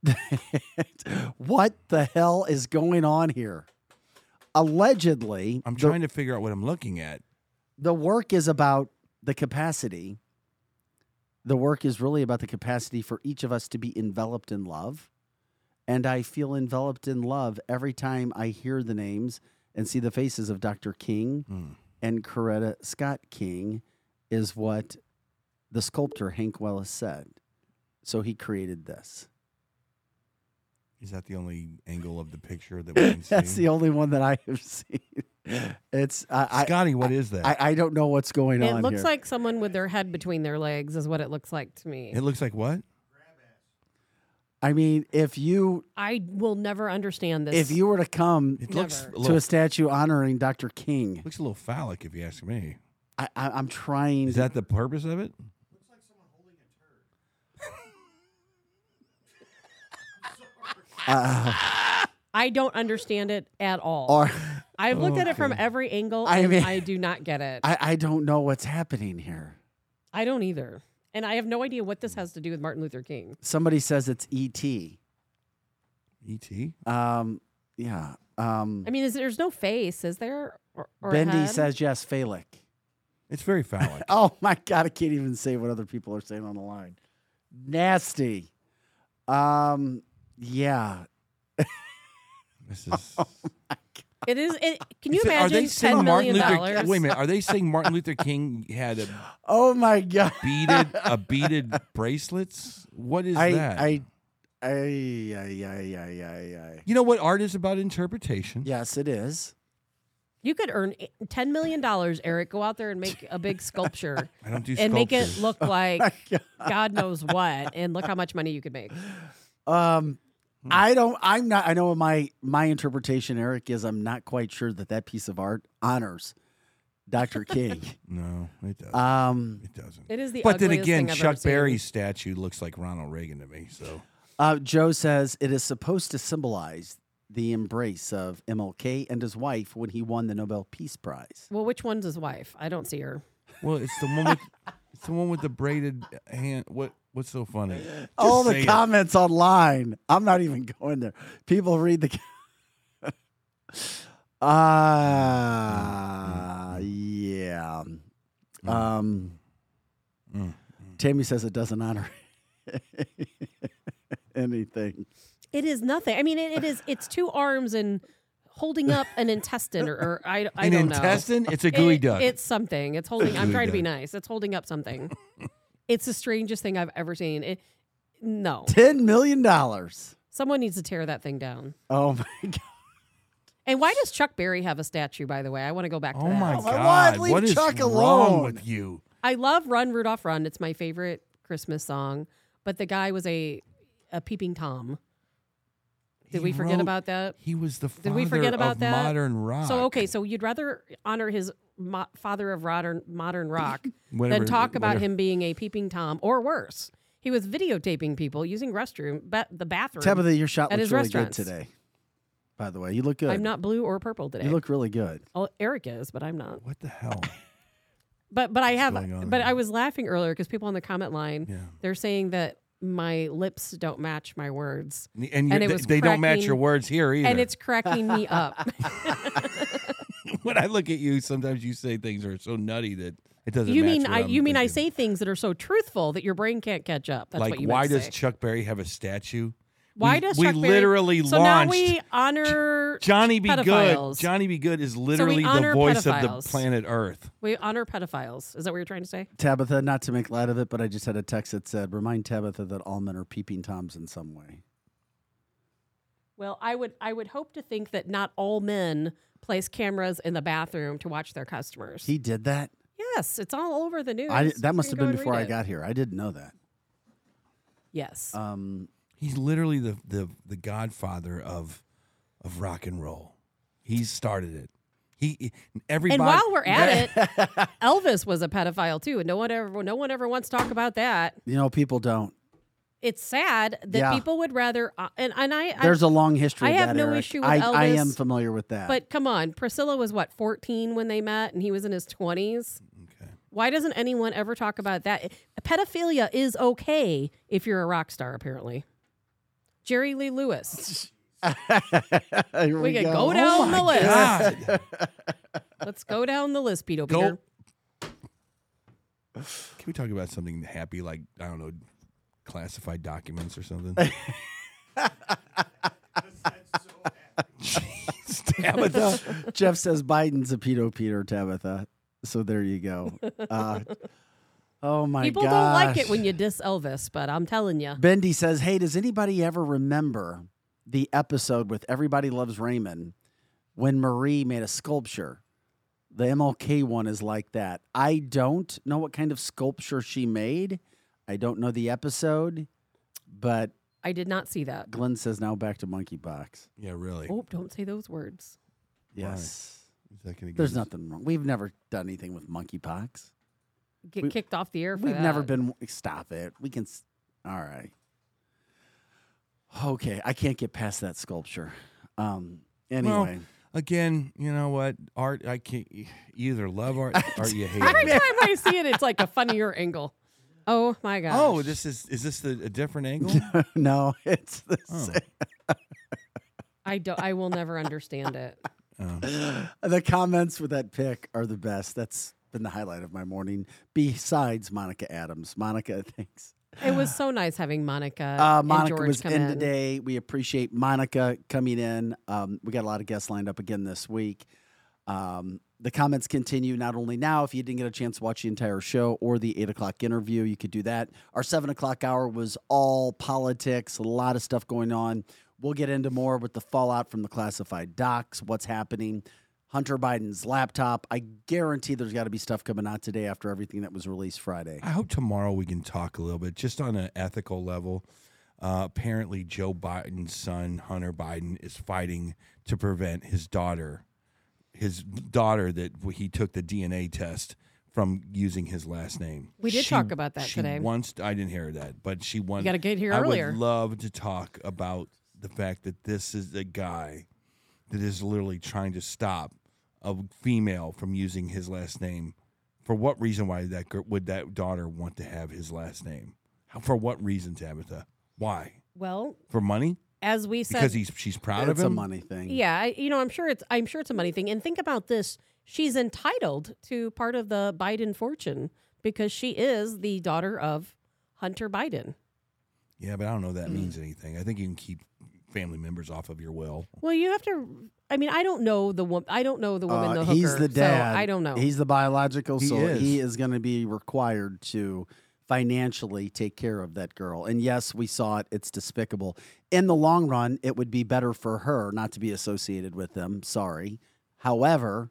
Speaker 1: what the hell is going on here? Allegedly,
Speaker 3: I'm
Speaker 1: the-
Speaker 3: trying to figure out what I'm looking at.
Speaker 1: the work is about the capacity. The work is really about the capacity for each of us to be enveloped in love. And I feel enveloped in love every time I hear the names and see the faces of Dr. King
Speaker 3: Hmm.
Speaker 1: and Coretta Scott King, is what the sculptor Hank Willis said. So he created this.
Speaker 3: Is that the only angle of the picture that we can see?
Speaker 1: That's the only one that I have seen. It's I, I
Speaker 3: Scotty, what is that?
Speaker 1: I, I don't know what's going
Speaker 2: It
Speaker 1: on It
Speaker 2: looks
Speaker 1: here.
Speaker 2: like someone with their head between their legs, is what it looks like to me.
Speaker 3: it looks like what?
Speaker 1: I mean, if you
Speaker 2: I will never understand this.
Speaker 1: if you were to come
Speaker 3: It looks
Speaker 2: Never.
Speaker 3: a
Speaker 1: to
Speaker 3: little,
Speaker 1: a statue honoring Dr. King,
Speaker 3: looks a little phallic, if you ask me.
Speaker 1: I, I, I'm trying.
Speaker 3: Is
Speaker 1: to-
Speaker 3: that the purpose of it?
Speaker 1: Uh,
Speaker 2: I don't understand it at all.
Speaker 1: or
Speaker 2: I've looked at it from every angle
Speaker 1: I
Speaker 2: and
Speaker 1: mean-
Speaker 2: I do not get it.
Speaker 1: I, I don't know what's happening here.
Speaker 2: I don't either. And I have no idea what this has to do with Martin Luther King.
Speaker 1: Somebody says it's E.T.
Speaker 3: E.T.
Speaker 1: Um, yeah. Um,
Speaker 2: I mean, is there's no face, is there? Or, or
Speaker 1: Bendy says yes, phallic.
Speaker 3: It's very phallic.
Speaker 1: Oh my God, I can't even say what other people are saying on the line. Nasty. Um, yeah.
Speaker 3: this is.
Speaker 2: Oh it is. It, can you
Speaker 3: Is it- are they
Speaker 2: imagine
Speaker 3: saying
Speaker 2: ten
Speaker 3: Martin Luther?
Speaker 2: dollars?
Speaker 3: Wait a minute. Are they saying Martin Luther King had a
Speaker 1: Oh my God.
Speaker 3: beaded a beaded bracelets? What is
Speaker 1: I,
Speaker 3: that?
Speaker 1: I, I, I, I, I, I, I.
Speaker 3: you know what art is about interpretation.
Speaker 1: Yes, it is.
Speaker 2: You could earn ten million dollars, Eric. Go out there and make a big sculpture
Speaker 3: I don't do
Speaker 2: and make it look oh like
Speaker 1: My God.
Speaker 2: God knows what, and look how much money you could make.
Speaker 1: Um,
Speaker 3: Hmm.
Speaker 1: I don't. I'm not. I know my my interpretation, Eric, is. I'm not quite sure that that piece of art honors Dr. King.
Speaker 3: No, it doesn't.
Speaker 1: um,
Speaker 3: it doesn't.
Speaker 2: It is the
Speaker 3: But then again,
Speaker 2: thing I've
Speaker 3: Chuck
Speaker 2: seen.
Speaker 3: Berry's statue looks like Ronald Reagan to me. So
Speaker 1: uh, Joe says it is supposed to symbolize the embrace of MLK and his wife when he won the Nobel Peace Prize.
Speaker 2: Well, which one's his wife? I don't see her.
Speaker 3: Well, it's the one with it's the one with the braided hand. What what's so funny?
Speaker 1: All
Speaker 3: say
Speaker 1: the
Speaker 3: it.
Speaker 1: comments online. I'm not even going there. People read the. Ah, yeah. Um,
Speaker 3: Mm.
Speaker 1: Tammy says it doesn't honor anything.
Speaker 2: It is nothing. I mean, it, it is. It's two arms and holding up an intestine, or, or I, I
Speaker 3: An
Speaker 2: don't know.
Speaker 3: intestine? It's a gooey
Speaker 2: It-
Speaker 3: duck.
Speaker 2: It's something. It's holding. I'm
Speaker 3: Gooey
Speaker 2: trying to be nice. It's holding up something. It's the strangest thing I've ever seen. It, no,
Speaker 1: Ten million dollars.
Speaker 2: someone needs to tear that thing down.
Speaker 1: Oh my god!
Speaker 2: And why does Chuck Berry have a statue? By the way, I want to go back to
Speaker 3: oh
Speaker 2: that.
Speaker 3: my
Speaker 1: Oh my
Speaker 3: god!
Speaker 1: God, leave
Speaker 3: What is
Speaker 1: Chuck
Speaker 3: wrong
Speaker 1: alone.
Speaker 3: with you?
Speaker 2: I love "Run Rudolph Run." It's my favorite Christmas song. But the guy was a a peeping tom. Did
Speaker 3: He
Speaker 2: we forget
Speaker 3: wrote-
Speaker 2: about that?
Speaker 3: He was the father
Speaker 2: Did we forget about
Speaker 3: of
Speaker 2: that?
Speaker 3: modern rock.
Speaker 2: So okay, so you'd rather honor his mo- father of modern modern rock
Speaker 3: Whatever-
Speaker 2: than talk about
Speaker 3: whatever.
Speaker 2: him being a peeping tom, or worse, he was videotaping people using restroom, ba- the bathroom.
Speaker 1: Tabitha, your shot
Speaker 2: At
Speaker 1: looks
Speaker 2: his
Speaker 1: really good
Speaker 2: restaurants.
Speaker 1: today. By the way, you look good.
Speaker 2: I'm not blue or purple today.
Speaker 1: You look really good.
Speaker 2: oh, Eric is, but I'm not.
Speaker 3: What the hell?
Speaker 2: But but I have.
Speaker 3: going on
Speaker 2: But? I was laughing earlier because people on the comment line
Speaker 3: Yeah.
Speaker 2: they're saying that my lips don't match my words,
Speaker 3: And,
Speaker 2: And
Speaker 3: you-
Speaker 2: it
Speaker 3: they-
Speaker 2: was
Speaker 3: they don't match your words here either.
Speaker 2: and it's cracking me up.
Speaker 3: when I look at you, sometimes you say things that are so nutty that it doesn't.
Speaker 2: you mean I?
Speaker 3: I'm
Speaker 2: You mean I say things that are so truthful that your brain can't catch up? That's
Speaker 3: like
Speaker 2: what you
Speaker 3: why does
Speaker 2: say.
Speaker 3: Chuck Berry have a statue?
Speaker 2: Why
Speaker 3: we,
Speaker 2: does
Speaker 3: we
Speaker 2: Chuck Berry-
Speaker 3: literally
Speaker 2: so now we honor
Speaker 3: Johnny Be
Speaker 2: pedophiles.
Speaker 3: Good? Johnny B. Goode is literally the
Speaker 2: honor
Speaker 3: voice of the planet Earth.
Speaker 2: We honor pedophiles. Is that what you're trying to say?
Speaker 1: Tabitha, not to make light of it, but I just had a text that said, "Remind Tabitha that all men are peeping toms in some way."
Speaker 2: Well, I would I would hope to think that not all men place cameras in the bathroom to watch their customers.
Speaker 1: He did that.
Speaker 2: yes, it's all over the news.
Speaker 1: I, that must have been before I
Speaker 2: it.
Speaker 1: got here. I didn't know that.
Speaker 2: Yes.
Speaker 1: Um,
Speaker 3: He's literally the the the godfather of of rock and roll. He started it. He everybody.
Speaker 2: and while we're at it, Elvis was a pedophile too, and no one ever no one ever wants to talk about that.
Speaker 1: you know, people don't.
Speaker 2: It's sad that
Speaker 1: Yeah.
Speaker 2: people would rather uh, and and I, I
Speaker 1: There's a long history.
Speaker 2: I
Speaker 1: of
Speaker 2: have
Speaker 1: that,
Speaker 2: no
Speaker 1: Eric.
Speaker 2: issue with
Speaker 1: I, I am familiar with that.
Speaker 2: but come on, Priscilla was what 14 when they met, and he was in his 20s.
Speaker 3: Okay.
Speaker 2: Why doesn't anyone ever talk about that? Pedophilia is okay if you're a rock star, apparently. Jerry Lee Lewis.
Speaker 1: Here
Speaker 2: We can
Speaker 1: go.
Speaker 2: go down the list. Let's go down the list, Peter.
Speaker 3: Go.
Speaker 2: Peter.
Speaker 3: Can we talk about something happy, like I don't know, classified documents or something? Jeez, Tabitha.
Speaker 1: Jeff says Biden's a pedo Peter Tabitha. So there you go. Uh, oh my god.
Speaker 2: People
Speaker 1: gosh.
Speaker 2: don't like it when you diss Elvis, but I'm telling you.
Speaker 1: Bendy says, "Hey, does anybody ever remember the episode with Everybody Loves Raymond when Marie made a sculpture? The MLK one is like that. I don't know what kind of sculpture she made. I don't know the episode, but
Speaker 2: I did not see that.
Speaker 1: Glenn says now back to monkeypox.
Speaker 3: Yeah, really.
Speaker 2: Oh, don't say those words.
Speaker 1: Yes,
Speaker 3: Is that gonna
Speaker 1: there's
Speaker 3: us-
Speaker 1: nothing wrong. We've never done anything with monkeypox.
Speaker 2: Get
Speaker 1: We-
Speaker 2: kicked off the air for
Speaker 1: We've
Speaker 2: that.
Speaker 1: never been. Stop it. We can. All right. Okay, I can't get past that sculpture. Um. Anyway,
Speaker 3: Again, you know what? Art, I can't. Either love art or you hate
Speaker 2: Every
Speaker 3: it.
Speaker 2: Every time I see it, it's like a funnier angle. Oh my gosh.
Speaker 3: Oh, this is is this the, a different angle?
Speaker 1: no, it's the
Speaker 3: Oh.
Speaker 1: same.
Speaker 2: I don't. I will never understand it.
Speaker 3: Oh.
Speaker 1: The comments with that pic are the best. That's been the highlight of my morning. Besides Monica Adams, Monica, thanks.
Speaker 2: It was so nice having Monica.
Speaker 1: Uh,
Speaker 2: and
Speaker 1: Monica
Speaker 2: George
Speaker 1: was
Speaker 2: come
Speaker 1: in today. We appreciate Monica coming in. Um, we got a lot of guests lined up again this week. Um, the comments continue not only now, if you didn't get a chance to watch the entire show or the eight o'clock interview, you could do that. Our seven o'clock hour was all politics, a lot of stuff going on. We'll get into more with the fallout from the classified docs, what's happening. Hunter Biden's laptop. I guarantee there's got to be stuff coming out today after everything that was released Friday.
Speaker 3: I hope tomorrow we can talk a little bit, just on an ethical level. Uh, apparently, Joe Biden's son, Hunter Biden, is fighting to prevent his daughter, his daughter that he took the DNA test from using his last name.
Speaker 2: We did
Speaker 3: She-
Speaker 2: talk about that
Speaker 3: she
Speaker 2: today.
Speaker 3: Once I didn't hear that, but she wants.
Speaker 2: You got to get here
Speaker 3: I
Speaker 2: earlier.
Speaker 3: would love to talk about the fact that this is a guy that is literally trying to stop a female from using his last name. For what reason? Why that would that daughter want to have his last name? For what reason, Tabitha? Why?
Speaker 2: well,
Speaker 3: For money?
Speaker 2: as we said,
Speaker 3: Because he's she's proud
Speaker 1: it's
Speaker 3: of
Speaker 1: a
Speaker 3: him.
Speaker 1: money thing.
Speaker 2: yeah, you know, I'm sure it's. I'm sure it's a money thing. And think about this: she's entitled to part of the Biden fortune because she is the daughter of Hunter Biden.
Speaker 3: Yeah, but I don't know if that mm. means anything. I think you can keep family members off of your will.
Speaker 2: Well, you have to. I mean, I don't know the woman. I don't know the woman.
Speaker 1: Uh,
Speaker 2: the hooker,
Speaker 1: he's the
Speaker 2: so
Speaker 1: dad.
Speaker 2: I don't know.
Speaker 1: He's the biological,
Speaker 3: He
Speaker 1: so
Speaker 3: is.
Speaker 1: he is going to be required to financially take care of that girl. And yes, we saw it. It's despicable. In the long run, it would be better for her not to be associated with them. Sorry. However,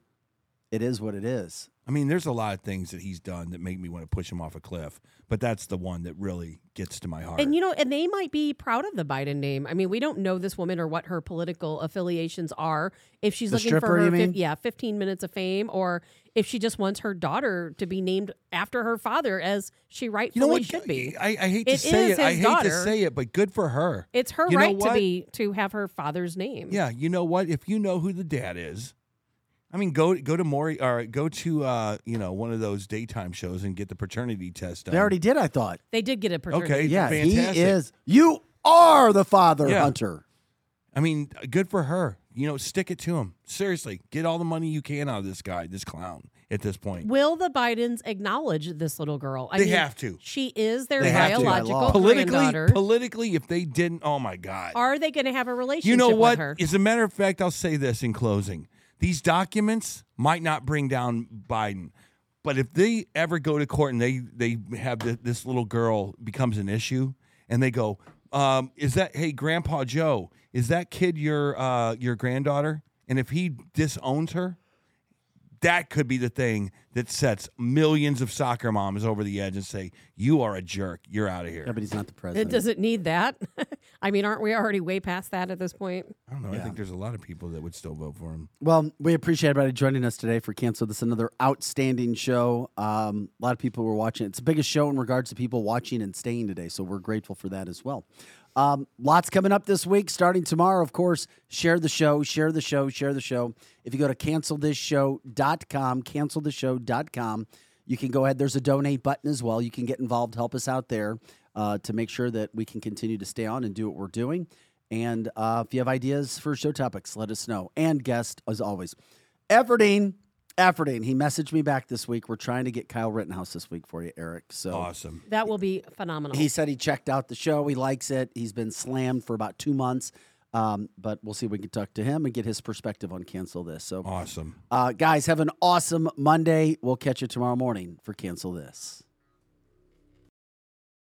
Speaker 1: it is what it is.
Speaker 3: I mean, there's a lot of things that he's done that make me want to push him off a cliff, but that's the one that really gets to my heart.
Speaker 2: And you know, and they might be proud of the Biden name. I mean, we don't know this woman or what her political affiliations are. If she's
Speaker 1: The
Speaker 2: looking
Speaker 1: stripper,
Speaker 2: for her,
Speaker 1: you
Speaker 2: yeah, fifteen minutes of fame, or if she just wants her daughter to be named after her father, as she rightfully
Speaker 3: you know what?
Speaker 2: should be.
Speaker 3: I, I hate to
Speaker 2: It
Speaker 3: say it. I
Speaker 2: his
Speaker 3: hate to say it, but good for her.
Speaker 2: It's her
Speaker 3: You
Speaker 2: right to be to have her father's name.
Speaker 3: Yeah, you know what? If you know who the dad is, I mean, go go to Maury or go to uh, you know one of those daytime shows and get the paternity test done.
Speaker 1: They already did, I thought.
Speaker 2: They did get a paternity.
Speaker 3: Okay.
Speaker 1: Yeah,
Speaker 3: fantastic.
Speaker 1: he is. You are the father,
Speaker 3: Yeah.
Speaker 1: Hunter.
Speaker 3: I mean, good for her. You know, stick it to him. Seriously, get all the money you can out of this guy, this clown. At this point,
Speaker 2: Will the Bidens acknowledge this little girl? I
Speaker 3: They
Speaker 2: mean,
Speaker 3: have to.
Speaker 2: She is their
Speaker 3: They have to.
Speaker 1: By
Speaker 2: biological
Speaker 1: law.
Speaker 3: politically, politically, if they didn't, oh my god.
Speaker 2: Are they going to have a relationship
Speaker 3: You know
Speaker 2: with
Speaker 3: what?
Speaker 2: her?
Speaker 3: As a matter of fact, I'll say this in closing. These documents might not bring down Biden, but if they ever go to court and they they have th- this little girl becomes an issue, and they go, um, "Is that hey, Grandpa Joe? Is that kid your uh, your granddaughter?" And if he disowns her, that could be the thing that sets millions of soccer moms over the edge and say, "You are a jerk. You're out of here."
Speaker 1: Yeah, but he's not the president.
Speaker 2: It doesn't need that. I mean, aren't we already way past that at this point?
Speaker 3: I don't know. I
Speaker 1: Yeah.
Speaker 3: think there's a lot of people that would still vote for him.
Speaker 1: Well, we appreciate everybody joining us today for Cancel This, another outstanding show. Um, a lot of people were watching. It's the biggest show in regards to people watching and staying today, so we're grateful for that as well. Um, lots coming up this week, starting tomorrow, of course. Share the show, share the show, share the show. If you go to cancelthisshow.com, cancelthisshow.com, you can go ahead. There's a donate button as well. You can get involved, help us out there uh, to make sure that we can continue to stay on and do what we're doing. And uh, if you have ideas for show topics, let us know. And guest, as always, Effordine. Effordine. He messaged me back this week. We're trying to get Kyle Rittenhouse this week for you, Eric. So
Speaker 3: Awesome.
Speaker 2: That will be phenomenal.
Speaker 1: he said he checked out the show. He likes it. He's been slammed for about two months. Um, but we'll see if we can talk to him and get his perspective on cancel this. So,
Speaker 3: Awesome.
Speaker 1: uh, guys, have an awesome Monday. We'll catch you tomorrow morning for cancel this.